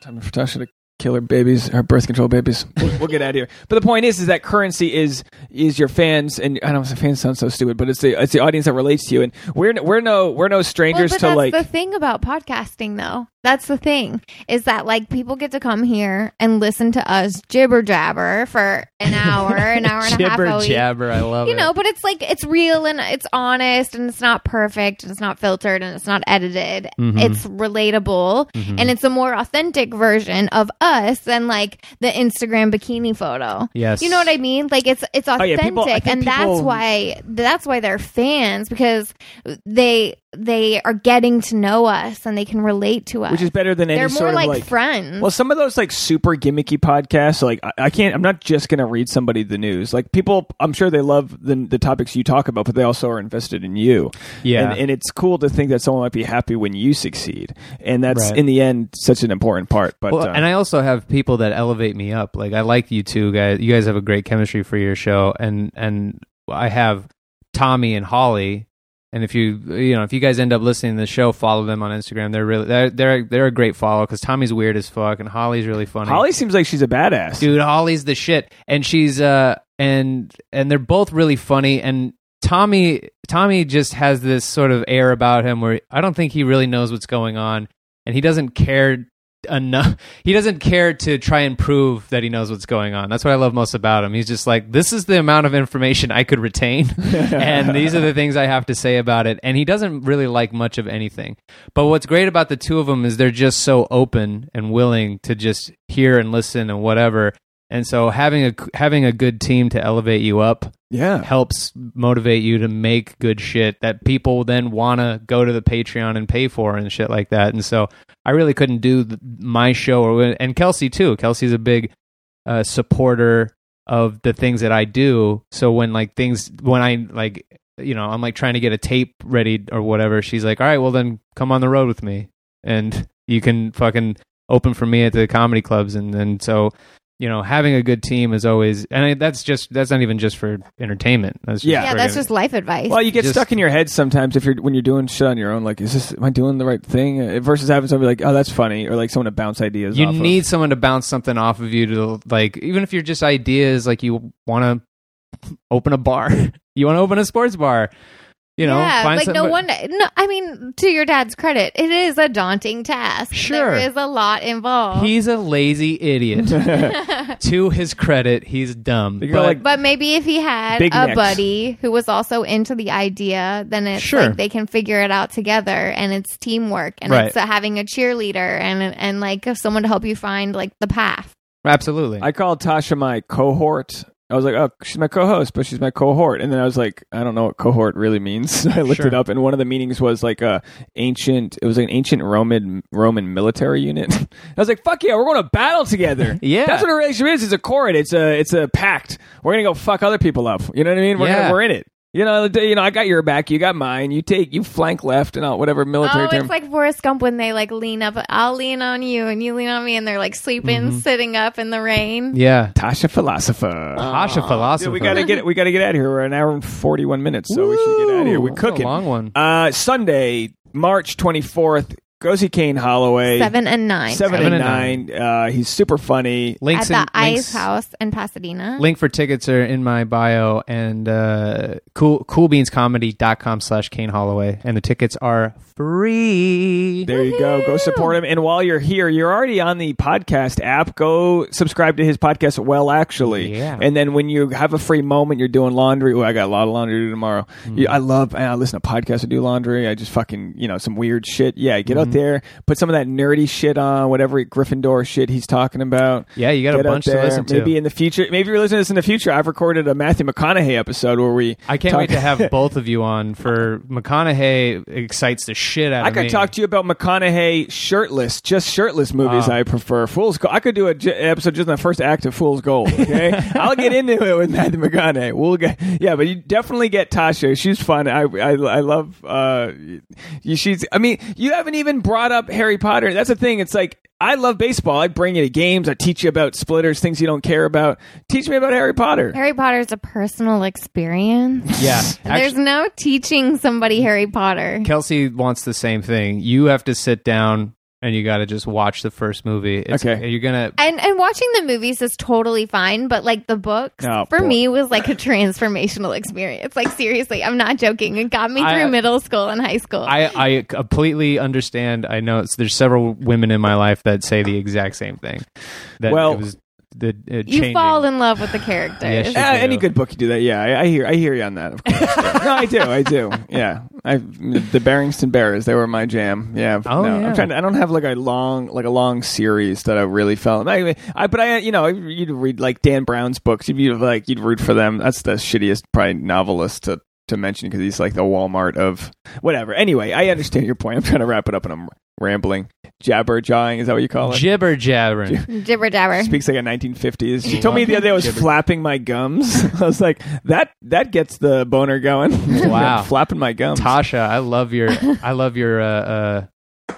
Time for Tasha to kill her babies, her birth control babies. We'll, we'll get out of here. But the point is, is that currency is is your fans, and I don't know, if fans sound so stupid, but it's the it's the audience that relates to you, and we're we're no we're no Well, strangers but to that's like. the thing about podcasting, though. That's the thing is that like people get to come here and listen to us jibber jabber for an hour, an hour and a half Jibber jabber. I love You it. know, but it's like it's real and it's honest and it's not perfect and it's not filtered and it's not edited. Mhm. It's relatable Mhm. and it's a more authentic version of us than like the Instagram bikini photo. yes. You know what I mean? Like it's it's oh, authentic, people- I think and that's why that's why they're fans because they they are getting to know us and they can relate to us. which is better than any they're sort more of like, like friends. Well, some of those like super gimmicky podcasts, like I, I can't. I'm not just gonna read somebody the news. Like people, I'm sure they love the the topics you talk about, but they also are invested in you. Yeah. and, and it's cool to think that someone might be happy when you succeed, and that's Right. in the end such an important part. But Well, uh, and I also have people that elevate me up. Like I like you two guys. You guys have a great chemistry for your show, and and I have Tommy and Holly. And if you you know if you guys end up listening to the show, follow them on Instagram. They're really they're they're, they're a great follow because Tommy's weird as fuck and Holly's really funny. Holly seems like she's a badass. dude, Holly's the shit, and she's uh and and they're both really funny. And Tommy Tommy just has this sort of air about him where I don't think he really knows what's going on, and he doesn't care enough. He doesn't care to try and prove that he knows what's going on. That's what I love most about him. He's just like, this is the amount of information I could retain, <laughs> and these are the things I have to say about it. And he doesn't really like much of anything. But what's great about the two of them is they're just so open and willing to just hear and listen and whatever. And so having a having a good team to elevate you up yeah, helps motivate you to make good shit that people then want to go to the Patreon and pay for and shit like that. And so I really couldn't do th- my show or and Kelsey too. Kelsey's a big uh, supporter of the things that I do. So when like things when I like you know I'm like trying to get a tape ready or whatever, she's like, "All right, well then come on the road with me and you can fucking open for me at the comedy clubs." And then so you know having a good team is always and I, that's just that's not even just for entertainment. That's just Yeah. yeah, that's just life advice. Well, you get Just- stuck in your head sometimes if you're when you're doing shit on your own. Like, is this am I doing the right thing? Uh, Versus having somebody like, oh, that's funny, or like someone to bounce ideas. you off of. need someone to bounce something off of you to like even if you're just ideas like you want to open a bar <laughs> you want to open a sports bar you know yeah, find like no somebody- one. No, I mean, to your dad's credit, it is a daunting task. Sure. there is a lot involved. he's a lazy idiot <laughs> <laughs> to his credit he's dumb You but like- but maybe if he had a necks. buddy who was also into the idea, then it's Sure. like they can figure it out together, and it's teamwork, and Right. it's uh, having a cheerleader and and like someone to help you find like the path. absolutely I call Tasha my cohort. I was like, oh, she's my co-host, but she's my cohort. And then I was like, I don't know what cohort really means. <laughs> So I looked Sure. it up, and one of the meanings was like a ancient. It was like an ancient Roman Roman military unit. <laughs> I was like, fuck yeah, we're going to battle together. <laughs> Yeah. that's what a relationship is. It's a court. It's a it's a pact. We're gonna go fuck other people up. You know what I mean? We're Yeah. gonna, we're in it. You know, you know, I got your back, you got mine. You take, you flank left, and all whatever military oh, term. it's like Forrest Gump when they like lean up. I'll lean on you, and you lean on me, and they're like sleeping, Mm-hmm. sitting up in the rain. yeah Tasha philosopher. Tasha philosopher Dude, we gotta get we gotta get out of here. We're an hour and forty one minutes, so we should get out of here. We're That's a cooking. long one Uh, Sunday, March twenty fourth. Go see Kane Holloway. Seven and nine Seven Seven and and nine. Uh, he's super funny. links at the in, Ice links, House in Pasadena. link for tickets are in my bio and uh cool coolbeanscomedy.com slash kane holloway and the tickets are free There you go. Go support him. And while you're here, you're already on the podcast app. Go subscribe to his podcast. Well, actually, Yeah. And then when you have a free moment, you're doing laundry. Oh, I got a lot of laundry to do tomorrow. Mm-hmm. You- I love. I listen to podcasts and do laundry. I just fucking you know some weird shit. Yeah, get Mm-hmm. out there, put some of that nerdy shit on, whatever Gryffindor shit he's talking about. yeah you got a Get out bunch to listen to Maybe in the future, maybe you're listening to this in the future, I've recorded a Matthew McConaughey episode where we. I can't talk- wait to have <laughs> both of you on for McConaughey excites the shit out I of could me. talk to you about McConaughey shirtless, just shirtless movies. Ah. I prefer Fool's Gold. I could do a j- episode just on the first act of Fool's Gold. Okay, <laughs> I'll get into it with Matthew McConaughey. We'll get yeah, but you definitely get Tasha. She's fun. I I, I love. Uh, she's. I mean, you haven't even brought up Harry Potter. That's the thing. It's like I love baseball. I bring you to games. I teach you about splitters, things you don't care about. Teach me about Harry Potter. Harry Potter is a personal experience. Yeah. <laughs> There's Actually, no teaching somebody Harry Potter. Kelsey wants the same thing. You have to sit down and you got to just watch the first movie. It's, Okay. You're going to. And and watching the movies is totally fine, but like the books Oh, for boy. me was like a transformational experience. Like seriously, I'm not joking. It got me I- through uh, middle school and high school. I, I completely understand. I know it's, there's several women in my life that say the exact same thing. That Well- it was the uh, you fall in love with the characters. Yes, you Uh, do. any good book you do that. Yeah, I, I hear. I hear you on that. Of course. Yeah. <laughs> no, I do. I do. Yeah, I the Barrington Bears. They were my jam. Yeah. Oh, no, yeah. I'm trying. To, I don't have like a long, like a long series that I really felt. I, I but I, you know, you'd read like Dan Brown's books. You'd like you'd root for them. That's the shittiest probably novelist to to mention because he's like the Walmart of whatever. Anyway, I understand your point. I'm trying to wrap it up and I'm rambling, jabber jawing. Is that what you call it? Jibber jabbering. <laughs> Jibber jabber. speaks like a 1950s. She told me the other day I was flapping my gums. <laughs> I was like, that that gets the boner going. <laughs> Wow. flapping my gums. Tasha, I love your. I love your. Uh, uh,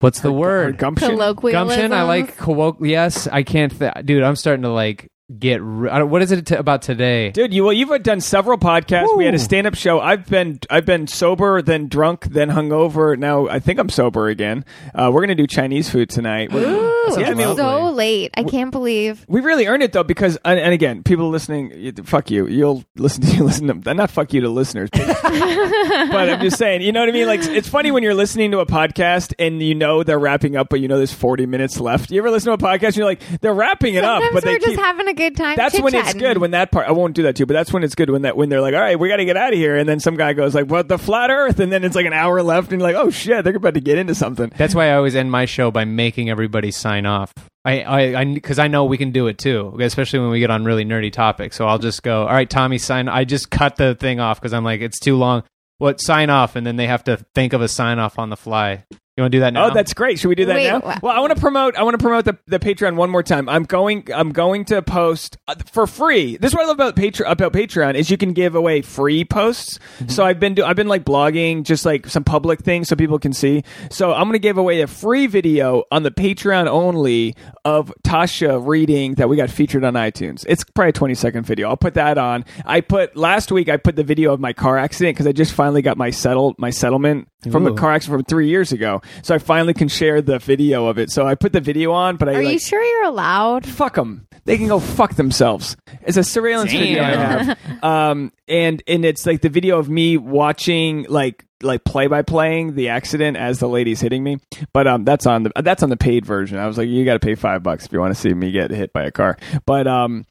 what's the Her word? gumption. Colloquialism. Gumption. I like. Colloq- yes, I can't. Th- dude, I'm starting to like get. r- I don't- What is it t- about today? Dude, you well, you've done several podcasts. We had a stand-up show. I've been I've been sober, then drunk, then hungover. Now I think I'm sober again. Uh, we're gonna do Chinese food tonight. We're- <gasps> Ooh, Yeah, I mean, it's so late. I can't believe. We really earned it though because, and, and again, people listening, fuck you. You'll listen to <laughs> you listen to not fuck you to listeners, but, <laughs> but I'm just saying, you know what I mean? Like it's funny when you're listening to a podcast and you know they're wrapping up, but you know there's 40 minutes left. You ever listen to a podcast? And you're like they're wrapping it up, but we're they just keep. having a good time. That's when it's good when that part. I won't do that too, but that's when it's good when that when they're like, all right, we got to get out of here, and then some guy goes like, what the flat Earth, and then it's like an hour left, and you're like, oh shit, they're about to get into something. That's why I always end my show by making everybody sign off. I, I, because I, know we can do it too, especially when we get on really nerdy topics. So I'll just go, all right, Tommy, sign. I just cut the thing off because I'm like, it's too long. What sign off, and then they have to think of a sign off on the fly. You want to do that now? Oh, that's great. Should we do that Wait, now? wha- Well, I want to promote. I want to promote the, the Patreon one more time. I'm going. I'm going to post uh, for free. This is what I love about Patreon. About Patreon is you can give away free posts. Mm-hmm. So I've been do, I've been like blogging just like some public things so people can see. So I'm going to give away a free video on the Patreon only of Tasha reading that we got featured on iTunes. It's probably a 20 second video. I'll put that on. I put last week. I put the video of my car accident because I just finally got my settled my settlement from a Ooh. car accident from three years ago. So I finally can share the video of it. So I put the video on, but I Are like, you sure you're allowed? fuck them. They can go fuck themselves. It's a surveillance video I Damn. have, <laughs> um, and and it's like the video of me watching like like play by playing the accident as the lady's hitting me. But um, that's on the that's on the paid version. I was like, you got to pay five bucks if you want to see me get hit by a car. But um.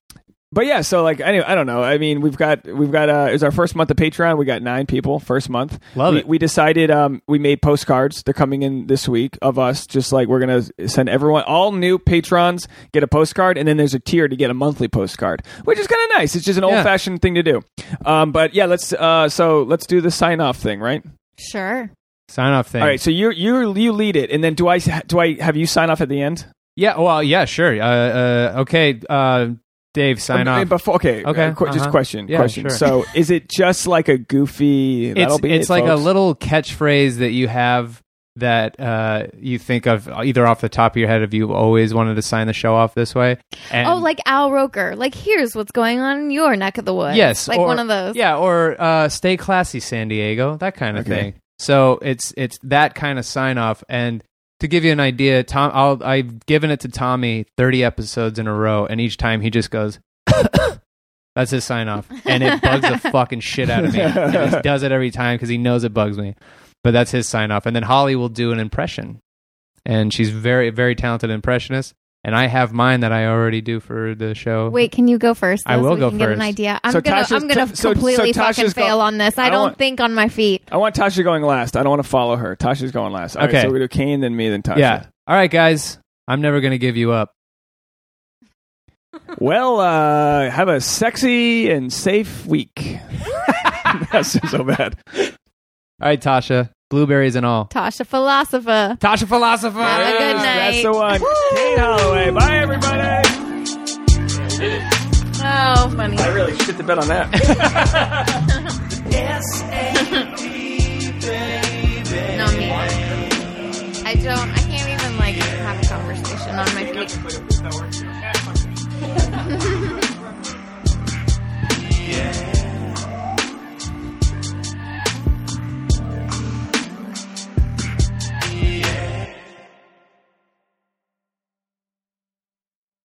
But yeah, so like anyway, I don't know. I mean, we've got we've got uh, it's our first month of Patreon. We got nine people first month. Love we, it. We decided um we made postcards. They're coming in this week of us. Just like we're gonna send everyone, all new patrons get a postcard, and then there's a tier to get a monthly postcard, which is kind of nice. It's just an Yeah. old fashioned thing to do. Um, but yeah, let's uh so let's do the sign off thing, right? Sure. sign off thing. All right. So you you you lead it, and then do I do I have you sign off at the end? Yeah. Well. Yeah. Sure. Uh. uh okay. Uh. Dave, sign Um, off. Before, okay. Okay, uh, qu- Just uh-huh. question. Yeah, question. sure. So is it just like a goofy? it's that'll be it's it, like a little catchphrase that you have that uh, you think of either off the top of your head if you always wanted to sign the show off this way. And oh, like Al Roker. Like, here's what's going on in your neck of the woods. yes, Like or- one of those. Yeah, or uh, stay classy, San Diego, that kind of Okay. thing. So it's it's that kind of sign off. And to give you an idea, Tom, I'll, I've given it to Tommy thirty episodes in a row, and each time he just goes. <coughs> That's his sign off, and it bugs the <laughs> fucking shit out of me. And he does it every time because he knows it bugs me. But that's his sign off, and then Holly will do an impression, and she's very very talented impressionist. And I have mine that I already do for the show. Wait, can you go first? I will so we go can Get an idea. I'm So gonna, Tasha's- I'm gonna so- so completely fucking Tasha's go- fail on this. I, I don't want- think on my feet. I want Tasha going last. I don't want to follow her. Tasha's going last. All right, Okay. so we do Kane, then me, then Tasha. Yeah. All right, guys. I'm never gonna give you up. Well, uh, have a sexy and safe week. <laughs> That's so bad. All right, Tasha. Blueberries and all. Tasha Philosopher. Tasha Philosopher. Have a good night. That's the one. Kane Holloway. Bye, everybody. Oh, funny. I really shit the bed on that. <laughs> No, me. I don't. I can't even like have a conversation on my feet. yeah. <laughs>